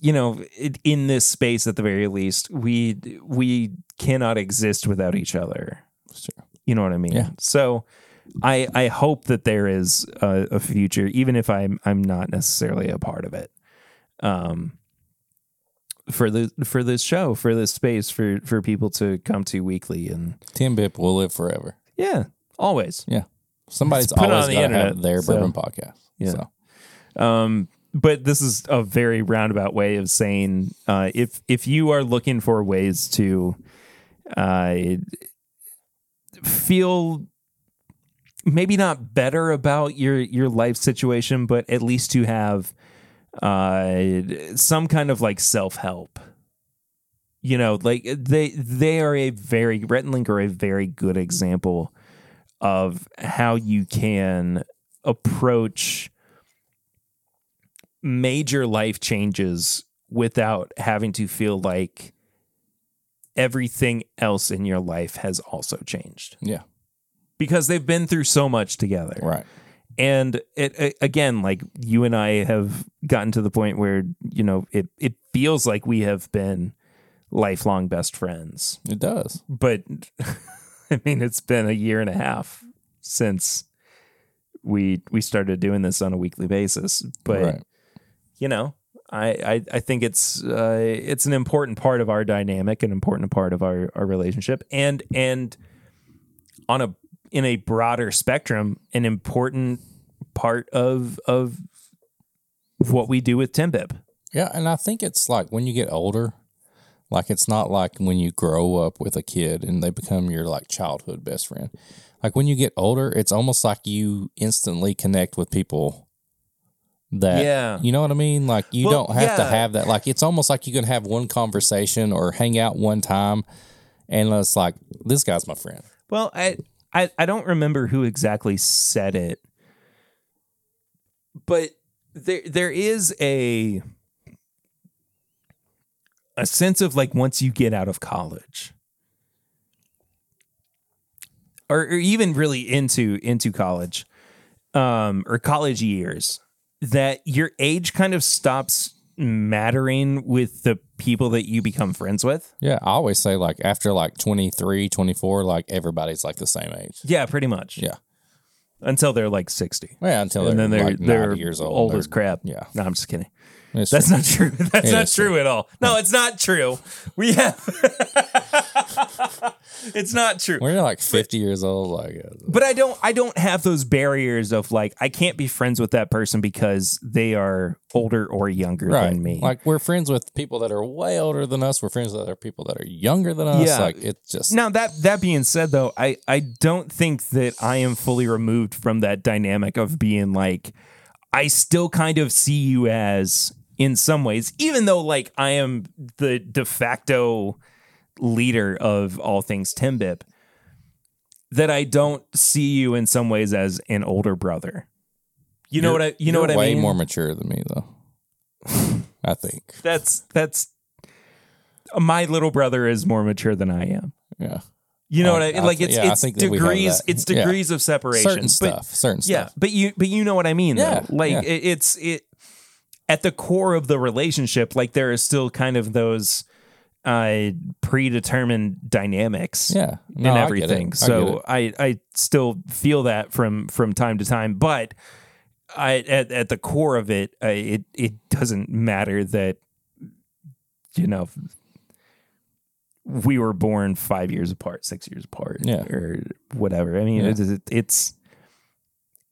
Speaker 1: you know it, in this space at the very least we we cannot exist without each other
Speaker 2: Sure.
Speaker 1: you know what I mean?
Speaker 2: Yeah.
Speaker 1: So I I hope that there is a, a future, even if I'm I'm not necessarily a part of it. Um for the for this show, for this space, for for people to come to weekly and
Speaker 2: Timbip will live forever.
Speaker 1: yeah, always.
Speaker 2: Somebody's
Speaker 1: put it
Speaker 2: always
Speaker 1: on the internet,
Speaker 2: have their
Speaker 1: so-
Speaker 2: bourbon podcast.
Speaker 1: Yeah.
Speaker 2: So
Speaker 1: Um but this is a very roundabout way of saying uh, if if you are looking for ways to uh, feel maybe not better about your your life situation, but at least to have uh, some kind of like self help. You know, like they they are a very Rhett and Link are a very good example of how you can approach major life changes without having to feel like everything else in your life has also changed
Speaker 2: yeah.
Speaker 1: because they've been through so much together.
Speaker 2: Right.
Speaker 1: And it, a- again, like you and I have gotten to the point where, you know, it, it feels like we have been lifelong best friends.
Speaker 2: It does.
Speaker 1: But I mean, it's been a year and a half since we we started doing this on a weekly basis. But
Speaker 2: right.
Speaker 1: you know, I, I, I think it's uh, it's an important part of our dynamic, an important part of our, our relationship, and and on a in a broader spectrum, an important part of of what we do with Timbip.
Speaker 2: Yeah, and I think it's like when you get older, like it's not like when you grow up with a kid and they become your like childhood best friend. Like when you get older, it's almost like you instantly connect with people that
Speaker 1: Yeah.
Speaker 2: you know what I mean? Like you
Speaker 1: Well,
Speaker 2: don't have to have that like it's almost like you can have one conversation or hang out one time and it's like this guy's my friend.
Speaker 1: Well, I, I I don't remember who exactly said it, but there there is a a sense of like once you get out of college, or, or even really into into college, um, or college years, that your age kind of stops mattering with the people that you become friends with.
Speaker 2: Yeah, I always say like after like 23, 24, like everybody's like the same age.
Speaker 1: Yeah, pretty much.
Speaker 2: Yeah.
Speaker 1: Until they're like 60.
Speaker 2: Yeah, until
Speaker 1: and
Speaker 2: they're,
Speaker 1: then they're
Speaker 2: like
Speaker 1: they're
Speaker 2: 90 years old.
Speaker 1: old as crap.
Speaker 2: Yeah.
Speaker 1: No, I'm just kidding.
Speaker 2: It's
Speaker 1: That's
Speaker 2: true.
Speaker 1: not true. That's
Speaker 2: It
Speaker 1: not
Speaker 2: is
Speaker 1: true at all. No, it's not true. We have. it's not true.
Speaker 2: You're like 50 years old, like
Speaker 1: But I don't. I don't have those barriers of like I can't be friends with that person because they are older or younger
Speaker 2: right,
Speaker 1: than me.
Speaker 2: like we're friends with people that are way older than us. We're friends with other people that are younger than us.
Speaker 1: Yeah.
Speaker 2: Like it's just
Speaker 1: Now that that being said, though, I I don't think that I am fully removed from that dynamic of being like I still kind of see you as in some ways, even though like I am the de facto leader of all things Timbip, that I don't see you in some ways as an older brother. You know
Speaker 2: You're-
Speaker 1: what I you know what I mean?
Speaker 2: way more mature than me though. I think.
Speaker 1: That's that's my little brother is more mature than I am.
Speaker 2: Yeah.
Speaker 1: You know
Speaker 2: I-
Speaker 1: what I
Speaker 2: I
Speaker 1: like? It's
Speaker 2: yeah,
Speaker 1: it's
Speaker 2: think that we have
Speaker 1: degrees. It's
Speaker 2: Yeah.
Speaker 1: degrees of separation.
Speaker 2: Certain
Speaker 1: But-
Speaker 2: stuff. Certain
Speaker 1: Yeah,
Speaker 2: stuff.
Speaker 1: but you but you know what I mean.
Speaker 2: Yeah,
Speaker 1: though. like
Speaker 2: yeah.
Speaker 1: It, it's it at the core of the relationship. Like there is still kind of those uh predetermined dynamics.
Speaker 2: Yeah.
Speaker 1: and
Speaker 2: No, it.
Speaker 1: everything.
Speaker 2: I
Speaker 1: so. I, I still feel that from from time to time, but I at, at the core of it, I, it it doesn't matter that you know we were born five years apart, six years apart,
Speaker 2: Yeah.
Speaker 1: or whatever. I mean,
Speaker 2: Yeah.
Speaker 1: it, it, it's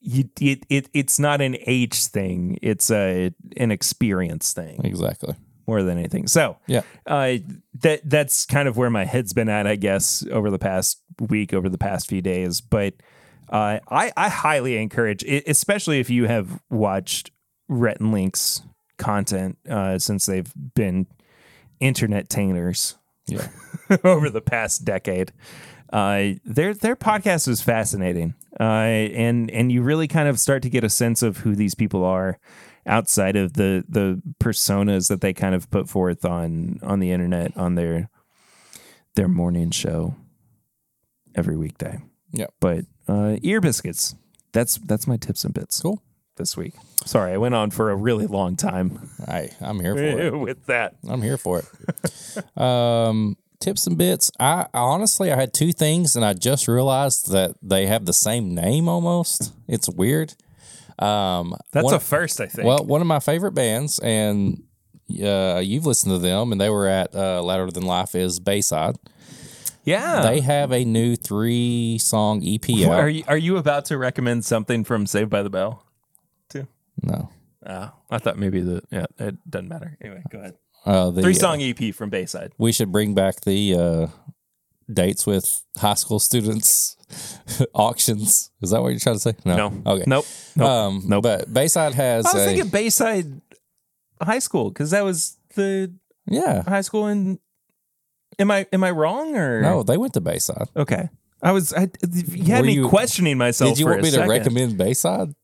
Speaker 1: you, it, it it's not an age thing; it's a an experience thing
Speaker 2: exactly.
Speaker 1: more than anything. So
Speaker 2: Yeah.
Speaker 1: uh, that that's kind of where my head's been at, I guess, over the past week, over the past few days. But uh, I I highly encourage, especially if you have watched Rhett and Link's content uh, since they've been internet tainers
Speaker 2: Yeah.
Speaker 1: over the past decade. Uh, their their podcast is fascinating, uh, and and you really kind of start to get a sense of who these people are outside of the the personas that they kind of put forth on on the internet on their their morning show every weekday.
Speaker 2: Yeah.
Speaker 1: But uh, ear biscuits. That's that's my tips and bits.
Speaker 2: Cool.
Speaker 1: This week. Sorry, I went on for a really long time
Speaker 2: I I'm here for it.
Speaker 1: with that.
Speaker 2: I'm here for it. um, tips and bits. I honestly I had two things, and I just realized that they have the same name almost. It's weird. Um,
Speaker 1: That's
Speaker 2: one,
Speaker 1: a first, I think.
Speaker 2: well, one of my favorite bands, and uh, you've listened to them, and they were at uh, Louder Than Life is Bayside.
Speaker 1: yeah.
Speaker 2: They have a new three song EP out.
Speaker 1: Are you are you about to recommend something from Saved by the Bell?
Speaker 2: Too no,
Speaker 1: Oh, I thought maybe the yeah, it doesn't matter. Anyway, go ahead.
Speaker 2: Uh, the,
Speaker 1: Three song EP from Bayside.
Speaker 2: we should bring back the uh, dates with high school students auctions. Is that what you're trying to say?
Speaker 1: No. no.
Speaker 2: Okay.
Speaker 1: Nope. Nope.
Speaker 2: Um,
Speaker 1: Nope.
Speaker 2: But Bayside has
Speaker 1: I was
Speaker 2: a
Speaker 1: thinking Bayside High School because that was the
Speaker 2: yeah.
Speaker 1: high school in. Am I am I wrong or
Speaker 2: No, they went to Bayside.
Speaker 1: Okay, I was. I, you had
Speaker 2: Were
Speaker 1: me
Speaker 2: you-
Speaker 1: questioning myself.
Speaker 2: Did you want me to recommend Bayside?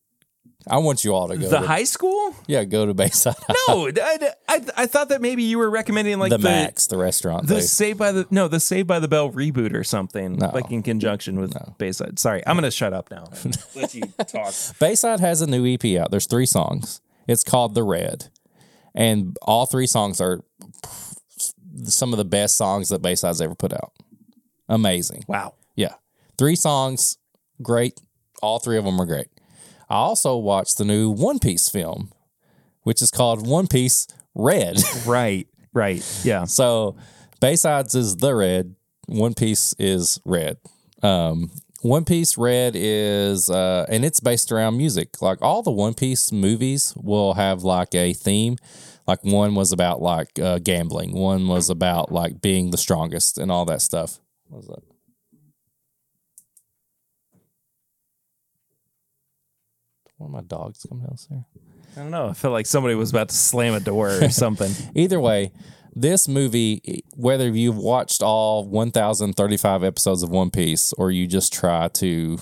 Speaker 2: I want you all to go.
Speaker 1: the
Speaker 2: to,
Speaker 1: high school?
Speaker 2: yeah, go to Bayside.
Speaker 1: No, I, I, I thought that maybe you were recommending like
Speaker 2: the
Speaker 1: the
Speaker 2: Max, the restaurant.
Speaker 1: the
Speaker 2: they-
Speaker 1: Save by the no the Save by the Bell reboot or something
Speaker 2: No.
Speaker 1: like in conjunction with Bayside. Sorry, I'm gonna shut up now. Let you talk.
Speaker 2: Bayside has a new EP out. There's three songs. It's called The Red. And all three songs are some of the best songs that Bayside's ever put out. Amazing.
Speaker 1: Wow.
Speaker 2: Yeah. Three songs, great. All three of them are great. I also watched the new One Piece film, which is called One Piece Red.
Speaker 1: Right. Right. Yeah.
Speaker 2: so Baysides is the red, One Piece is red. Um, One Piece Red is, uh, and it's based around music. Like all the One Piece movies will have like a theme. Like one was about like uh, gambling, one was about like being the strongest and all that stuff. What was that? One of my dogs come downstairs.
Speaker 1: I don't know. I felt like somebody was about to slam a door or something.
Speaker 2: Either way, this movie, whether you've watched all 1,035 episodes of One Piece or you just try to,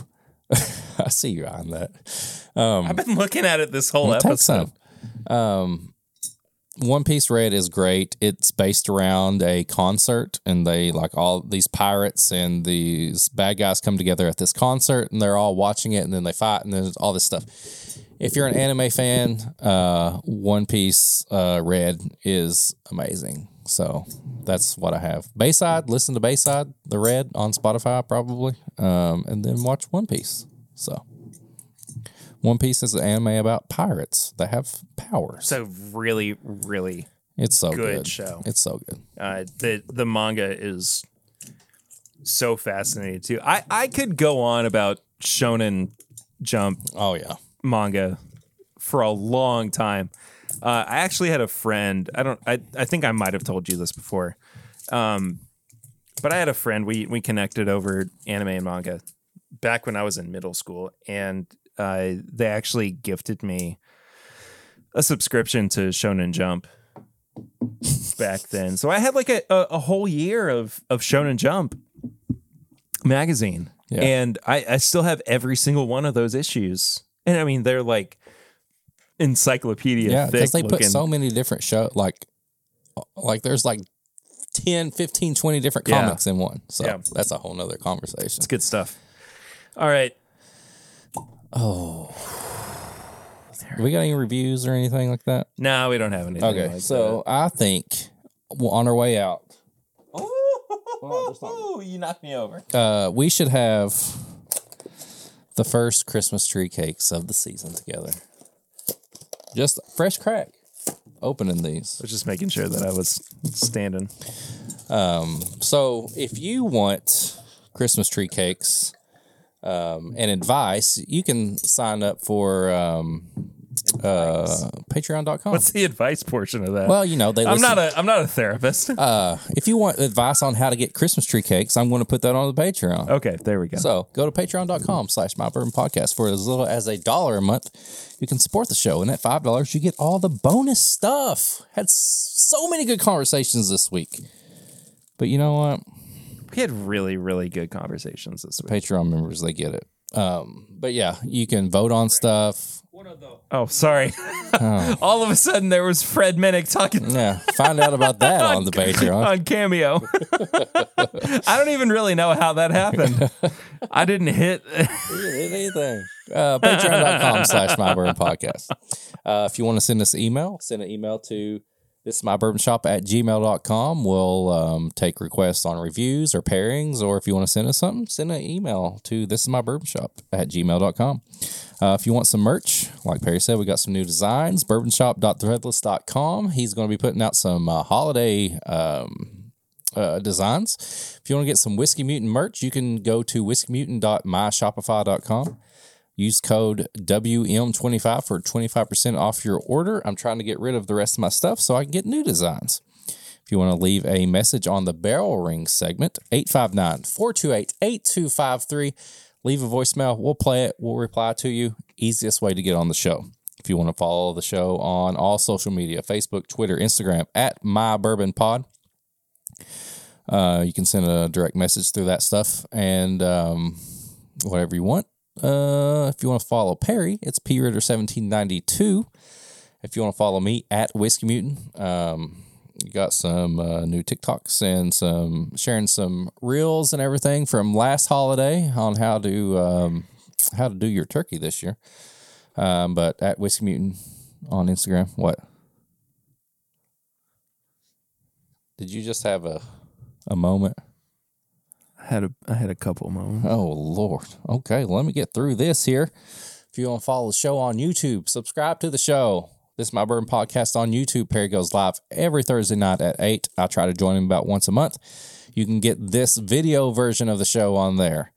Speaker 2: I see you on that.
Speaker 1: I've been looking at it this whole episode.
Speaker 2: Um, One Piece Red is great. It's based around a concert, and they like all these pirates and these bad guys come together at this concert, and they're all watching it, and then they fight, and there's all this stuff. If you're an anime fan, uh, One Piece uh, Red is amazing. So that's what I have. Bayside, listen to Bayside, the Red on Spotify probably, um, and then watch One Piece. So One Piece is an anime about pirates that have powers.
Speaker 1: It's a really, really
Speaker 2: it's so
Speaker 1: good
Speaker 2: good.
Speaker 1: show.
Speaker 2: It's so good.
Speaker 1: uh, the the manga is so fascinating too. I I could go on about Shonen Jump
Speaker 2: Oh yeah.
Speaker 1: manga for a long time. Uh, I actually had a friend. I don't. I I think I might have told you this before. Um, but I had a friend. We we connected over anime and manga back when I was in middle school, and uh, they actually gifted me a subscription to Shonen Jump back then. So I had like a, a, a whole year of of Shonen Jump magazine,
Speaker 2: Yeah.
Speaker 1: and I, I still have every single one of those issues. And I mean, they're like encyclopedia
Speaker 2: Yeah, because they put so many different show like like there's like 10, 15, 20 different
Speaker 1: Yeah.
Speaker 2: comics in one. So
Speaker 1: Yeah.
Speaker 2: that's a whole nother conversation.
Speaker 1: It's good stuff. All right.
Speaker 2: we got any reviews or anything like that?
Speaker 1: No, we don't have anything.
Speaker 2: Okay,
Speaker 1: like
Speaker 2: so I think well, on our way out,
Speaker 1: that. oh, you knocked me over.
Speaker 2: uh, we should have the first Christmas tree cakes of the season together. Just fresh crack. Opening these.
Speaker 1: I was just making sure that I was standing.
Speaker 2: So if you want Christmas tree cakes um, and advice, you can sign up for um, uh, patreon.com.
Speaker 1: What's the advice portion of that?
Speaker 2: well, you know, they
Speaker 1: I'm
Speaker 2: listen,
Speaker 1: not a I'm not a therapist.
Speaker 2: uh, if you want advice on how to get Christmas tree cakes, I'm going to put that on the Patreon.
Speaker 1: okay, there we go.
Speaker 2: So go to patreon.com slash my bourbon podcast for as little as a dollar a month. You can support the show. And at $5, you get all the bonus stuff. Had so many good conversations this week. But you know what?
Speaker 1: We had really really good conversations this week.
Speaker 2: Patreon members, they get it. Um, but yeah, you can vote on stuff.
Speaker 1: Oh, sorry. All of a sudden, there was Fred Minnick talking
Speaker 2: Yeah, find out about that on the Patreon.
Speaker 1: on Cameo. I don't even really know how that happened. I didn't hit.
Speaker 2: anything. Uh, Patreon.com slash my bourbon podcast. Uh, if you want to send us an email, send an email to this is my bourbon shop at gmail.com. We'll um, take requests on reviews or pairings, or if you want to send us something, send an email to this is my bourbon shop at gmail.com. Uh, if you want some merch, like Perry said, we got some new designs. Bourbonshop.threadless.com. He's going to be putting out some uh, holiday um, uh, designs. If you want to get some Whiskey Mutant merch, you can go to whiskeymutant.myshopify.com. Use code WM25 for 25% off your order. I'm trying to get rid of the rest of my stuff so I can get new designs. If you want to leave a message on the barrel ring segment, 859 428 8253, leave a voicemail. We'll play it. We'll reply to you. Easiest way to get on the show. If you want to follow the show on all social media Facebook, Twitter, Instagram, at My Bourbon Pod, uh, you can send a direct message through that stuff and um, whatever you want. Uh, if you want to follow Perry, it's P Ritter seventeen ninety two. If you want to follow me at Whiskey Mutant, um, you got some uh, new TikToks and some sharing some reels and everything from last holiday on how to um, how to do your turkey this year. Um, but at Whiskey Mutant on Instagram, what? Did you just have a a moment?
Speaker 1: Had a I had a couple moments.
Speaker 2: Oh Lord. Okay, let me get through this here. If you want to follow the show on YouTube, subscribe to the show. This is my bourbon Podcast on YouTube. Perry goes live every Thursday night at 8. I try to join him about once a month. You can get this video version of the show on there.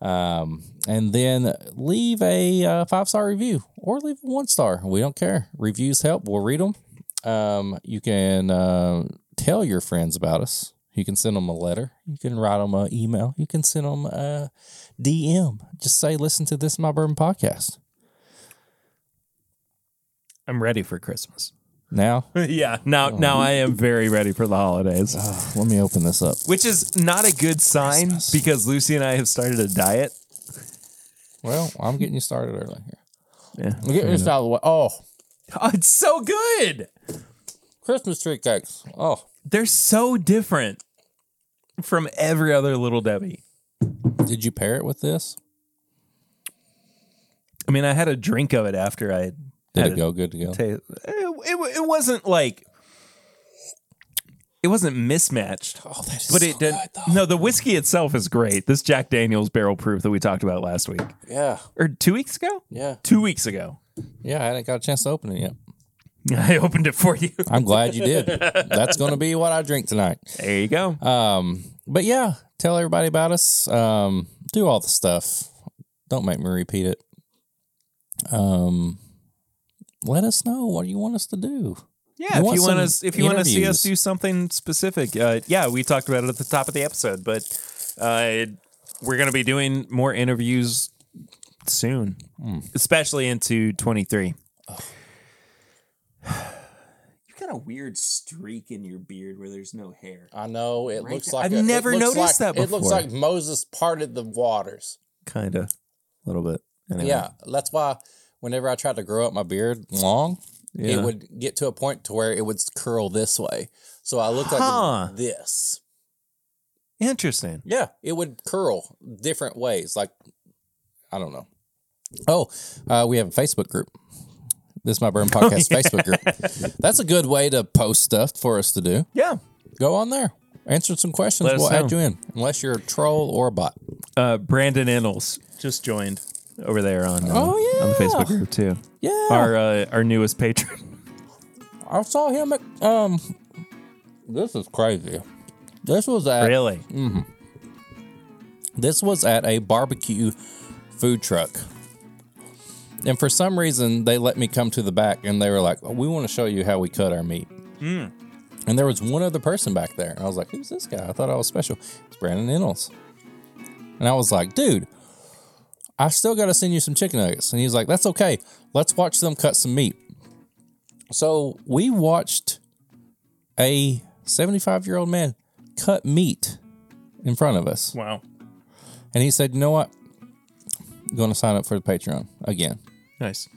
Speaker 2: Um, and then leave a uh, five star review or leave a one star. We don't care. Reviews help. We'll read them. Um, you can uh, tell your friends about us. You can send them a letter. You can write them an email. You can send them a DM. Just say, listen to this My Bourbon podcast.
Speaker 1: I'm ready for Christmas.
Speaker 2: Now,
Speaker 1: yeah, now oh. now I am very ready for the holidays,
Speaker 2: let me open this up.
Speaker 1: which is not a good sign
Speaker 2: Christmas.
Speaker 1: because Lucy and I have started a diet.
Speaker 2: Well, I'm getting you started early here.
Speaker 1: Yeah,
Speaker 2: I'm getting this out of the way. Oh,
Speaker 1: oh, it's so good.
Speaker 2: Christmas tree cakes. Oh,
Speaker 1: They're so different from every other little Debbie.
Speaker 2: did you pair it with this?
Speaker 1: I mean, I had a drink of it after I
Speaker 2: Did it go good together?
Speaker 1: taste. It, it, it wasn't like it wasn't mismatched.
Speaker 2: Oh, that is
Speaker 1: But
Speaker 2: so
Speaker 1: it did.
Speaker 2: good.
Speaker 1: No, the whiskey itself is great. This Jack Daniels barrel proof that we talked about last week
Speaker 2: Yeah,
Speaker 1: or two weeks ago.
Speaker 2: yeah,
Speaker 1: Two weeks ago.
Speaker 2: yeah. I hadn't got a chance to open it yet.
Speaker 1: I opened it for you.
Speaker 2: I'm glad you did. That's going to be what I drink tonight.
Speaker 1: There you go.
Speaker 2: Um, but yeah, tell everybody about us. Um, do all the stuff. Don't make me repeat it. Um, let us know what you want us to do.
Speaker 1: Yeah,
Speaker 2: You
Speaker 1: if
Speaker 2: want
Speaker 1: you want
Speaker 2: some
Speaker 1: us, if you want to see us do something specific, uh, yeah, we talked about it at the top of the episode, but uh, we're going to be doing more interviews soon,
Speaker 2: Hmm.
Speaker 1: especially into twenty three. You got a weird streak in your beard where there's no hair.
Speaker 3: I know it
Speaker 1: Right
Speaker 3: looks
Speaker 1: there.
Speaker 3: like
Speaker 1: I've
Speaker 3: a-
Speaker 1: never noticed
Speaker 3: like-
Speaker 1: that before.
Speaker 3: It looks like Moses parted the waters.
Speaker 1: Kind of, a little bit. Anyway.
Speaker 3: Yeah, that's why whenever I tried to grow up my beard long,
Speaker 1: Yeah.
Speaker 3: it would get to a point to where it would curl this way. So I looked
Speaker 1: Huh.
Speaker 3: like this.
Speaker 1: Interesting.
Speaker 3: Yeah, it would curl different ways. Like I don't know.
Speaker 2: Oh, uh, we have a Facebook group. This is my Bourbon Podcast Facebook group. That's a good way to post stuff for us to do.
Speaker 1: Yeah.
Speaker 2: Go on there, answer some questions. We'll add you in, unless you're a troll or a bot.
Speaker 1: Uh, Brandon Innels just joined over there on uh,
Speaker 2: Oh,
Speaker 1: on the. Facebook group too.
Speaker 2: Yeah,
Speaker 1: Our uh, our newest patron.
Speaker 2: I saw him at um. This is crazy. This was at
Speaker 1: really?
Speaker 2: This was at a barbecue food truck. And for some reason, they let me come to the back and they were like, oh, We want to show you how we cut our meat. Hmm. And there was one other person back there. And I was like, Who's this guy? I thought I was special. It's Brandon Innels. And I was like, Dude, I still got to send you some chicken nuggets. And he's like, That's okay. Let's watch them cut some meat. So we watched a 75 year old man cut meat in front of us.
Speaker 1: Wow.
Speaker 2: And he said, "You know what? I'm going to sign up for the Patreon again."
Speaker 1: Nice.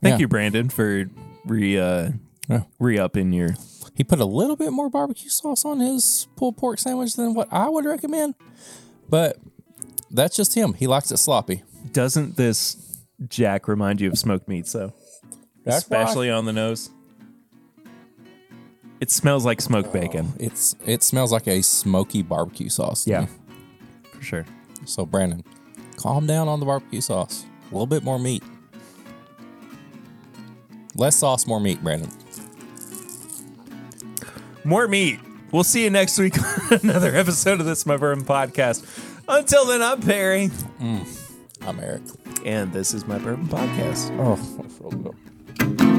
Speaker 1: Thank
Speaker 2: Yeah.
Speaker 1: you, Brandon, for re uh,
Speaker 2: Yeah.
Speaker 1: re up in your.
Speaker 2: He put a little bit more barbecue sauce on his pulled pork sandwich than what I would recommend, but that's just him. He likes it sloppy.
Speaker 1: Doesn't this Jack remind you of smoked meats though?
Speaker 2: That's why-
Speaker 1: Especially on the nose. It smells like smoked bacon.
Speaker 2: It's it smells like a smoky barbecue sauce. to
Speaker 1: Yeah,
Speaker 2: me.
Speaker 1: for sure.
Speaker 2: So Brandon, calm down on the barbecue sauce. A little bit more meat. Less sauce, more meat, Brandon.
Speaker 1: More meat. We'll see you next week on another episode of this My Bourbon Podcast. Until then, I'm Perry, mm,
Speaker 2: I'm Eric.
Speaker 1: and this is My Bourbon Podcast.
Speaker 2: Oh, that's real good.